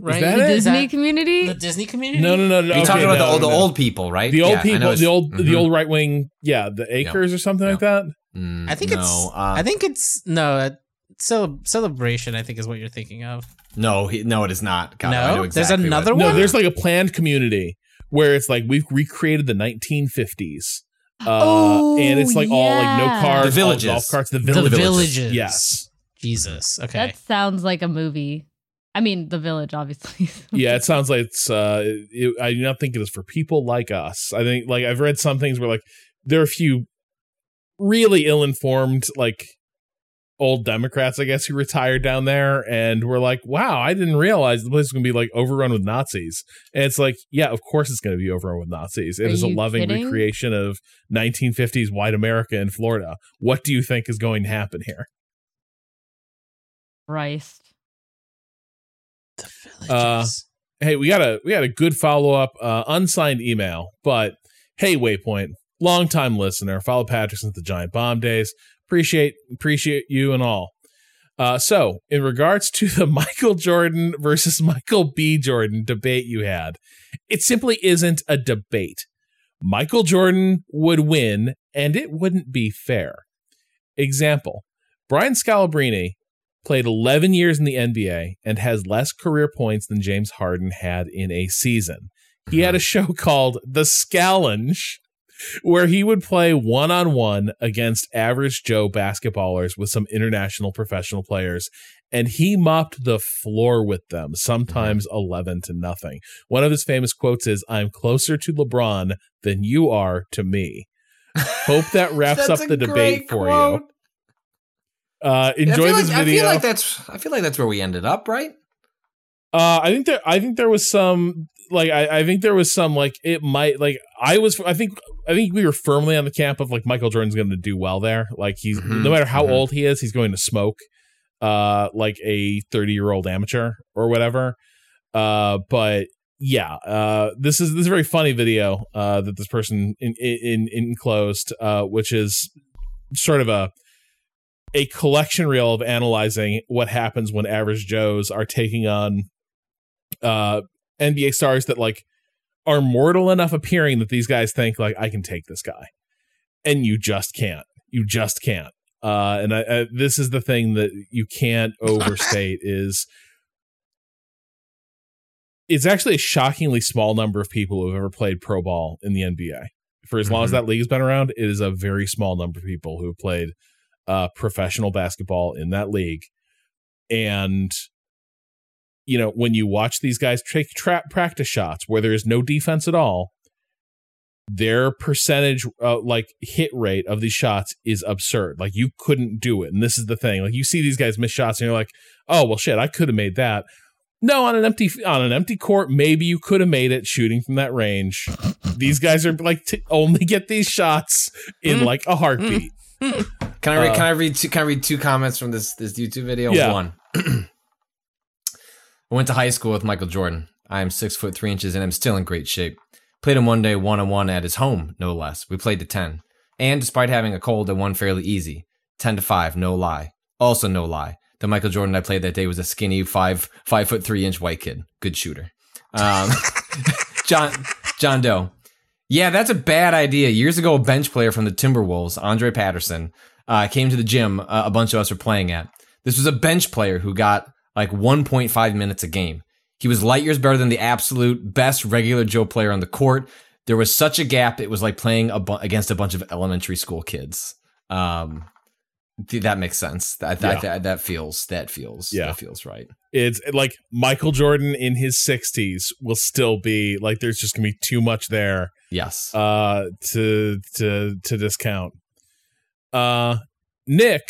Right. The it? Is Disney that community. the Disney community. No, no, no, no. You're okay, talking about no, the, old, the old people, right? the old Yeah, people, the old the mhm. old right wing, yeah, the acres or something like that. Mm, I think no, it's. uh, I think it's no. Uh, cel- celebration. I think is what you're thinking of. no, he, no, it is not. God, No? I know There's another what- No, one? there's like a planned community where it's like we've recreated the 1950s. [gasps] Uh, and it's like all like no cars, The all villages. golf carts, the The villages. villages. Yes. Jesus. Okay. That sounds like a movie. I mean, the village, obviously. [laughs] Yeah, it sounds like it's. Uh, it, I do not think it is for people like us. I think like I've read some things where like there are a few really ill-informed like old Democrats, I guess, who retired down there and were like, "Wow, I didn't realize the place was going to be like overrun with Nazis." And it's like, yeah, of course it's going to be overrun with Nazis. It Are is a loving kidding? recreation of 1950s white America in Florida. What do you think is going to happen here? Christ. the villages. Uh, hey, we got a we got a good follow up uh, unsigned email, but hey, Waypoint, longtime listener, follow Patrick since the Giant Bomb days. Appreciate appreciate you and all. Uh, so, in regards to the [laughs] Michael Jordan versus Michael B. Jordan debate you had, it simply isn't a debate. Michael Jordan would win, and it wouldn't be fair. Example Brian Scalabrine played 11 years in the NBA and has less career points than James Harden had in a season. He had a show called The Scallenge where he would play one on one against average Joe basketballers with some international professional players. And he mopped the floor with them, sometimes 11 to nothing. One of his famous quotes is I'm closer to LeBron than you are to me. Hope that [laughs] wraps up the debate for quote. you. Uh, enjoy this like, video. I feel like that's. I feel like that's where we ended up, right? Uh, I think there. I think there was some like. I, I think there was some like it might like. I was. I think. I think we were firmly on the camp of like Michael Jordan's going to do well there. Like he's Mhm, no matter how mhm. old he is, he's going to smoke. Uh, like a thirty year old amateur or whatever. Uh, but yeah. Uh, this is this is a very funny video. Uh, that this person in in, in enclosed. Uh, which is sort of a a collection reel of analyzing what happens when average Joes are taking on uh NBA stars that like are mortal enough appearing that these guys think like I can take this guy. And you just can't. You just can't. Uh and I, I this is the thing that you can't [laughs] overstate is it's actually a shockingly small number of people who have ever played pro ball in the NBA. For as long as Mhm. that league has been around, it is a very small number of people who have played uh, professional basketball in that league. And, you know, when you watch these guys take tra- practice shots where there is no defense at all, their percentage, uh, like hit rate of these shots is absurd. Like you couldn't do it. And this is the thing. Like you see these guys miss shots and you're like, oh, well, shit, I could have made that. No, on an empty on an empty court, maybe you could have made it shooting from that range. These guys are like to only get these shots in like a heartbeat. Can I read? Uh, can I read? Two, can I read two comments from this this YouTube video? Yeah. One. [clears throat] I went to high school with Michael Jordan. I am six foot three inches and I'm still in great shape. Played him one day one on one at his home, no less. We played to ten, and despite having a cold, I won fairly easy, ten to five, no lie. Also, no lie. The Michael Jordan I played that day was a skinny five five foot three inch white kid, good shooter. Um, [laughs] John John Doe. Yeah, that's a bad idea. Years ago, a bench player from the Timberwolves, Andre Patterson, uh, came to the gym. Uh, a bunch of us were playing at. This was a bench player who got like 1.5 minutes a game. He was light years better than the absolute best regular Joe player on the court. There was such a gap; it was like playing a bu- against a bunch of elementary school kids. Um, th- that makes sense. That that, Yeah. that that feels that feels Yeah. that feels right. It's like Michael Jordan in his 60s will still be like there's just going to be too much there Yes. uh to to to discount. Uh Nick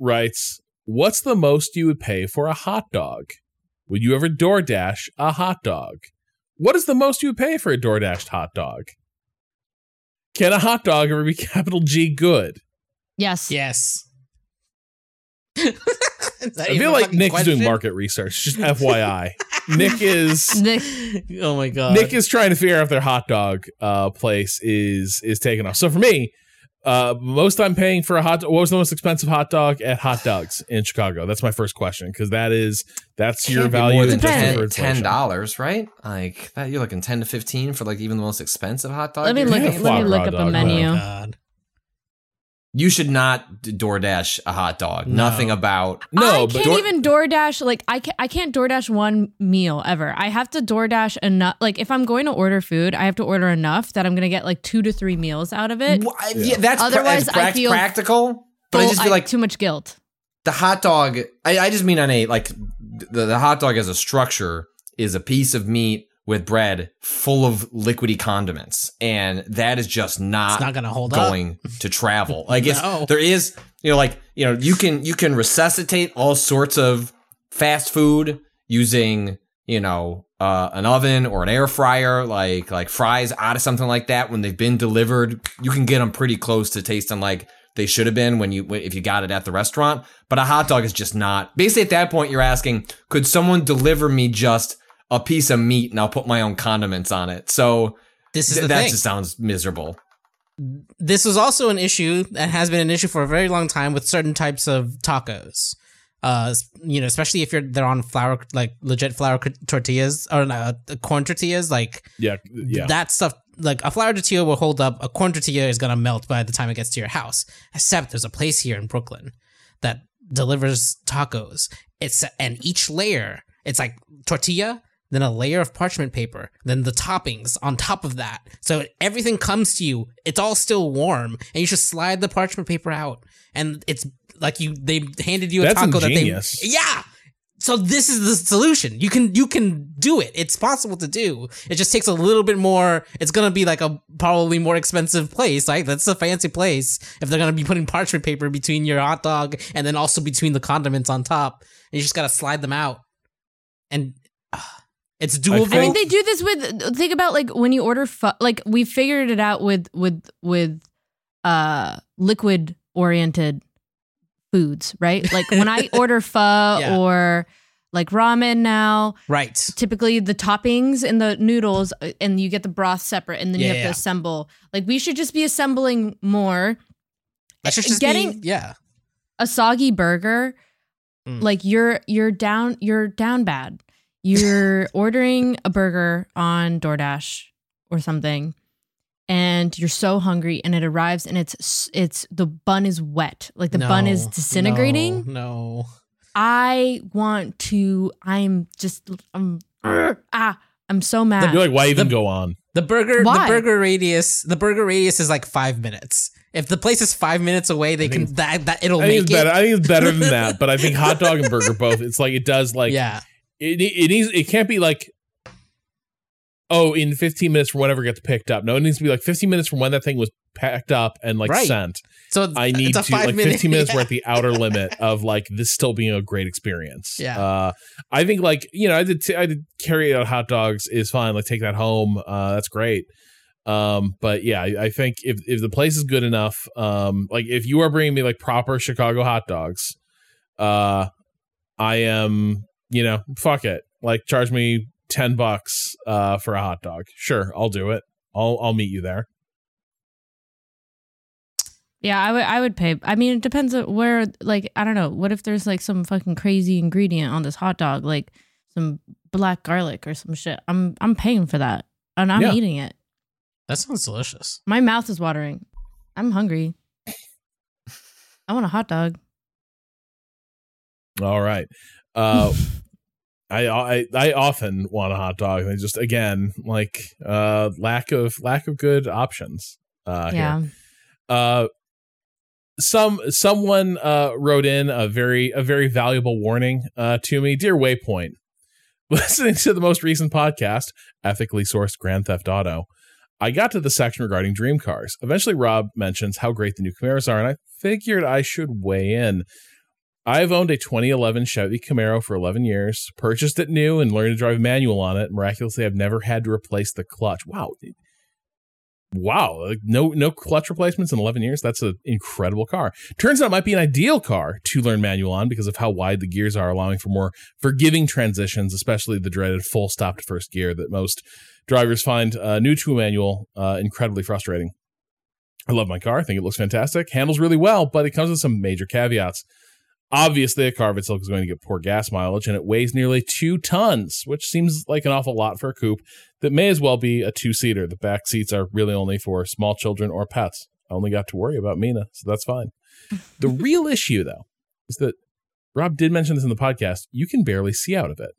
writes, "What's the most you would pay for a hot dog? Would you ever DoorDash a hot dog? What is the most you would pay for a DoorDashed hot dog? Can a hot dog ever be [laughs] capital G good? Yes. Yes. [laughs] I feel like fucking Nick's doing market research. Just FYI, [laughs] Nick is Nick, Oh my god. Nick is trying to figure out if their hot dog uh, place is is taking off. So for me, uh, most I'm paying for a hot. What was the most expensive hot dog at Hot Doug's in Chicago? That's my first question because that is that's your Can't be value more than adjusted for ten dollars, right? Like that, you're looking ten to fifteen for like even the most expensive hot dog. let me look. Yeah, Let me look gras up a menu. Oh god. You should not DoorDash a hot dog. No. Nothing about. No, I but can't Door- even DoorDash. Like I can't. I can't DoorDash one meal ever. I have to DoorDash enough. Like if I'm going to order food, I have to order enough that I'm gonna get like two to three meals out of it. Wh- yeah. that's pra- Otherwise, that's I feel practical. But I just feel like too much guilt. the hot dog. I, I just mean on a like the, the hot dog as a structure is a piece of meat with bread full of liquidy condiments, and that is just not, It's not gonna hold up. going to travel. [laughs] Like it's No. there is you know like you know you can you can resuscitate all sorts of fast food using you know uh, an oven or an air fryer like like fries out of something like that when they've been delivered you can get them pretty close to tasting like they should have been when you if you got it at the restaurant but a hot dog is just not basically at that point you're asking could someone deliver me just a piece of meat and I'll put my own condiments on it so This is th- the that thing. just sounds miserable this was also an issue that has been an issue for a very long time with certain types of tacos. Uh, you know, especially if you're they're on flour like legit flour tortillas or uh, corn tortillas, like Yeah, yeah. that stuff. Like a flour tortilla will hold up. A corn tortilla is gonna melt by the time it gets to your house. Except there's a place here in Brooklyn that delivers tacos. It's and each layer, it's like tortilla, then a layer of parchment paper, then the toppings on top of that. So everything comes to you. It's all still warm, and you just slide the parchment paper out, and it's like you they handed you a That's taco ingenious. that they yeah. So this is the solution. You can you can do it. It's possible to do. It just takes a little bit more. It's gonna be like a probably more expensive place. Like that's a fancy place. If they're gonna be putting parchment paper between your hot dog and then also between the condiments on top, and you just gotta slide them out. And it's doable. I mean, they do this with. Think about like when you order pho. Like we figured it out with with with uh liquid oriented foods, right? [laughs] Like when I order pho Yeah. or like ramen now, right. typically the toppings and the noodles uh, and you get the broth separate and then you have yeah. to assemble. Like we should just be assembling more. That should just getting- be, yeah. A soggy burger, Mm. like you're you're down you're down bad. You're ordering a burger on DoorDash or something and you're so hungry and it arrives and it's it's the bun is wet. Like the bun is disintegrating. No, no. I want to I'm just I'm ah I'm so mad. You're like, why even The- go on? The burger, Why? the burger radius, the burger radius is like five minutes. If the place is five minutes away, they can that that it'll I think make it's it. better. I think it's better than that. But I think hot dog and [laughs] burger both. It's like it does like yeah, it. It needs. It can't be like. Oh, in 15 minutes from whatever gets picked up. No, it needs to be like 15 minutes from when that thing was packed up and like Right. sent. so I need to like five-minute- 15 minutes. yeah. We're at [laughs] the outer limit of like this still being a great experience. Yeah. Uh, I think like you know I did t- I did carry out hot dogs is fine. Like take that home. Uh, that's great. Um, but yeah, I, I think if if the place is good enough, um, like if you are bringing me like proper Chicago hot dogs, uh, I am you know fuck it. Like charge me ten bucks uh for a hot dog. Sure, I'll do it. I'll I'll meet you there. Yeah, I would I would pay. I mean, it depends on where like I don't know. What if there's like some fucking crazy ingredient on this hot dog, like some black garlic or some shit. I'm I'm paying for that. And I'm Yeah. eating it. that sounds delicious. My mouth is watering. I'm hungry. I want a hot dog. All right. Uh [laughs] I, I I often want a hot dog. and I just again like uh lack of lack of good options. Uh here. Uh some someone uh wrote in a very a very valuable warning uh to me. Dear Waypoint, [laughs] listening to the most recent podcast, ethically sourced Grand Theft Auto, I got to the section regarding dream cars. Eventually Rob mentions how great the new Camaros are, and I figured I should weigh in. I've owned a 2011 Chevy Camaro for 11 years, purchased it new and learned to drive manual on it. Miraculously, I've never had to replace the clutch. Wow. Wow. No no clutch replacements in 11 years. That's an incredible car. Turns out it might be an ideal car to learn manual on because of how wide the gears are, allowing for more forgiving transitions, especially the dreaded full stop to first gear that most drivers find uh, new to a manual uh, incredibly frustrating. I love my car. I think it looks fantastic. Handles really well, but it comes with some major caveats. Obviously, a car of itself is going to get poor gas mileage, and it weighs nearly two tons, which seems like an awful lot for a coupe that may as well be a two seater. The back seats are really only for small children or pets. I only got to worry about Mina, so that's fine. [laughs] the real issue, though, is that Rob did mention this in the podcast. You can barely see out of it.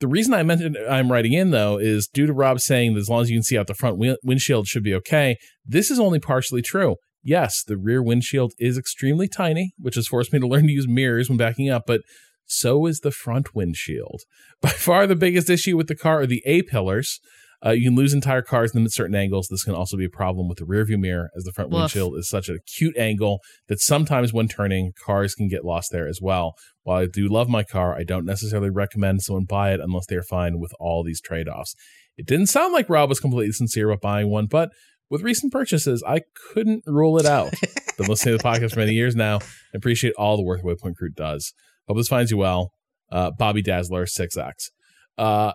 The reason I mentioned I'm writing in though is due to Rob saying that as long as you can see out the front windshield should be okay. This is only partially true. Yes, the rear windshield is extremely tiny, which has forced me to learn to use mirrors when backing up, but so is the front windshield. [laughs] By far the biggest issue with the car are the A pillars. Uh, you can lose entire cars in them at certain angles. This can also be a problem with the rear view mirror, as the front Woof. windshield is such an acute angle that sometimes when turning, cars can get lost there as well. While I do love my car, I don't necessarily recommend someone buy it unless they are fine with all these trade offs. It didn't sound like Rob was completely sincere about buying one, but with recent purchases, I couldn't rule it out. [laughs] Been listening to the podcast for many years now. I appreciate all the work the Waypoint Crew does. Hope this finds you well. Uh, Bobby Dazzler, 6X. Uh,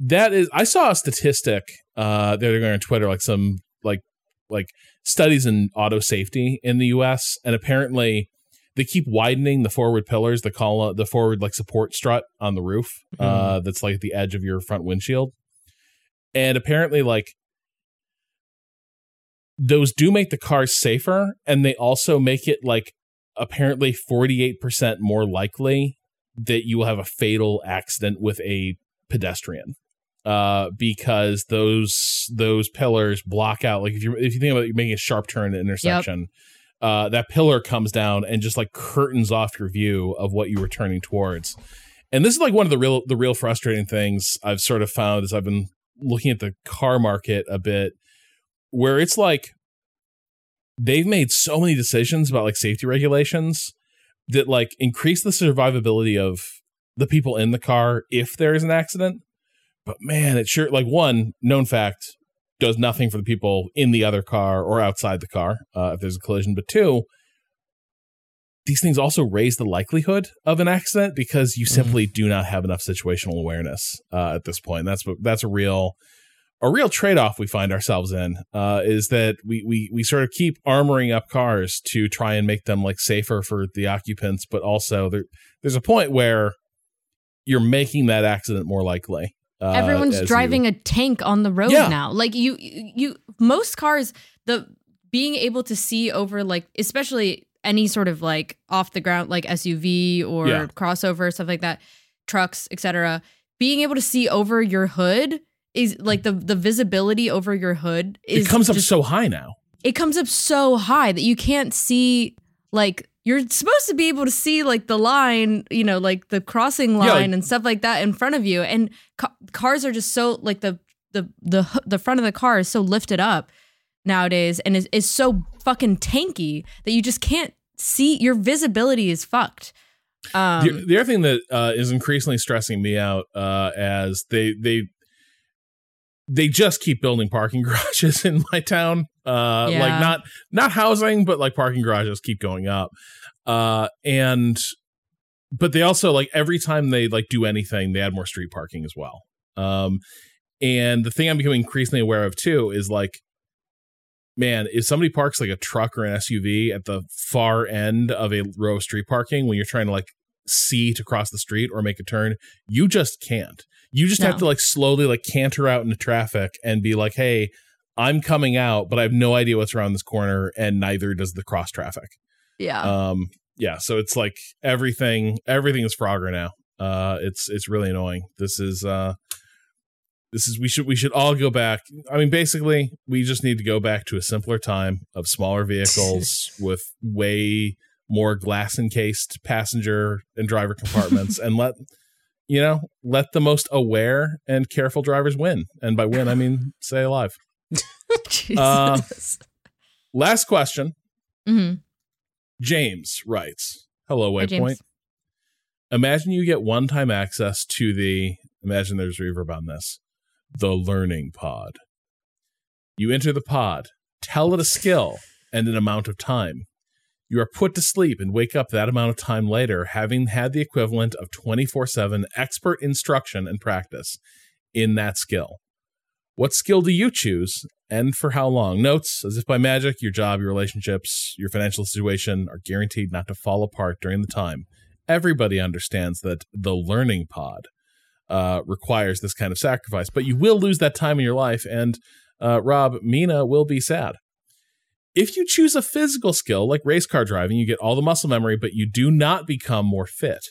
that is, I saw a statistic uh, the other day on Twitter, like some like like studies in auto safety in the U.S. and apparently they keep widening the forward pillars, the column, the forward like support strut on the roof. Uh, that's like the edge of your front windshield, and apparently like those do make the cars safer, and they also make it like apparently forty eight percent more likely that you will have a fatal accident with a pedestrian uh, because those those pillars block out. Like if you if you think about it, making a sharp turn at intersection, uh, that pillar comes down and just like curtains off your view of what you were turning towards. And this is like one of the real the real frustrating things I've sort of found as I've been looking at the car market a bit, where it's like they've made so many decisions about like safety regulations that like increase the survivability of the people in the car if there is an accident but man, it sure like one known fact does nothing for the people in the other car or outside the car uh, if there's a collision. But two, these things also raise the likelihood of an accident because you simply do not have enough situational awareness uh, at this point. That's that's a real a real trade off we find ourselves in uh, is that we, we we sort of keep armoring up cars to try and make them like safer for the occupants, but also there, there's a point where you're making that accident more likely. Uh, Everyone's driving you- a tank on the road Yeah. now. Like you, you, most cars, the being able to see over, like especially any sort of like off the ground, like SUV or Yeah. crossover stuff like that, trucks, etc. Being able to see over your hood is like the the visibility over your hood is it comes up just- so high now. it comes up so high that you can't see like you're supposed to be able to see like the line, you know, like the crossing line Yeah, like- and stuff like that in front of you. And ca- cars are just so like the the the the front of the car is so lifted up nowadays and is is so fucking tanky that you just can't see your visibility is fucked. Um the, the other thing that uh, is increasingly stressing me out uh, as they they they just keep building parking [laughs] garages in my town. Uh Yeah. like not not housing but like parking garages keep going up. Uh and but they also like every time they like do anything they add more street parking as well. Um and the thing i'm becoming increasingly aware of too is like man if somebody parks like a truck or an suv at the far end of a row of street parking when you're trying to like see to cross the street or make a turn you just can't. You just have to like slowly like canter out into traffic and be like hey i'm coming out but i have no idea what's around this corner and neither does the cross traffic. Yeah. um yeah so it's like everything everything is frogger now. Uh it's it's really annoying. This is uh this is we should we should all go back. I mean basically we just need to go back to a simpler time of smaller [laughs] vehicles with way more glass encased passenger and driver compartments and let you know let the most aware and careful drivers win and by win i mean stay alive [laughs] uh, last question Mhm. James writes, "Hello, Waypoint. Imagine you get one-time access to the imagine there's reverb on this, the learning pod. You enter the pod, tell it a skill and an amount of time. You are put to sleep and wake up that amount of time later, having had the equivalent of 24/7 expert instruction and practice in that skill. What skill do you choose and for how long? Notes as if by magic, your job, your relationships, your financial situation are guaranteed not to fall apart during the time. Everybody understands that the learning pod uh, requires this kind of sacrifice, but you will lose that time in your life. And uh, Rob, Mina will be sad. If you choose a physical skill like race car driving, you get all the muscle memory, but you do not become more fit.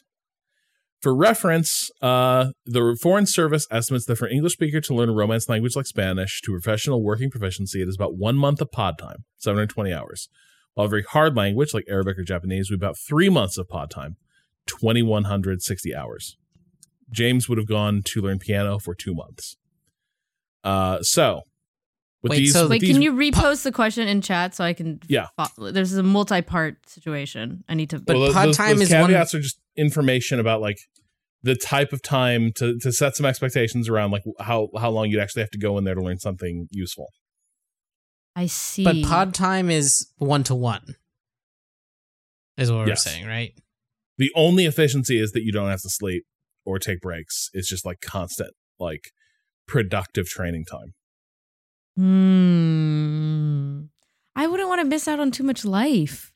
For reference, uh, the Foreign Service estimates that for an English speaker to learn a Romance language like Spanish to professional working proficiency, it is about one month of pod time, 720 hours. While a very hard language like Arabic or Japanese would be about three months of pod time, 2160 hours. James would have gone to learn piano for two months. Uh, so, with Wait, these, so- with Wait, these can you repost the question in chat so I can? Yeah. fo- there's a multi-part situation. I need to. But Well, pod those, time those is one- caveats are just information about like the type of time to to set some expectations around like how how long you'd actually have to go in there to learn something useful. I see. But pod time is one to one. Is what Yes. we're saying, right? The only efficiency is that you don't have to sleep or take breaks. It's just like constant like productive training time. Hmm. I wouldn't want to miss out on too much life.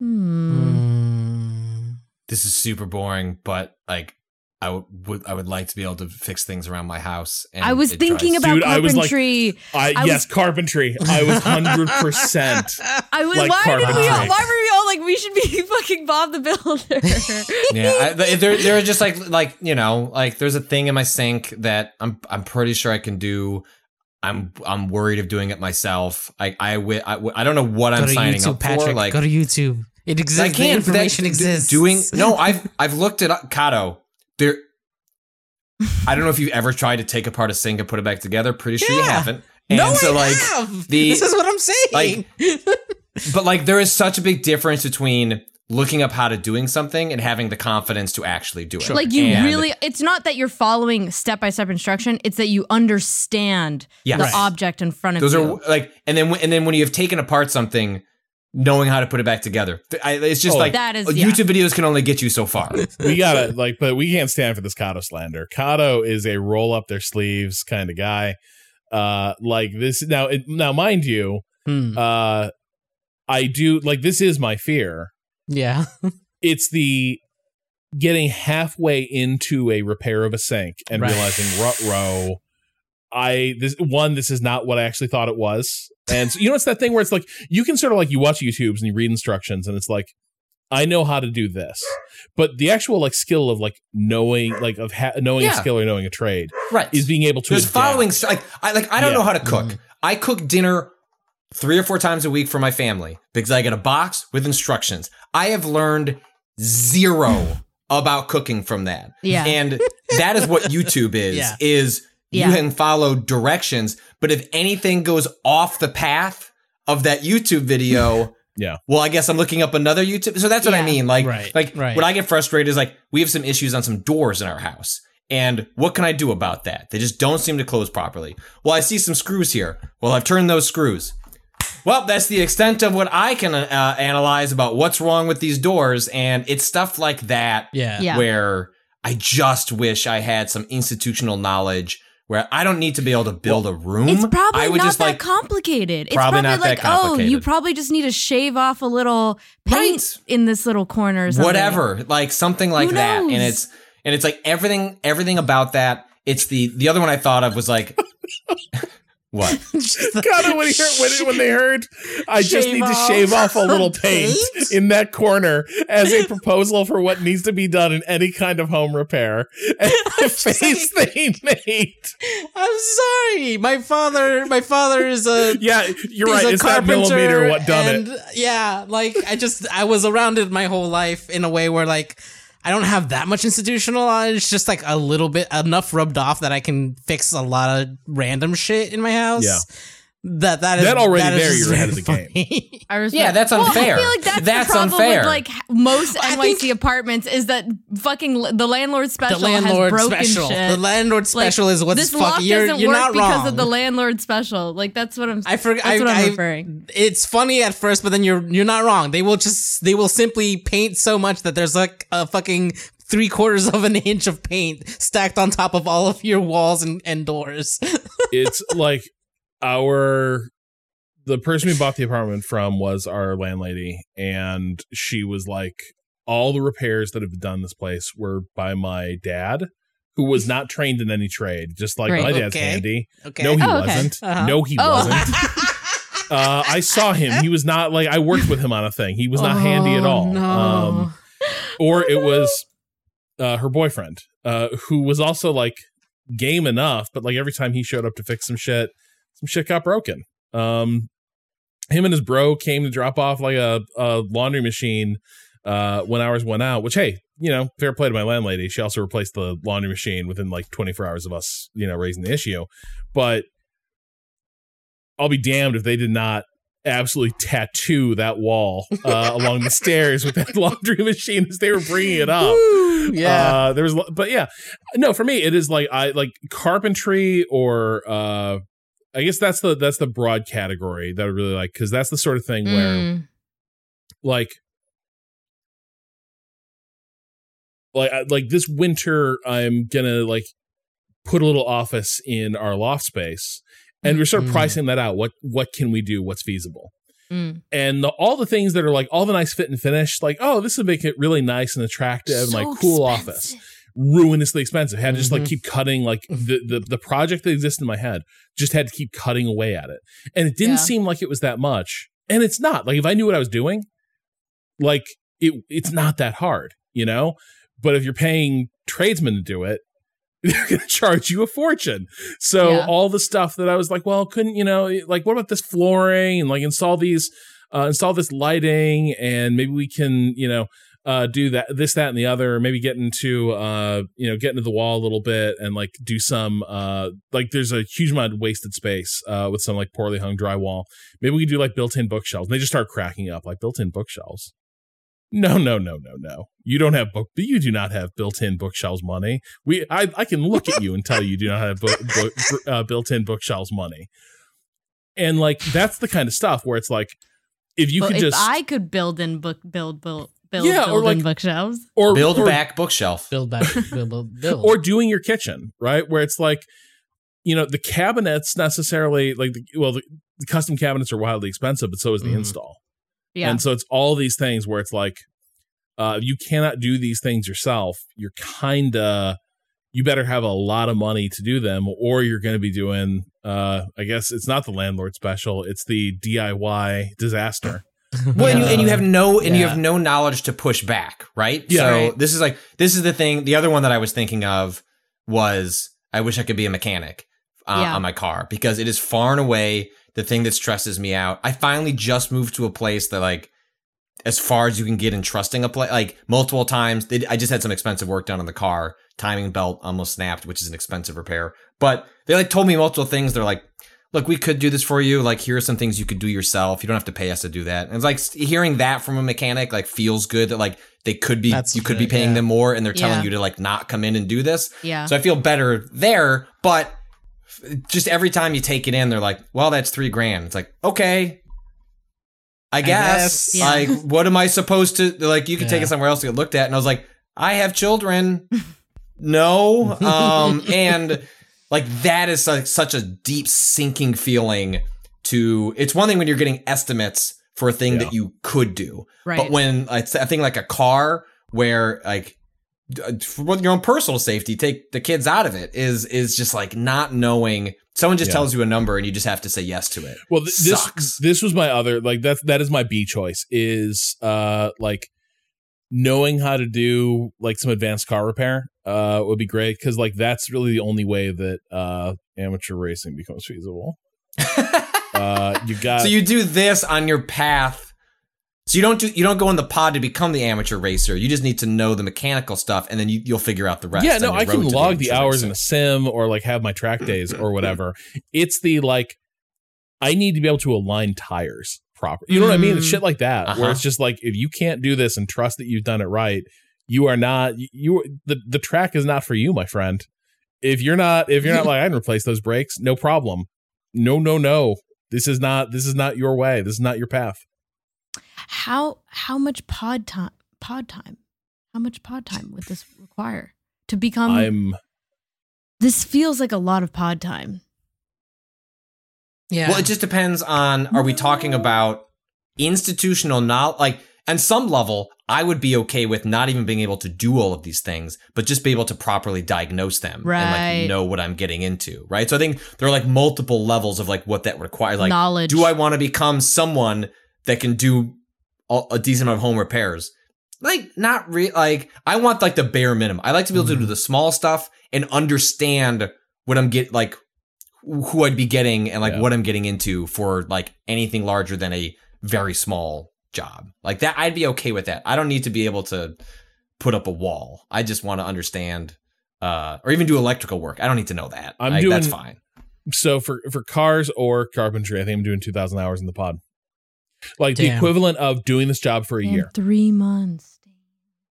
Hmm. Mm. This is super boring, but like I would, would I would like to be able to fix things around my house. And I was thinking drives- about Dude, I was like- carpentry. I, I yes, carpentry. I was hundred percent. [laughs] I was. like why did we? All, why were we all like we should be [laughs] fucking Bob the Builder? [laughs] yeah, I, there there are just like like you know like there's a thing in my sink that I'm I'm pretty sure I can do. I'm I'm worried of doing it myself. I I I, I don't know what Go I'm signing YouTube, up Patrick. for. Like Go to YouTube. It exists. I can't. that- information d- exists. Doing no, [laughs] I've I've looked at up. Cado, there. I don't know if you've ever tried to take apart a sink and put it back together. Pretty sure you haven't. And no, so I like have. the- this is what I'm saying. like- [laughs] but like there is such a big difference between looking up how to doing something and having the confidence to actually do it. like you And- really. It's not that you're following step by step instruction. It's that you understand Yes. the Right. object in front of Those you. are like, and then and then when you have taken apart something, knowing how to put it back together, I, it's just Oh, like That is- uh, yeah. YouTube videos can only get you so far. [laughs] we gotta like, but we can't stand for this Cado slander. Cado is a roll up their sleeves kind of guy. Uh, like this now. It, now, mind you, Hmm. uh, I do like this is my fear. Yeah. It's the getting halfway into a repair of a sink and Right. realizing rut row. I this one this is not what I actually thought it was, and so, you know it's that thing where it's like you can sort of like you watch YouTube's and you read instructions and it's like I know how to do this, but the actual like skill of like knowing like of ha- knowing a skill or knowing a trade right. is being able to There's adapt. following like I like I don't Yeah. know how to cook. Mhm. I cook dinner three or four times a week for my family because I get a box with instructions. I have learned zero [laughs] about cooking from that. Yeah. And that is what YouTube [laughs] is Yeah. is you Yeah. can follow directions, but if anything goes off the path of that YouTube video, [laughs] Yeah. Well, I guess I'm looking up another YouTube. So that's what I mean. Like, Right, like right. what I get frustrated is like we have some issues on some doors in our house. And what can I do about that? They just don't seem to close properly. Well, I see some screws here. Well, I've turned those screws. Well, that's the extent of what I can uh, analyze about what's wrong with these doors. And it's stuff like that Yeah. Yeah. where I just wish I had some institutional knowledge where I don't need to be able to build a room. It's probably I would not just that like complicated. It's Probably probably, not that like, oh, you probably just need to shave off a little paint Right. in this little corner or something. whatever like something like Who that and it's and it's like everything everything about that it's the the other one i thought of was like [laughs] what [laughs] [laughs] Cado, when, he heard, when, when they heard, I just need to shave off a little paint paint? in that corner as a [laughs] proposal for what needs to be done in any kind of home repair. And the face he made. I'm sorry. My father. My father is a. Yeah, you're right. It's that millimeter what done and, it. Yeah, like I just I was around it my whole life in a way where like I don't have that much institutional. It's just like a little bit enough rubbed off that I can fix a lot of random shit in my house. Yeah. That that is That already that is there, you're ahead of very the game. [laughs] I respect- Yeah, that's Well, unfair. I feel like that's, That's the problem unfair. with like most NYC think- apartments is that fucking the landlord special the landlord has broken special. shit. The landlord Like, special is what's this fucking. lock You're, doesn't you're work not because wrong. of the landlord special. Like that's what I'm. I forgot. That's I, what I'm I- referring. It's funny at first, but then you're you're not wrong. They will just they will simply paint so much that there's like a fucking three quarters of an inch of paint stacked on top of all of your walls and, and doors. [laughs] It's like our the person we bought the apartment from was our landlady, and she was like, all the repairs that have been done in this place were by my dad, who was not trained in any trade. Just like Right. my dad's Okay. handy. Okay. No, he Oh, okay. wasn't. Uh-huh. No, he Oh. wasn't. [laughs] uh, I saw him. He was not like I worked with him on a thing. He was not handy at Oh, all. No. Um, or it was uh, her boyfriend, uh, who was also like game enough, but like every time he showed up to fix some shit, some shit got broken. Um, him and his bro came to drop off like a, a laundry machine uh, when ours went out. Which hey, you know, fair play to my landlady. She also replaced the laundry machine within like 24 hours of us, you know, raising the issue. But I'll be damned if they did not absolutely tattoo that wall uh, [laughs] along the stairs with that [laughs] laundry machine as they were bringing it up. yeah. Uh, there was, but yeah, no, for me, it is like I like carpentry or uh, I guess that's the that's the broad category that I really like because that's the sort of thing where Mm. like like like this winter I'm gonna like put a little office in our loft space and we're sort of Mhm. pricing that out what what can we do what's feasible Mm. and the, all the things that are like all the nice fit and finish, like oh, this would make it really nice and attractive, and like cool office. Ruinously expensive. Had to just like Mhm. keep cutting like the, the the project that exists in my head. Just had to keep cutting away at it, and it didn't Yeah. seem like it was that much. And it's not like if I knew what I was doing, like it it's not that hard, you know. But if you're paying tradesmen to do it, [laughs] they're going to charge you a fortune. So Yeah. all the stuff that I was like, well, couldn't you know, like what about this flooring and like install these, uh, install this lighting, and maybe we can, you know, uh, do that, this, that, and the other. Maybe get into, uh, you know, get into the wall a little bit and like do some, uh, like there's a huge amount of wasted space, uh, with some like poorly hung drywall. Maybe we could do like built-in bookshelves. And they just start cracking up like built-in bookshelves. No, no, no, no, no. You don't have book. but You do not have built-in bookshelves money. We, I, I can look at you and tell you do not have book, book, uh, built-in bookshelves money. And like that's the kind of stuff where it's like, if you But could if just I could build in book build build build Yeah, or build in like- bookshelves. or Build or, back bookshelf. Build back, build, build, build. [laughs] or doing your kitchen, right? Where it's like, you know, the cabinets necessarily like, the, well, the, the custom cabinets are wildly expensive, but so is the Mhm. install. Yeah. And so it's all these things where it's like, uh, you cannot do these things yourself. You're kind of, you better have a lot of money to do them, or you're going to be doing, uh, I guess it's not the landlord special, it's the DIY disaster. Well, and, you, and you have no and you have no knowledge to push back, right? Yeah. So Right. this is like this is the thing. The other one that I was thinking of was I wish I could be a mechanic uh, Yeah. on my car because it is far and away the thing that stresses me out. I finally just moved to a place that like as far as you can get in trusting a place like multiple times. They, I just had some expensive work done on the car. Timing belt almost snapped, which is an expensive repair. But they like told me multiple things. They're like, look, we could do this for you. Like, here are some things you could do yourself. You don't have to pay us to do that. And it's like hearing that from a mechanic, like, feels good that like they could be, That's you could be paying yeah. them more and they're telling Yeah. you to like not come in and do this. yeah. So I feel better there. But just every time you take it in, they're like, well, that's three grand. It's like, okay. I guess. guess. Yeah. Like, [laughs] what am I supposed to like? You can take it somewhere else to get looked at. And I was like, I have children. [laughs] no. [laughs] Um, and like that is like such a deep sinking feeling to it's one thing when you're getting estimates for a thing Yeah. that you could do. right. But when it's a thing like a car where like for your own personal safety, take the kids out of it is is just like not knowing. Someone just Yeah. tells you a number and you just have to say yes to it. Well, th- this this was my other like that's that is my B choice is uh like knowing how to do like some advanced car repair uh would be great because like that's really the only way that uh amateur racing becomes feasible. [laughs] Uh, you got so you do this on your path. So you don't do you don't go in the pod to become the amateur racer. You just need to know the mechanical stuff, and then you, you'll figure out the rest. yeah no i can log the amateur hours racer. in a sim or like have my track days or whatever it's the like i need to be able to align tires proper you know what i mean it's Mm. shit like that where Uh-huh. it's just like if you can't do this and trust that you've done it right you are not you- you the, the track is not for you my friend if you're not if you're not [laughs] like i can replace those brakes no problem no no no this is not this is not your way this is not your path how how much pod time pod time? How much pod time would this require to become i'm this feels like a lot of pod time. Yeah. Well, it just depends on are we talking about institutional knowledge? Like, on some level, I would be okay with not even being able to do all of these things, but just be able to properly diagnose them right. and like know what I'm getting into. Right. So I think there are like multiple levels of like what that requires. Like, Knowledge. do I want to become someone that can do a, decent amount of home repairs? Like, not re like, I want like the bare minimum. I like to be able to do mm-hmm. the small stuff and understand what I'm get like who I'd be getting and like Yeah. what I'm getting into for like anything larger than a very small job. Like that, I'd be okay with that. I don't need to be able to put up a wall. I just want to understand, uh, or even do electrical work. I don't need to know that. I'm Like, doing- that's fine. so for for cars or carpentry i think i'm doing 2000 hours in the pod like the equivalent of doing this job for a In year three months.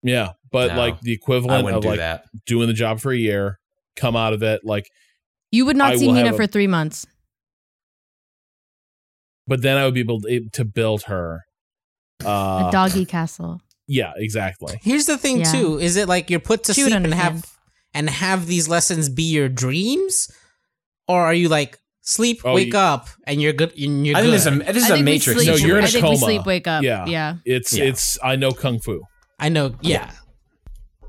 Yeah, but No, like the equivalent of do like that. doing the job for a year, come out of it like, You would not I see will Mina a- for three months. but then I would be able to, to build her. Uh, a doggy castle. Yeah, exactly. Here's the thing Yeah. too: is it like you're put to She sleep and have and have these lessons be your dreams, or are you like sleep, Oh, wake you- up, and you're good. And you're I think good. this is a, this I is a think Matrix. sleep- No, you're in a I think we coma. sleep, wake up. Yeah. yeah. It's Yeah. it's I know kung fu. I know. Yeah.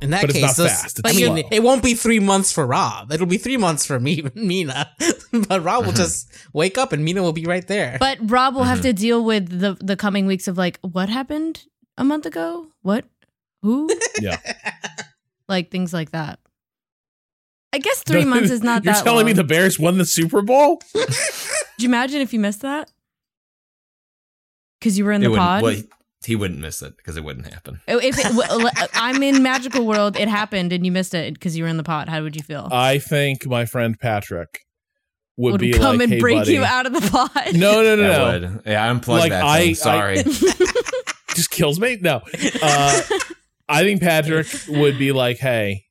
In that But it's case, not those- fast, it's I mean, slow. it won't be three months for Rob. It'll be three months for me, [laughs] Mina. [laughs] but Rob will just wake up, and Mina will be right there. But Rob will Mm-hmm. have to deal with the the coming weeks of like what happened a month ago? What? Who? [laughs] Yeah. like things like that. I guess three months is not that. You're that. telling me the Bears won the Super Bowl? Could you imagine if you missed that? Because you were in It the pod. well, he, he wouldn't miss it because it wouldn't happen. Oh, If it, w- I'm in magical world, it happened and you missed it because you were in the pot. How would you feel? I think my friend Patrick would, would be come like, and hey, break buddy. you out of the pot. No, no, no, [laughs] no. I would. Yeah, I unplugged Like, that I- thing. Sorry. [laughs] [laughs] Just kills me. No. Uh, I think Patrick would be like, hey,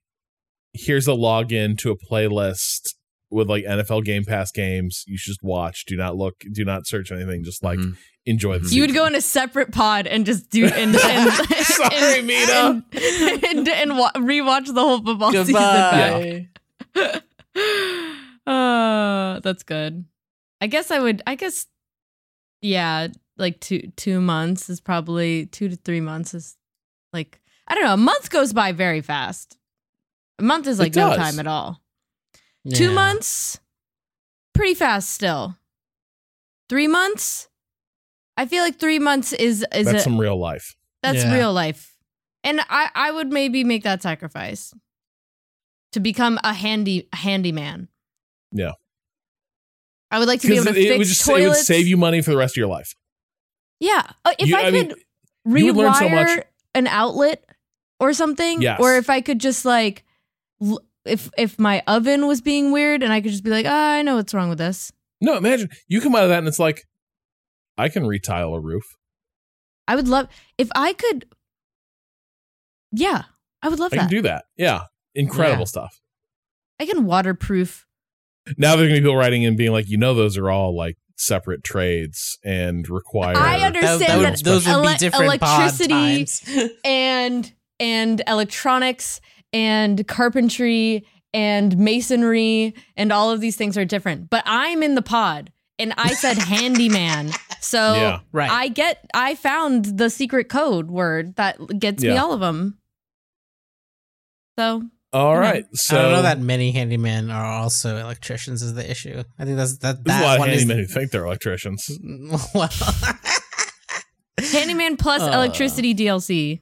here's a login to a playlist with like NFL Game Pass games. You should just watch. Do not look. Do not search anything. Just like Mhm. enjoy the. You would go in a separate pod and just do [laughs] and, and, Sorry, and, Mina. and, and, and wa- rewatch the whole football season. Goodbye. back. [laughs] uh, that's good. I guess I would. I guess, yeah, like two two months is probably two to three months is like I don't know. A month goes by very fast. A month is like no time at all. Two months, pretty fast still. Three months, I feel like three months is is That's a, some real life. that's Yeah. real life, and I I would maybe make that sacrifice to become a handy handyman. Yeah. I would like to be Because able it, to fix would just toilets. it would save you money for the rest of your life. Yeah, Uh, if You- I, I mean, could you would learn so rewire much. an outlet or something, Yes. or if I could just like, l- if if my oven was being weird and I could just be like, ah, I know what's wrong with this. No, imagine you come out of that and it's like, I can retile a roof. I would love if I could. Yeah, I would love I can do that. Yeah, incredible Yeah. stuff. I can waterproof. Now there's gonna be people writing in being like, you know, those are all like separate trades and require. I understand that would- that those would ele- be different pod electricity times. [laughs] and and electronics and carpentry and masonry and all of these things are different. But I'm in the pod and I said [laughs] handyman. So Yeah. Right. I get I found the secret code word that gets me all of them. So All right, so I don't know that many handymen are also electricians is the issue. I think that's that. there's that a lot of one is- who think they're electricians. [laughs] well, [laughs] handyman plus Uh. electricity DLC.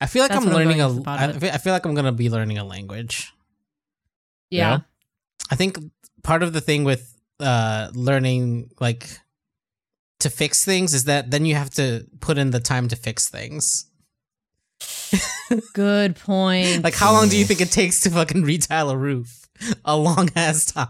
I feel like That's I'm what I'm learning going a. for I feel, I feel like I'm gonna be learning a language. Yeah. Yeah. I think part of the thing with uh learning like to fix things is that then you have to put in the time to fix things. [laughs] Good point. Like how long do you think it takes to fucking [laughs] retile a roof? A long ass [laughs] time.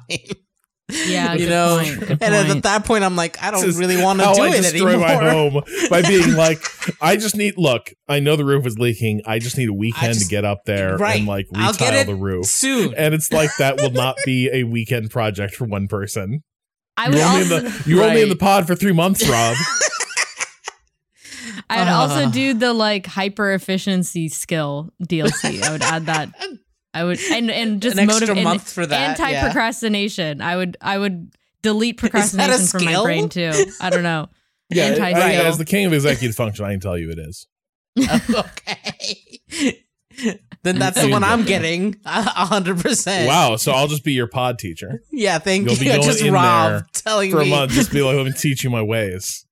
Yeah, you good know. point, good and at that point, I'm like, I don't is really want to do I it destroy anymore. my home [laughs] by being like, I just need. Look, I know the roof is leaking. I just need a weekend just- to get up there Right. and like I'll get retile the roof. soon. And it's like that will not [laughs] be a weekend project for one person. I would You're only, also in the, you're only in the pod for three months, Rob. [laughs] I'd also Uh. do the like hyper efficiency skill DLC. I would add that. I would and and [laughs] just An extra motivate month for that, Anti yeah. procrastination. I would I would delete procrastination from my brain too. I don't know. [laughs] yeah, I- Anti-skill. as the king of executive function, I can tell you it is. [laughs] okay. then that's the one I'm there. getting. A hundred percent. Wow, so I'll just be your pod teacher Yeah, thank You'll be you. going Just in Rob there telling for a month. Just be like, let me teach you my ways.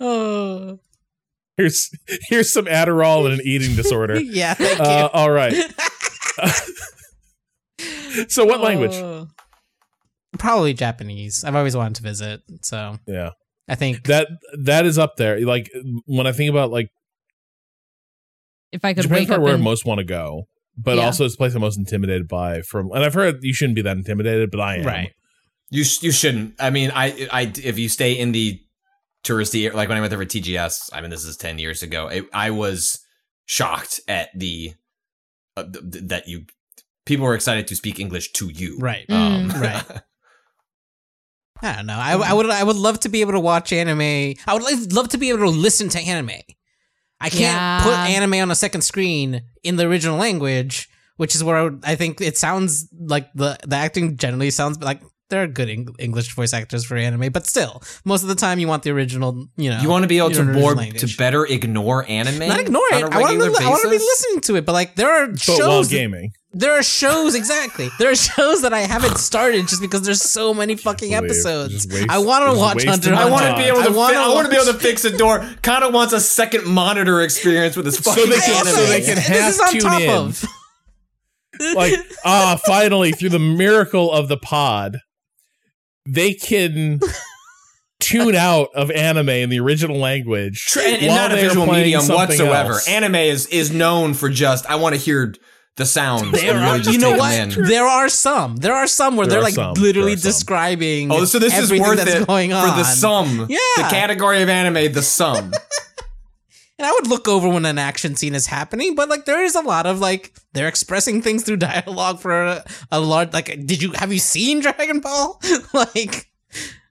oh. Here's here's some Adderall and an eating disorder. [laughs] Yeah, thank Uh, all right. [laughs] so you. what language? Oh. Probably Japanese. I've always wanted to visit, so Yeah. I think That that is up there. Like when I think about like If I could Japan's wake up probably where I most want to go, but Yeah. also it's the place I'm most intimidated by. From and I've heard you shouldn't be that intimidated, but I am. right. You sh- you shouldn't. I mean, I I if you stay in the touristy like when I went there for TGS. I mean, this is ten years ago. It, I was shocked at the uh, th- th- that you people were excited to speak English to you. Right. Um, Mm. [laughs] Right. I don't know. I, I would I would love to be able to watch anime. I would love to be able to listen to anime. I can't Yeah. put anime on a second screen in the original language which is where I think it sounds like the the acting generally sounds like there are good Eng- English voice actors for anime, but still, most of the time you want the original. You know, You want to be able to more language. to better ignore anime. not ignore on it. a I want regular to. I want to be listening to it, but like there are But shows. while that- gaming. there are shows exactly. There are shows that I haven't started just because there's so many fucking believe. episodes. Waste- I want to watch wasting Hunter. my x I want to be able to. I want fi- I want to be able to fix a door. Kana wants a second monitor experience with his fucking they can- anime. so they can This is on tune top in. of. like ah finally through the miracle of the pod they can [laughs] tune out of anime in the original language Tr- and, and while not a they are visual playing medium something whatsoever. else. Anime is is known for just I want to hear the sounds. There and are, really you know what? in. There are some. There are some where There they're like some. literally There are some. describing. Oh, so this is worth it going on for the sum. Yeah. the category of anime, the sum. [laughs] And I would look over when an action scene is happening, but like there is a lot of like they're expressing things through [laughs] dialogue for a, a large. Like, did you have you seen [laughs] Dragon Ball? [laughs] like,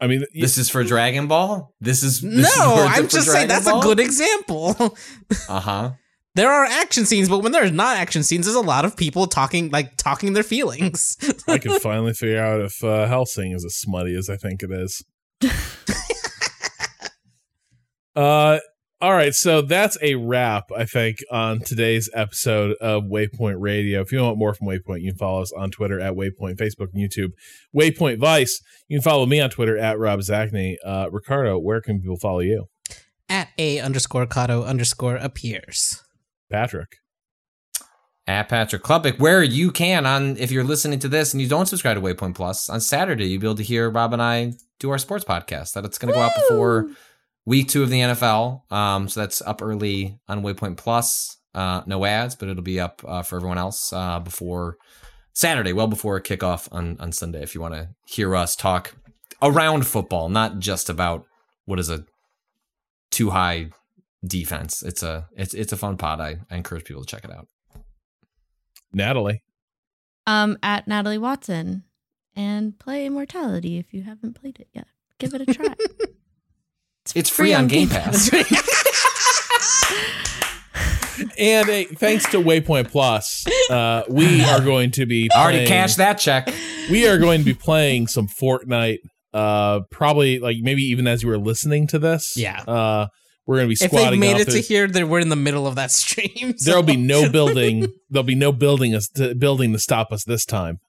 i mean this is for Dragon Ball. This is this no, is I'm it for just saying that's Ball? a good example. Uh huh. there are action scenes, but when there's not action scenes, there's a lot of people talking like talking their feelings. i can finally figure out if uh, Hellsing is as smutty as i think it is uh all right so that's a wrap i think on today's episode of waypoint radio. If you want more from waypoint you can follow us on twitter at waypoint facebook and youtube waypoint vice. You can follow me on twitter at rob Zacny. Uh ricardo where can people follow you? At a underscore Cado underscore appears. patrick. At Patrick Klepek, where you can on if you're listening to this and you don't subscribe to Waypoint Plus on Saturday, you'll be able to hear Rob and I do our sports podcast. That it's going to go out before week two of the NFL. Um, so that's up early on Waypoint Plus. Uh, no ads, but it'll be up uh, for everyone else uh, before Saturday, well before kickoff on on Sunday. If you want to hear us talk around football, not just about what is a two-high defense. It's a it's it's a fun pod. I, I encourage people to check it out. natalie Um, at Natalie Watson, and play Immortality if you haven't played it yet. Give it a try. [laughs] It's free on Game Pass. [laughs] and a, thanks to waypoint plus uh we are going to be Already playing- cashed that check. we are going to be playing some Fortnite. Uh, probably like maybe even as you were listening to this. Yeah. Uh, we're gonna be If they've made it to here, then we're in the middle of that stream. so- There'll be [laughs] no building. there'll be no building us to, building to stop us this time.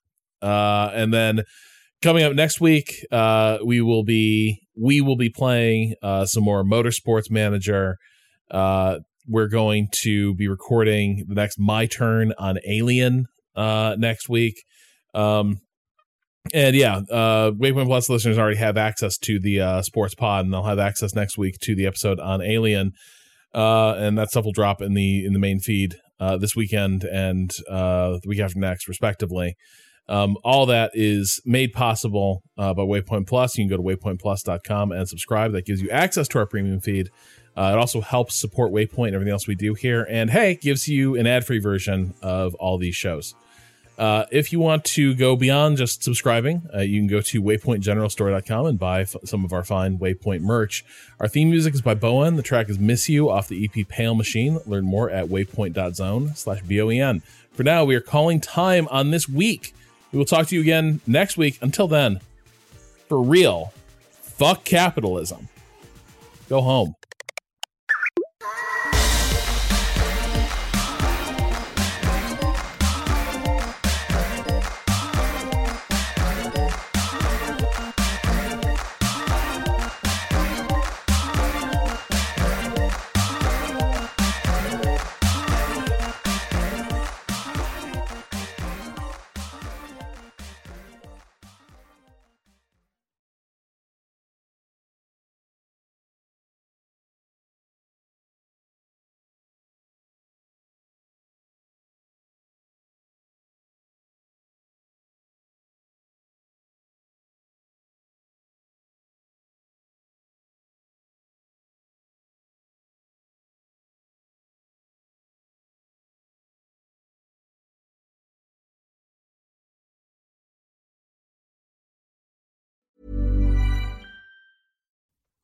Uh, and then coming up next week, uh, we will be we will be playing uh some more Motorsports Manager. Uh, we're going to be recording the next My Turn on Alien uh next week. Um, and yeah, uh, Waypoint Plus listeners already have access to the uh, sports pod, and they'll have access next week to the episode on Alien. Uh, and that stuff will drop in the in the main feed this weekend and uh, the week after next, respectively. Um, all that is made possible uh, by Waypoint Plus. You can go to waypointplus.com and subscribe. That gives you access to our premium feed. Uh, it also helps support Waypoint and everything else we do here. And hey, gives you an ad free version of all these shows. Uh, if you want to go beyond just subscribing, uh, you can go to waypointgeneralstore.com and buy f- some of our fine Waypoint merch. Our theme music is by Boen. The track is Miss You off the EP Pale Machine. Learn more at waypoint.zone slash B-O-E-N. For now, we are calling time on this week. We will talk to you again next week. Until then, for real, fuck capitalism. Go home.